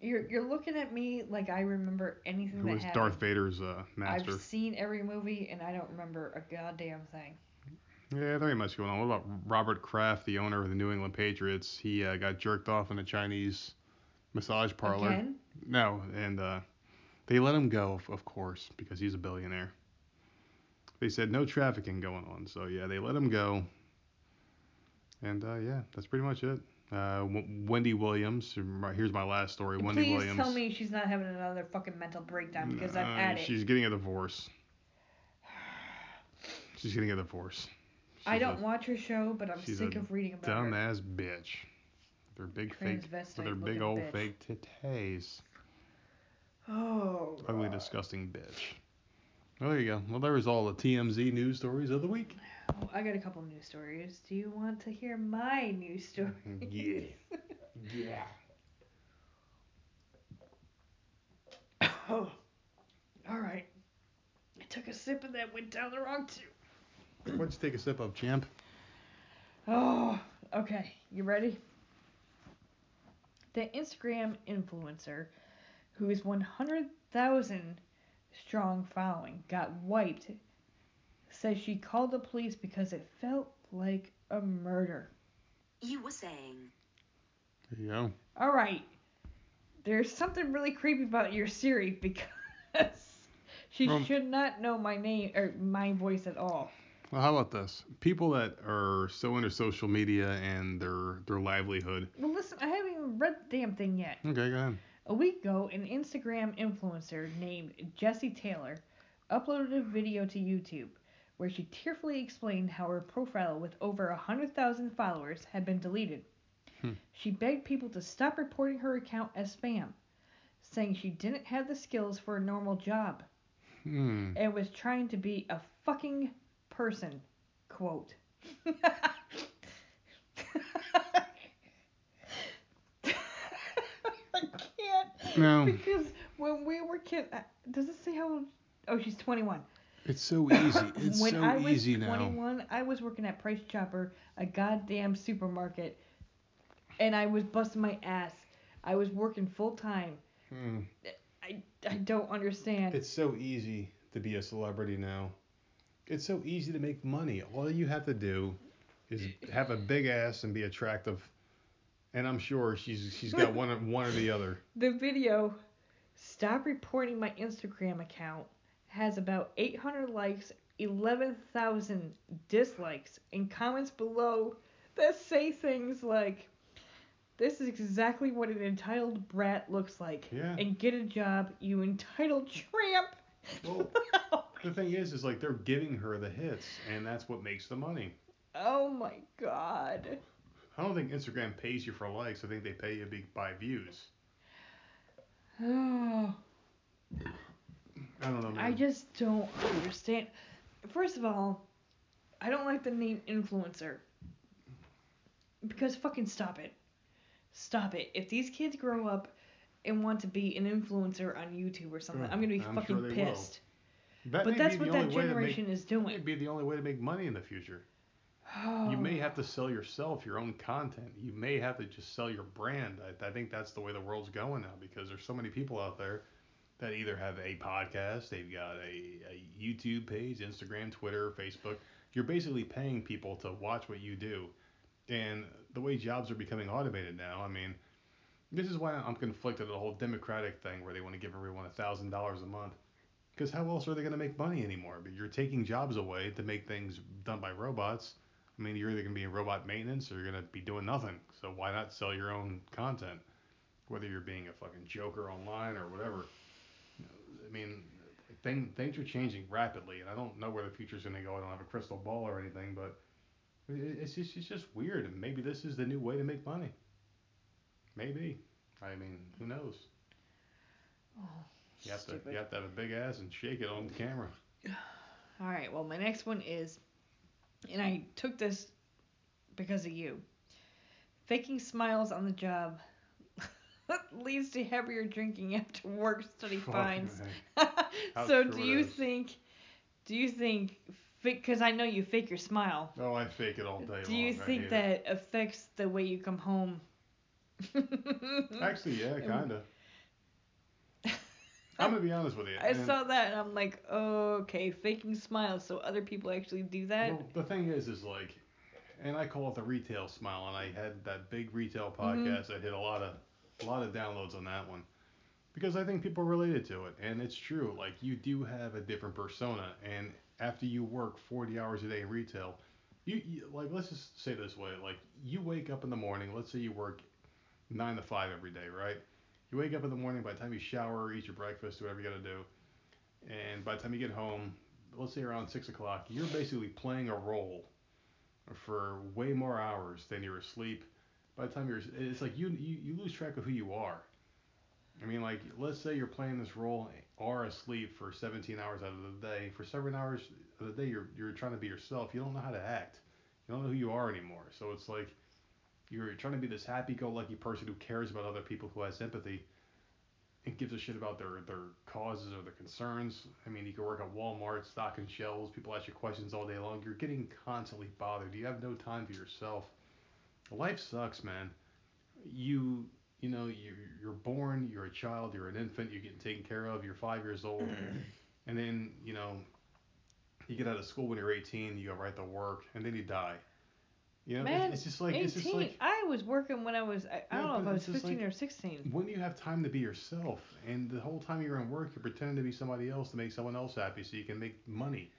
You're you're looking at me like I remember anything who that was happened. Darth Vader's uh, master. I've seen every movie and I don't remember a goddamn thing. Yeah, there ain't much going on. What about Robert Kraft, the owner of the New England Patriots? He uh, got jerked off in a Chinese massage parlor. Again? No, and uh, they let him go, of, of course, because he's a billionaire. They said no trafficking going on, so yeah, they let him go. And uh, yeah, that's pretty much it. Uh, w- Wendy Williams. Here's my last story. Wendy Please Williams. tell me she's not having another fucking mental breakdown because Uh, had it. She's getting a divorce. She's getting a divorce. I don't a- watch her show, but I'm she's sick of reading about her. dumbass bitch. Their big fake, with their big old bitch. fake titties. Oh. Ugly, God. disgusting bitch. Oh, there you go. Well, there was all the TMZ news stories of the week. Oh, I got a couple news stories. Do you want to hear my news mm-hmm. story? Yeah. Yeah. oh, all right. I took a sip and that went down the wrong tube. Why'd you take a sip of, champ? Oh, okay. You ready? The Instagram influencer, whose 100,000 strong following got wiped, says she called the police because it felt like a murder. You were saying. There you go. All right. There's something really creepy about your Siri because she Um, should not know my name or my voice at all. Well, how about this? People that are so into social media and their their livelihood. Well, listen, I haven't even read the damn thing yet. Okay, go ahead. A week ago, an Instagram influencer named Jessy Taylor uploaded a video to YouTube where she tearfully explained how her profile with over 100,000 followers had been deleted. Hmm. She begged people to stop reporting her account as spam, saying she didn't have the skills for a normal job Hmm. and was trying to be a fucking person. Quote. I can't. No. Because when we were kids, does it say how old? Oh, she's 21. It's so easy. It's when so I was easy now. 21, I was working at Price Chopper, a goddamn supermarket, and I was busting my ass. I was working full time. Hmm. I, I don't understand. It's so easy to be a celebrity now. It's so easy to make money. All you have to do is have a big ass and be attractive. And I'm sure she's she's got one one or the other. The video, Stop Reporting My Instagram Account, has about 800 likes, 11,000 dislikes, and comments below that say things like, This is exactly what an entitled brat looks like. Yeah. And get a job, you entitled tramp. Well, the thing is, is like they're giving her the hits, and that's what makes the money. oh my god. I don't think Instagram pays you for likes. I think they pay you by views. Oh. I don't know, man. I just don't understand. First of all, I don't like the name influencer. Because fucking stop it. Stop it. If these kids grow up and want to be an influencer on YouTube or something. I'm gonna be mm, I'm fucking sure pissed. That But that's what the that only way to make- generation is doing. It doing. may be the only way to make money in the future. You may have to sell yourself your own content. You may have to just sell your brand. I, I think that's the way the world's going now because there's so many people out there that either have a podcast, they've got a, a YouTube page, Instagram, Twitter, Facebook. You're basically paying people to watch what you do. And the way jobs are becoming automated now, I mean, this is why I'm conflicted at the whole Democratic thing where they want to give everyone a thousand dollars a month. Because how else are they going to make money anymore? But you're taking jobs away to make things done by robots. I mean, you're either going to be in robot maintenance or you're going to be doing nothing. So why not sell your own content? Whether you're being a fucking joker online or whatever. I mean, thing, things are changing rapidly, and I don't know where the future's going to go. I don't have a crystal ball or anything, but it- it's just, it's just weird. And maybe this is the new way to make money. Maybe. I mean, who knows? Oh, You have, to, you have to have a big ass and shake it on camera. All right. Well, my next one is, and I took this because of you. Faking smiles on the job leads to heavier drinking after work study Fucking finds. So do you is. think? Do you think? Because I know you fake your smile. Oh, I fake it all day Do long. you think that affects the way you come home? Actually, yeah, kinda. I'm gonna be honest with you. I and- saw that and I'm like, okay, faking smiles so other people actually do that. Well, the thing is, is like, and I call it the retail smile, and I had that big retail Mm-hmm. podcast that hit a lot of, a lot of downloads on that one, because I think people related to it, and it's true. Like you do have a different persona, and after you work 40 hours a day in retail, you, you like let's just say this way, like you wake up in the morning. Let's say you work nine to five every day, right? You wake up in the morning. By the time you shower, eat your breakfast, whatever you gotta do, and by the time you get home, let's say around six o'clock, you're basically playing a role for way more hours than you're asleep. By the time you're, it's like you you, you lose track of who you are. I mean, like, let's say you're playing this role are asleep for 17 hours out of the day. For seven hours of the day, you're you're trying to be yourself. You don't know how to act. You don't know who you are anymore. So it's like you're trying to be this happy-go-lucky person who cares about other people, who has empathy, and gives a shit about their their causes or their concerns. I mean, you can work at Walmart, stocking shelves. People ask you questions all day long. You're getting constantly bothered. You have no time for yourself. Life sucks, man. You you know you you're born, you're a child, you're an infant, you're getting taken care of. You're five years old, and then you know you get out of school when you're 18. You go right to work, and then you die. You know, Man, it's, it's just like 18. it's just like I was working when I was, I, I Yeah, don't know if I was 15 like- or 16. when do you have time to be yourself? And the whole time you're in work, you're pretending to be somebody else to make someone else happy so you can make money.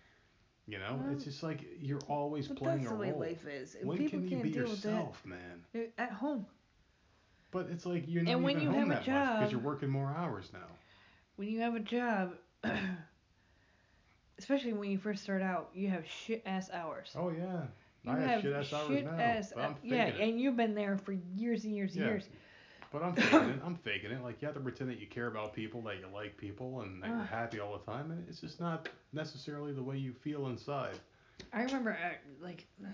You know, Well, it's just like you're always But playing that's a the way role. life is. When People can you can't be yourself, man? At home. But it's like you're not And when even you home have a that much because you're working more hours now. When you have a job, especially when you first start out, you have shit ass hours. Oh yeah, You I have shit ass hours shit now, ass yeah, it. and you've been there for years and years and Yeah. years. But I'm faking it. I'm faking it. Like you have to pretend that you care about people, that you like people, and that you're happy all the time, and it's just not necessarily the way you feel inside. I remember, uh, like, oh,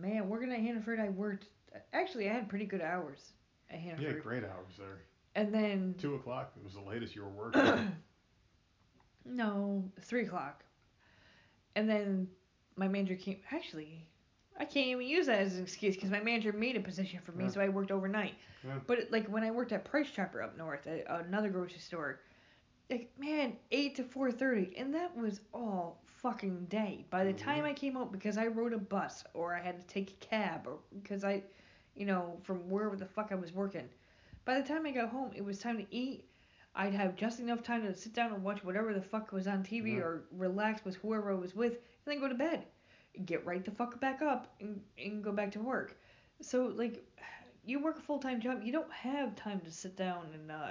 man, working at Hannaford, I worked. Actually, I had pretty good hours at Hannaford. had great hours there. And then Two o'clock It was the latest you were working. No, three o'clock. And then my manager came. Actually, I can't even use that as an excuse because my manager made a position for me, Yeah. so I worked overnight. Yeah. But like when I worked at Price Chopper up north, at another grocery store, like man, eight to four thirty, and that was all fucking day. By the time Mhm. I came out, because I rode a bus or I had to take a cab or because I, you know, from wherever the fuck I was working. By the time I got home, it was time to eat. I'd have just enough time to sit down and watch whatever the fuck was on TV Yeah. or relax with whoever I was with, and then go to bed. Get right the fuck back up and, and go back to work. So, like, you work a full time job, you don't have time to sit down and uh,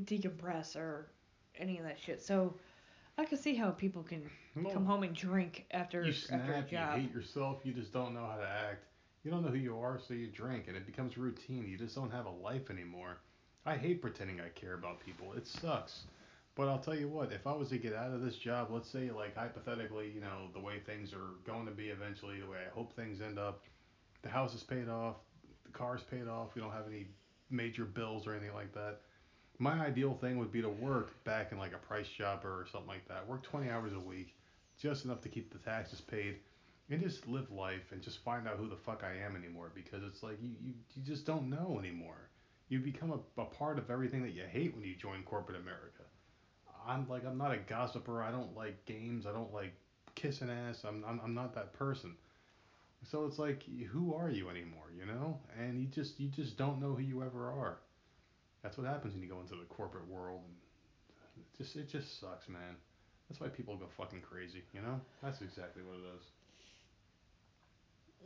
decompress or any of that shit. So, I can see how people can Well, come home and drink after you after a snap, you hate yourself, you just don't know how to act. You don't know who you are, so you drink, and it becomes routine. You just don't have a life anymore. I hate pretending I care about people. It sucks. But I'll tell you what, if I was to get out of this job, let's say, like, hypothetically, you know, the way things are going to be eventually, the way I hope things end up, the house is paid off, the car's paid off, we don't have any major bills or anything like that. My ideal thing would be to work back in, like, a Price Chopper or something like that. Work 20 hours a week, just enough to keep the taxes paid and just live life and just find out who the fuck I am anymore because it's like you, you, you just don't know anymore. You become a, a part of everything that you hate when you join corporate America. I'm like I'm not a gossiper. I don't like games. I don't like kissing ass. I'm I'm, I'm not that person. So it's like who are you anymore, you know? And you just you just don't know who you ever are. That's what happens when you go into the corporate world. It just it just sucks, man. That's why people go fucking crazy, you know? That's exactly what it is.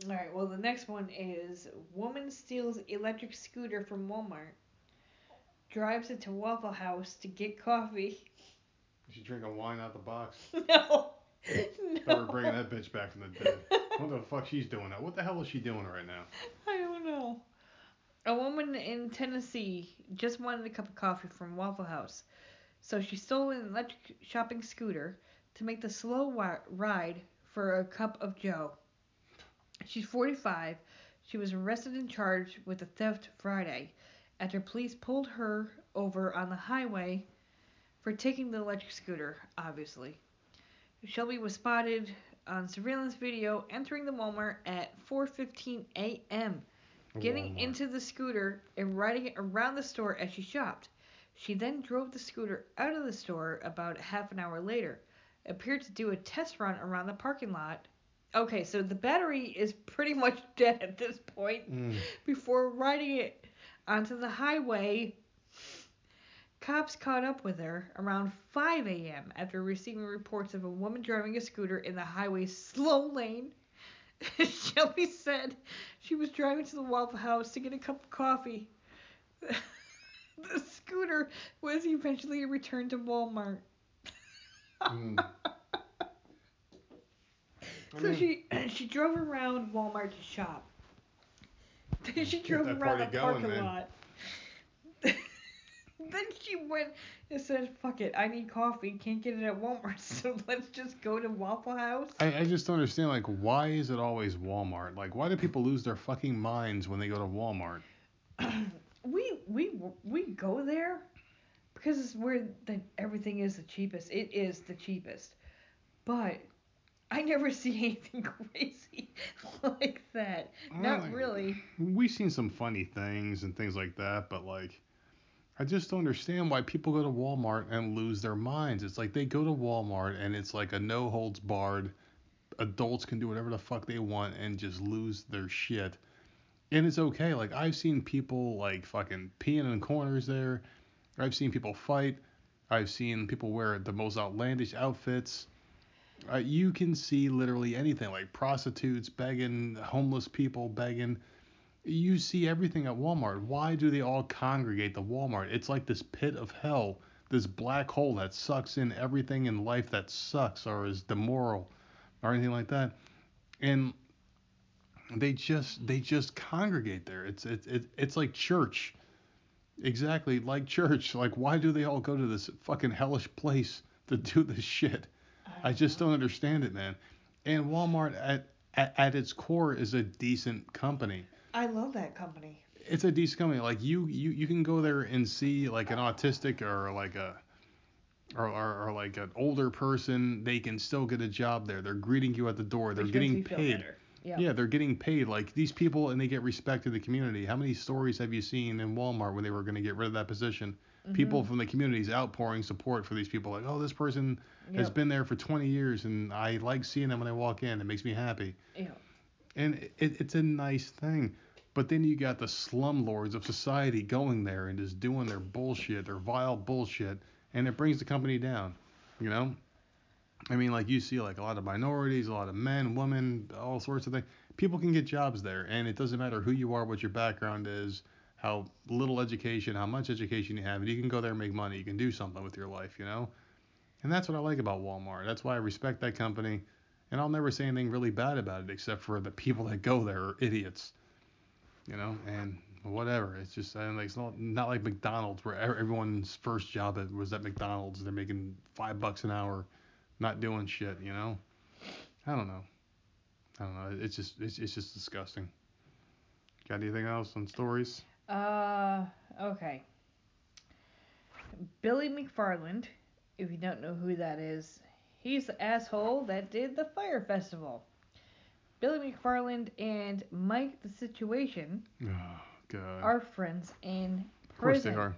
All right. Well, the next one is woman steals electric scooter from Walmart, drives it to Waffle House to get coffee. She drinking wine out the box. no. no. Thought we were bringing that bitch back from the dead. What the fuck she's doing now? What the hell is she doing right now? I don't know. A woman in Tennessee just wanted a cup of coffee from Waffle House, so she stole an electric shopping scooter to make the slow wi- ride for a cup of Joe. She's 45. She was arrested and charged with the theft Friday after police pulled her over on the highway for taking the electric scooter, obviously. Shelby was spotted on surveillance video entering the Walmart at 4:15 a.m getting Walmart. into the scooter and riding it around the store as she shopped. She then drove the scooter out of the store about half an hour later, appeared to do a test run around the parking lot. Okay, so the battery is pretty much dead at this point Mm. before riding it onto the highway. Cops caught up with her around 5 a.m. after receiving reports of a woman driving a scooter in the highway's slow lane. Shelby said she was driving to the Waffle House to get a cup of coffee. the scooter was eventually returned to Walmart. Mm. So she she drove around Walmart to shop. Then she drove around the going, parking man. lot. then she went and said, "Fuck it, I need coffee. Can't get it at Walmart, so let's just go to Waffle House." I, I just don't understand. Like, why is it always Walmart? Like, why do people lose their fucking minds when they go to Walmart? we we we go there because it's where the everything is the cheapest. It is the cheapest, but I never see anything crazy like that. Not Well, really. We've seen some funny things and things like that, but like, I just don't understand why people go to Walmart and lose their minds. It's like they go to Walmart and it's like a no holds barred. Adults can do whatever the fuck they want and just lose their shit. And it's okay. Like I've seen people like fucking peeing in corners there. I've seen people fight. I've seen people wear the most outlandish outfits. Uh, you can see literally anything like prostitutes begging, homeless people begging. You see everything at Walmart. Why do they all congregate the Walmart? It's like this pit of hell, this black hole that sucks in everything in life that sucks or is demoral or anything like that. And they just they just congregate there. It's it's it's, it's like church. Exactly like church. Like why do they all go to this fucking hellish place to do this shit? I just don't understand it, man. And Walmart at, at at its core is a decent company. I love that company. It's a decent company. Like you you you can go there and see like an autistic or like a or, or, or like an older person, they can still get a job there. They're greeting you at the door. They're Which getting paid. Yeah. Yeah, they're getting paid. Like these people, and they get respect in the community. How many stories have you seen in Walmart when they were going to get rid of that position? People Mm-hmm. from the communities outpouring support for these people. Like, oh, this person has been there for 20 years, and I like seeing them when I walk in. It makes me happy. Yeah. And it, it's a nice thing. But then you got the slumlords of society going there and just doing their bullshit, their vile bullshit, and it brings the company down. You know? I mean, like you see, like a lot of minorities, a lot of men, women, all sorts of things. People can get jobs there, and it doesn't matter who you are, what your background is, how little education, how much education you have, and you can go there and make money. You can do something with your life, you know? And that's what I like about Walmart. That's why I respect that company, and I'll never say anything really bad about it, except for the people that go there are idiots, you know? And whatever. It's just, and like, it's not, not like McDonald's, where everyone's first job was at McDonald's. They're making five bucks an hour not doing shit, you know? I don't know. I don't know. It's just it's, it's just disgusting. Got anything else on stories? Uh, okay. Billy McFarland, if you don't know who that is, he's the asshole that did the Fyre Festival. Billy McFarland and Mike the Situation Oh god. are friends in prison. of course they are.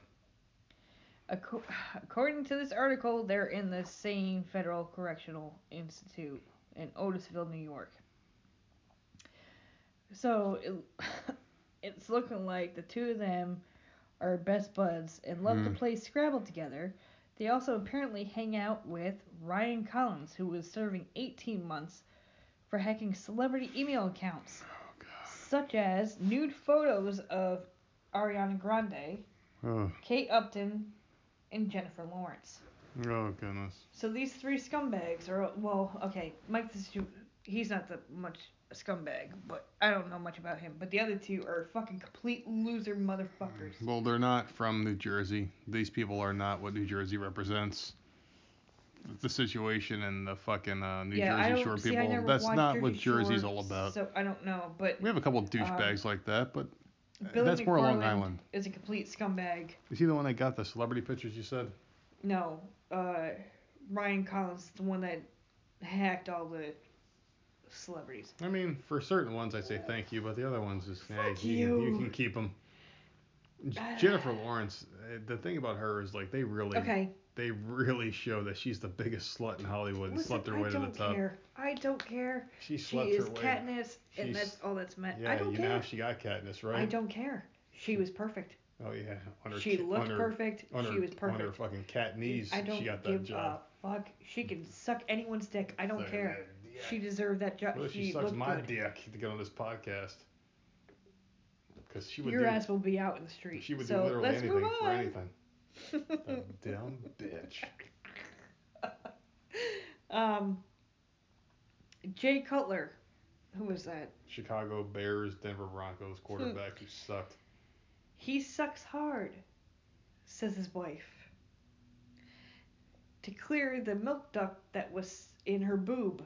Acco- According to this article, they're in the same Federal Correctional Institute in Otisville, New York. So it, it's looking like the two of them are best buds and love to Hmm. play Scrabble together. They also apparently hang out with Ryan Collins, who was serving 18 months for hacking celebrity email accounts, Oh such as nude photos of Ariana Grande, Oh, Kate Upton, and Jennifer Lawrence. oh goodness. So these three scumbags are well, okay. Mike, he's not that much a scumbag, but I don't know much about him. But the other two are fucking complete loser motherfuckers. Well, they're not from New Jersey. These people are not what New Jersey represents. The situation and the fucking uh, New yeah, Jersey Shore see. People. That's not Jersey what Jersey's Shore, all about. So I don't know, but We have a couple douchebags like that, but Billy that's more Long McFarland Island. is a complete scumbag. Is he the one that got the celebrity pictures you said? No, uh, Ryan Collins, is the one that hacked all the celebrities. I mean, for certain ones, I say thank you, but the other ones is, hey, you, you can keep them. Jennifer Lawrence, uh, the thing about her is like they really, Okay, they really show that she's the biggest slut in Hollywood and listen, slept her I way to the don't top. care. I don't care. She She slept is her way. Katniss, and She's- that's all that's meant. Yeah, I don't you care. know she got Katniss, right? I don't care. She was perfect. Oh yeah, on her, She looked her, perfect. Her, she was perfect. On her fucking cat knees, I don't she got that give job. a fuck. She can suck anyone's dick. I don't care. She deserved that job. If she, she sucks my good. dick to get on this podcast? Because she would Your do, ass will be out in the street. she would so do literally anything for anything. Dumb bitch. um, Jay Cutler, who was that? Chicago Bears, Denver Broncos quarterback who sucked. He sucks hard. says his wife. To clear the milk duct that was in her boob.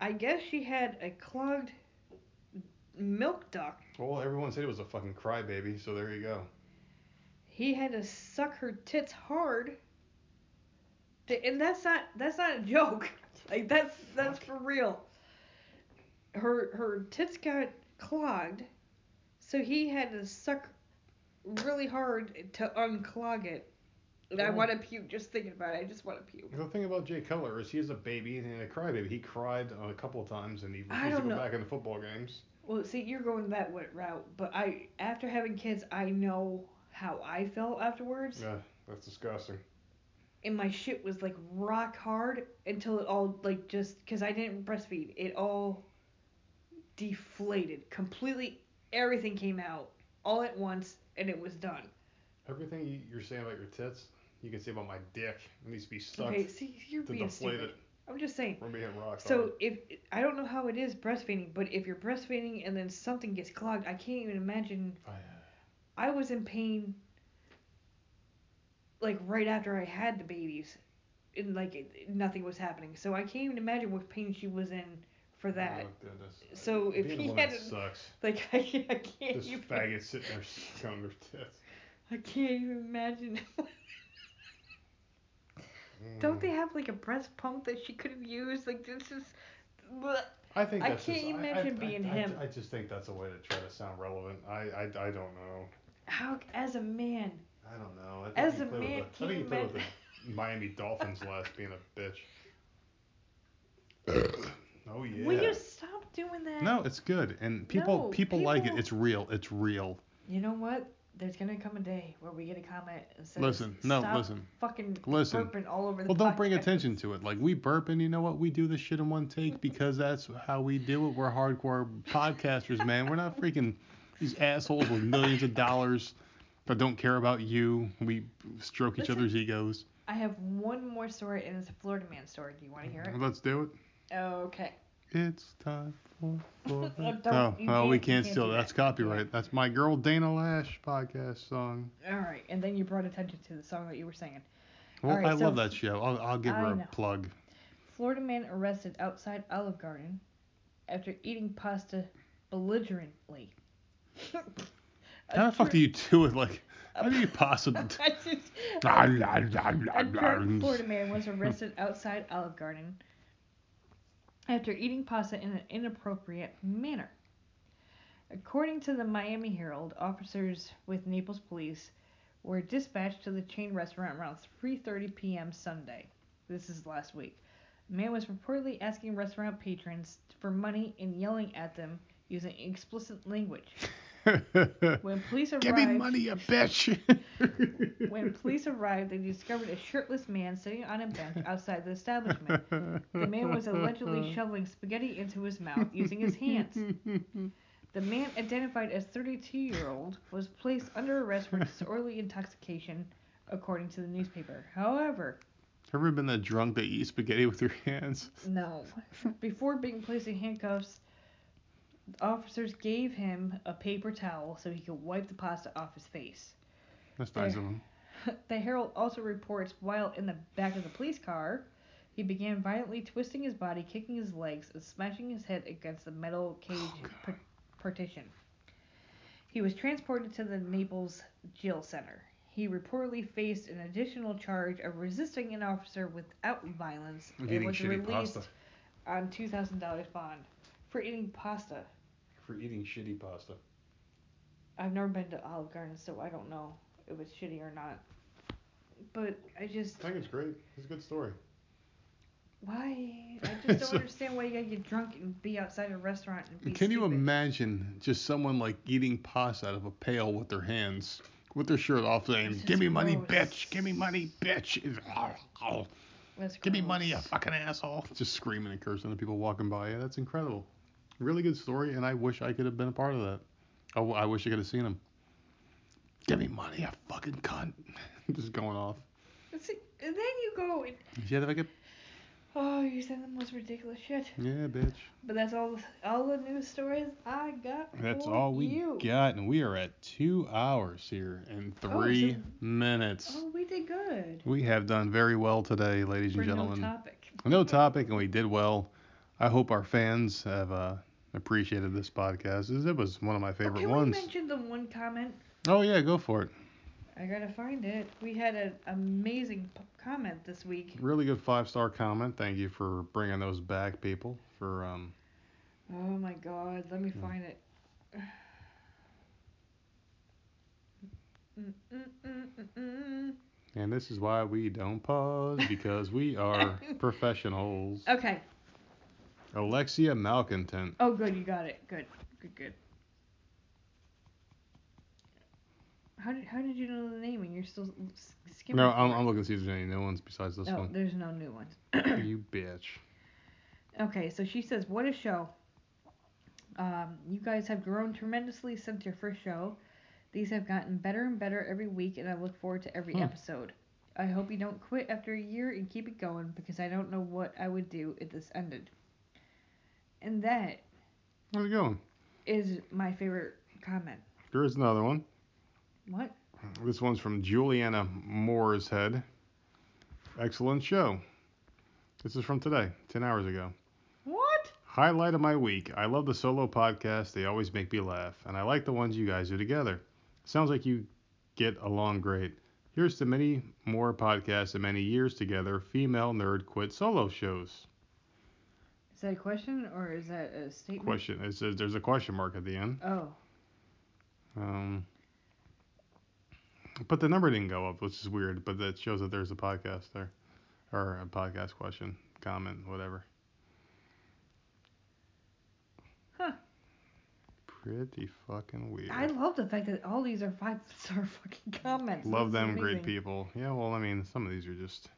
I guess she had a clogged milk duct. Well, everyone said it was a fucking crybaby, so there you go. He had to suck her tits hard. And that's not that's not a joke. Like that's that's for real. Her her tits got clogged, so he had to suck really hard to unclog it. And I want to puke just thinking about it. I just want to puke. The thing about Jay Cutler is he's a baby and a crybaby. He cried a couple of times and he refused to go know. back into football games. Well, see, you're going that route, but I after having kids, I know how I felt afterwards. Yeah, that's disgusting. and my shit was like rock hard until it all like just because I didn't breastfeed, it all deflated completely. Everything came out all at once, and it was done. Everything you- you're saying about your tits, you can say about my dick. It needs to be sucked Okay, see, you're to being deflate stupid. it. I'm just saying. We're being rock So hard. if I don't know how it is breastfeeding, but if you're breastfeeding and then something gets clogged, I can't even imagine. I was in pain. Like right after I had the babies, and like it, nothing was happening. So I can't even imagine what pain she was in for oh, that. Oh. So if he had a- sucks. Like I, I can't This even. faggot sitting there sucking on their tits. I can't even imagine. Don't hmm. they have like a breast pump that she could have used? Like this is. I think I can't just, imagine I, I, being I, him. I, just think that's a way to try to sound relevant. I, I, I don't know. How as a man? I don't know. I think As you a play man, with the, can I think you you play with the Miami Dolphins last being a bitch. oh yeah. Will you stop doing that? No, it's good, and people No, people, like it. It's real. It's real. You know what? There's gonna come a day where we get a comment and says, Listen, no, Stop listen. fucking Listen. burping all over the Well, don't bring attention to it. Like we burp, and you know what? We do this shit in one take because that's how we do it. We're hardcore podcasters, man. We're not freaking these assholes with millions of dollars that don't care about you. We stroke each other's egos. I have one more story, and it's a Florida man story. Do you want to hear it? Let's do it. Okay. It's time for. for Oh, oh, oh, we can't- can't can't steal. do That's copyright. That's my girl Dana Lash podcast song. All right, and then you brought attention to the song that you were singing. Well, right, I so- love that show. I'll, I'll give her a plug. Florida man arrested outside Olive Garden after eating pasta belligerently. How the fuck do you do it? Like, how do you possibly? I just, A drunk Florida man was arrested outside Olive Garden after eating pasta in an inappropriate manner. According to the Miami Herald, officers with Naples police were dispatched to the chain restaurant around 3:30 p.m. Sunday. This is last week. The man was reportedly asking restaurant patrons for money and yelling at them using explicit language. When police arrived, Give me money, you bitch. when police arrived, they discovered a shirtless man sitting on a bench outside the establishment. The man was allegedly shoveling spaghetti into his mouth using his hands. The man, identified as 32-year-old, was placed under arrest for disorderly intoxication, according to the newspaper. However, have you Ever been that drunk that you eat spaghetti with your hands? no. Before being placed in handcuffs, officers gave him a paper towel so he could wipe the pasta off his face. That's nice of him. The Herald also reports while in the back of the police car, he began violently twisting his body, kicking his legs, and smashing his head against the metal oh, cage Oh, par- partition. He was transported to the Naples jail center. He reportedly faced an additional charge of resisting an officer without violence and was released pasta. on $2,000 bond for eating pasta. For eating shitty pasta. I've never been to Olive Garden, so I don't know if it's shitty or not. But I just I think it's great. It's a good story. Why? I just don't So- understand why you gotta get drunk and be outside a restaurant and be Can you imagine just someone like eating pasta out of a pail with their hands, with their shirt off, saying, "Give me money, bitch! Give me money, bitch! Oh, that's Give me money, you fucking asshole!" Just screaming and cursing at people walking by. Yeah, that's incredible. Really good story, and I wish I could have been a part of that. Oh, I wish I could have seen him. Give me money, you fucking cunt! just going off. See, and then you go and Yeah, if I could Oh, you said the most ridiculous shit. Yeah, bitch. But that's all all the news stories I got. That's all we you. got, and we are at two hours here and Oh, three so- minutes. Oh, we did good. We have done very well today, ladies For and no gentlemen. topic. no topic, and we did well. I hope our fans have uh, appreciated this podcast. It was one of my Oh, favorite can ones. we mention the one comment? Oh yeah, go for it. I gotta find it. We had an amazing p- comment this week. Really good five star comment. Thank you for bringing those back, people. For um, Oh my god, let me find it. And this is why we don't pause because we are professionals. Okay. Alexia Malcontent. Oh, good, you got it. Good, good, good. How did how did you know the name and you're still s- skimming? No, I'm. I'm looking to see if there's any new ones besides this no, one. there's no new ones. you bitch. Okay, so she says, "What a show! Um, you guys have grown tremendously since your first show. These have gotten better and better every week, and I look forward to every Hmm. episode. I hope you don't quit after a year and keep it going because I don't know what I would do if this ended." And that How's it going? is my favorite comment. There is another one. What? This one's from Juliana Moore's head. Excellent show. This is from today, 10 hours ago. What? Highlight of my week. I love the solo podcasts. They always make me laugh. And I like the ones you guys do together. Sounds like you get along great. Here's to many more podcasts and many years together. Female nerd quit solo shows. Is that a question or is that a statement? Question. It says there's a question mark at the end. Oh. Um, but the number didn't go up, which is weird. But that shows that there's a podcast there, or a podcast question, comment, whatever. Huh. Pretty fucking weird. I love the fact that all these are five star fucking comments. Love This is them, great people. Yeah, well, I mean, some of these are just.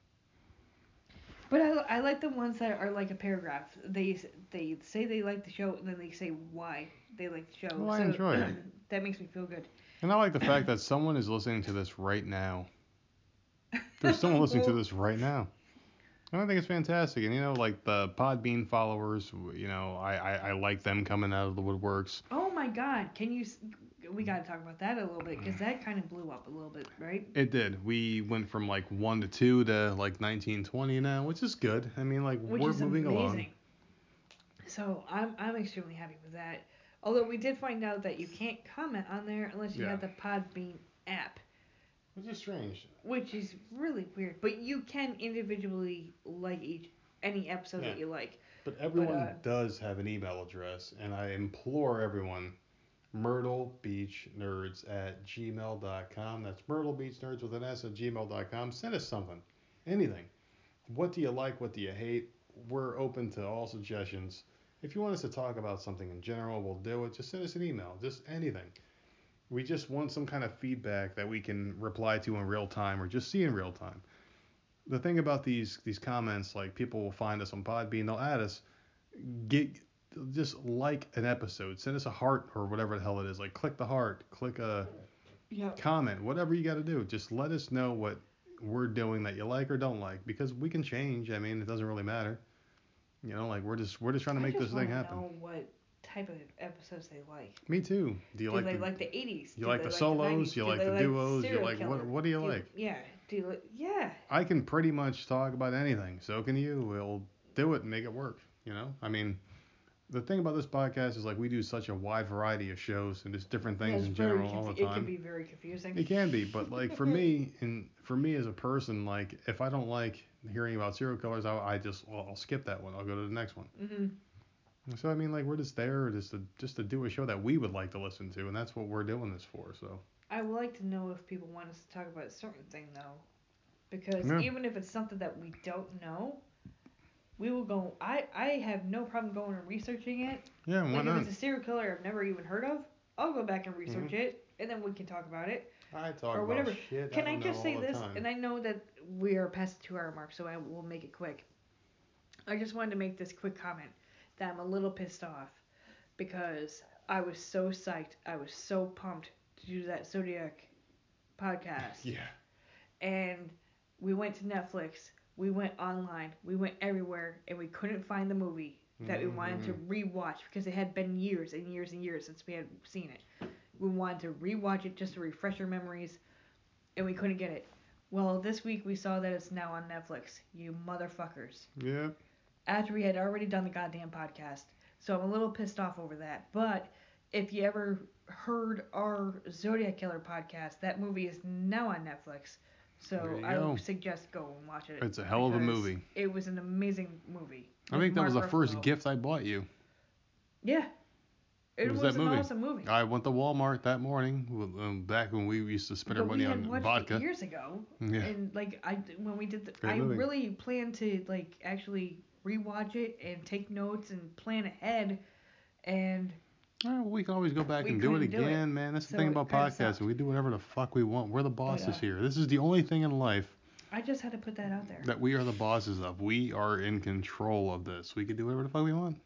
But I, I like the ones that are like a paragraph. They they say they like the show and then they say why they like the show. Well, I so enjoy it. that makes me feel good. And I like the fact that someone is listening to this right now. There's someone listening to this right now. I think it's fantastic. And you know, like the Podbean followers, you know, I, I, I like them coming out of the woodworks. Oh my God! Can you? We gotta talk about that a little bit because that kind of blew up a little bit, right? It did. We went from like one to two to like 19, 20 now, which is good. I mean, like Which we're is moving amazing. along. So I'm I'm extremely happy with that. Although we did find out that you can't comment on there unless you Yeah. have the Podbean app, Which is strange. which is really weird. But you can individually like each any episode that you like. But everyone uh, does have an email address, and I implore everyone, myrtlebeachnerds at gmail.com. That's myrtlebeachnerds with an S at gmail.com. Send us something, anything. What do you like? What do you hate? We're open to all suggestions. If you want us to talk about something in general, we'll do it. Just send us an email, just anything. We just want some kind of feedback that we can reply to in real time or just see in real time. The thing about these these comments, like people will find us on Podbean, they'll add us, get just like an episode, send us a heart or whatever the hell it is. Like click the heart, click a Yeah. comment, whatever you got to do. Just let us know what we're doing that you like or don't like because we can change. I mean, it doesn't really matter. You know, like we're just we're just trying to make I this thing happen. Know what type of episodes they like. Me too. Do you do like they the, like the 80s? you Do like the solos? 90s? You Do like the duos? You like what Killer? what do you like? Yeah. Do you? Yeah. I can pretty much talk about anything. So can you. We'll do it and make it work. You know, I mean, the thing about this podcast is like we do such a wide variety of shows and just different things it's in general all the confu- It time. can be very confusing. It can be, but like for me and for me as a person, like if I don't like hearing about serial killers, I, I just well, I'll skip that one. I'll go to the next one. hmm So I mean, like we're just there just to just to do a show that we would like to listen to, and that's what we're doing this for. So I would like to know if people want us to talk about a certain thing though, because Yeah. even if it's something that we don't know, we will go. I I have no problem going and researching it. yeah, why like not? if it's a serial killer I've never even heard of, I'll go back and research Mm-hmm. it, and then we can talk about it. I talk or about whatever. shit. Can I, don't just say this? time. And I know that we are past the two hour mark, so I will make it quick. I just wanted to make this quick comment that I'm a little pissed off because I was so psyched. I was so pumped to do that Zodiac podcast. yeah, And we went to Netflix. We went online. We went everywhere, and we couldn't find the movie that we wanted to mm. rewatch because it had been years and years and years since we had seen it. We wanted to rewatch it just to refresh our memories, and we couldn't get it. Well, this week we saw that it's now on Netflix. You motherfuckers. Yep. After we had already done the goddamn podcast. So I'm a little pissed off over that. But if you ever heard our Zodiac Killer podcast, that movie is now on Netflix. So I go. would suggest go and watch it. It's a hell of a movie. It was an amazing movie. I think that was the Mark first gift I bought you. Yeah. It What was, was that an movie? awesome movie. I went to Walmart that morning, um, back when we used to spend our money on vodka. it years ago, Yeah. and like I when we did, the, I movie. really planned to like actually rewatch it and take notes and plan ahead, and Oh, well, we can always go back We and do it do it. again, man. That's the thing about podcasting. We do whatever the fuck we want. We're the bosses uh, here. This is the only thing in life I just had to put that out there. that we are the bosses of. We are in control of this. We can do whatever the fuck we want.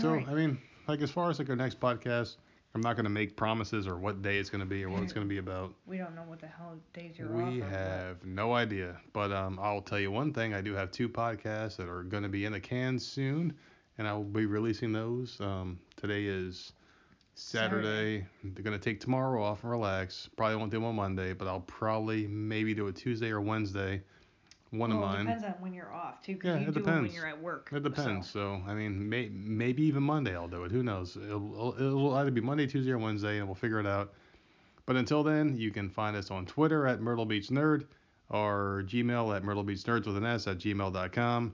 So, Alright. I mean, like as far as like our next podcast, I'm not going to make promises or what day it's going to be or what it's going to be about. We don't know what the hell days you're off. We or what. have no idea. But um, I'll tell you one thing. I do have two podcasts that are going to be in the can soon, and I will be releasing those. Um, today is Saturday. They're going to take tomorrow off and relax. Probably won't do them on Monday, but I'll probably maybe do it Tuesday or Wednesday. One well, of it depends on when you're off too, Yeah, you it do 'em when depends. you're at work. It depends. So. So, I mean, may, maybe even Monday I'll do it. Who knows? It'll, it'll either be Monday, Tuesday, or Wednesday, and we'll figure it out. But until then, you can find us on Twitter at Myrtle Beach Nerd or Gmail at Myrtle Beach Nerds with an S at gmail.com.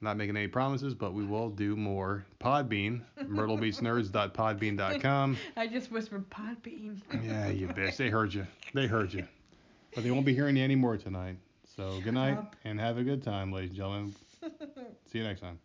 Not making any promises, but we will do more. Podbean, myrtlebeachnerds.podbean.com. I just whispered Podbean. Yeah, you bitch. They heard you. They heard you. But they won't be hearing you anymore tonight. So good night and have a good time, ladies and gentlemen. See you next time.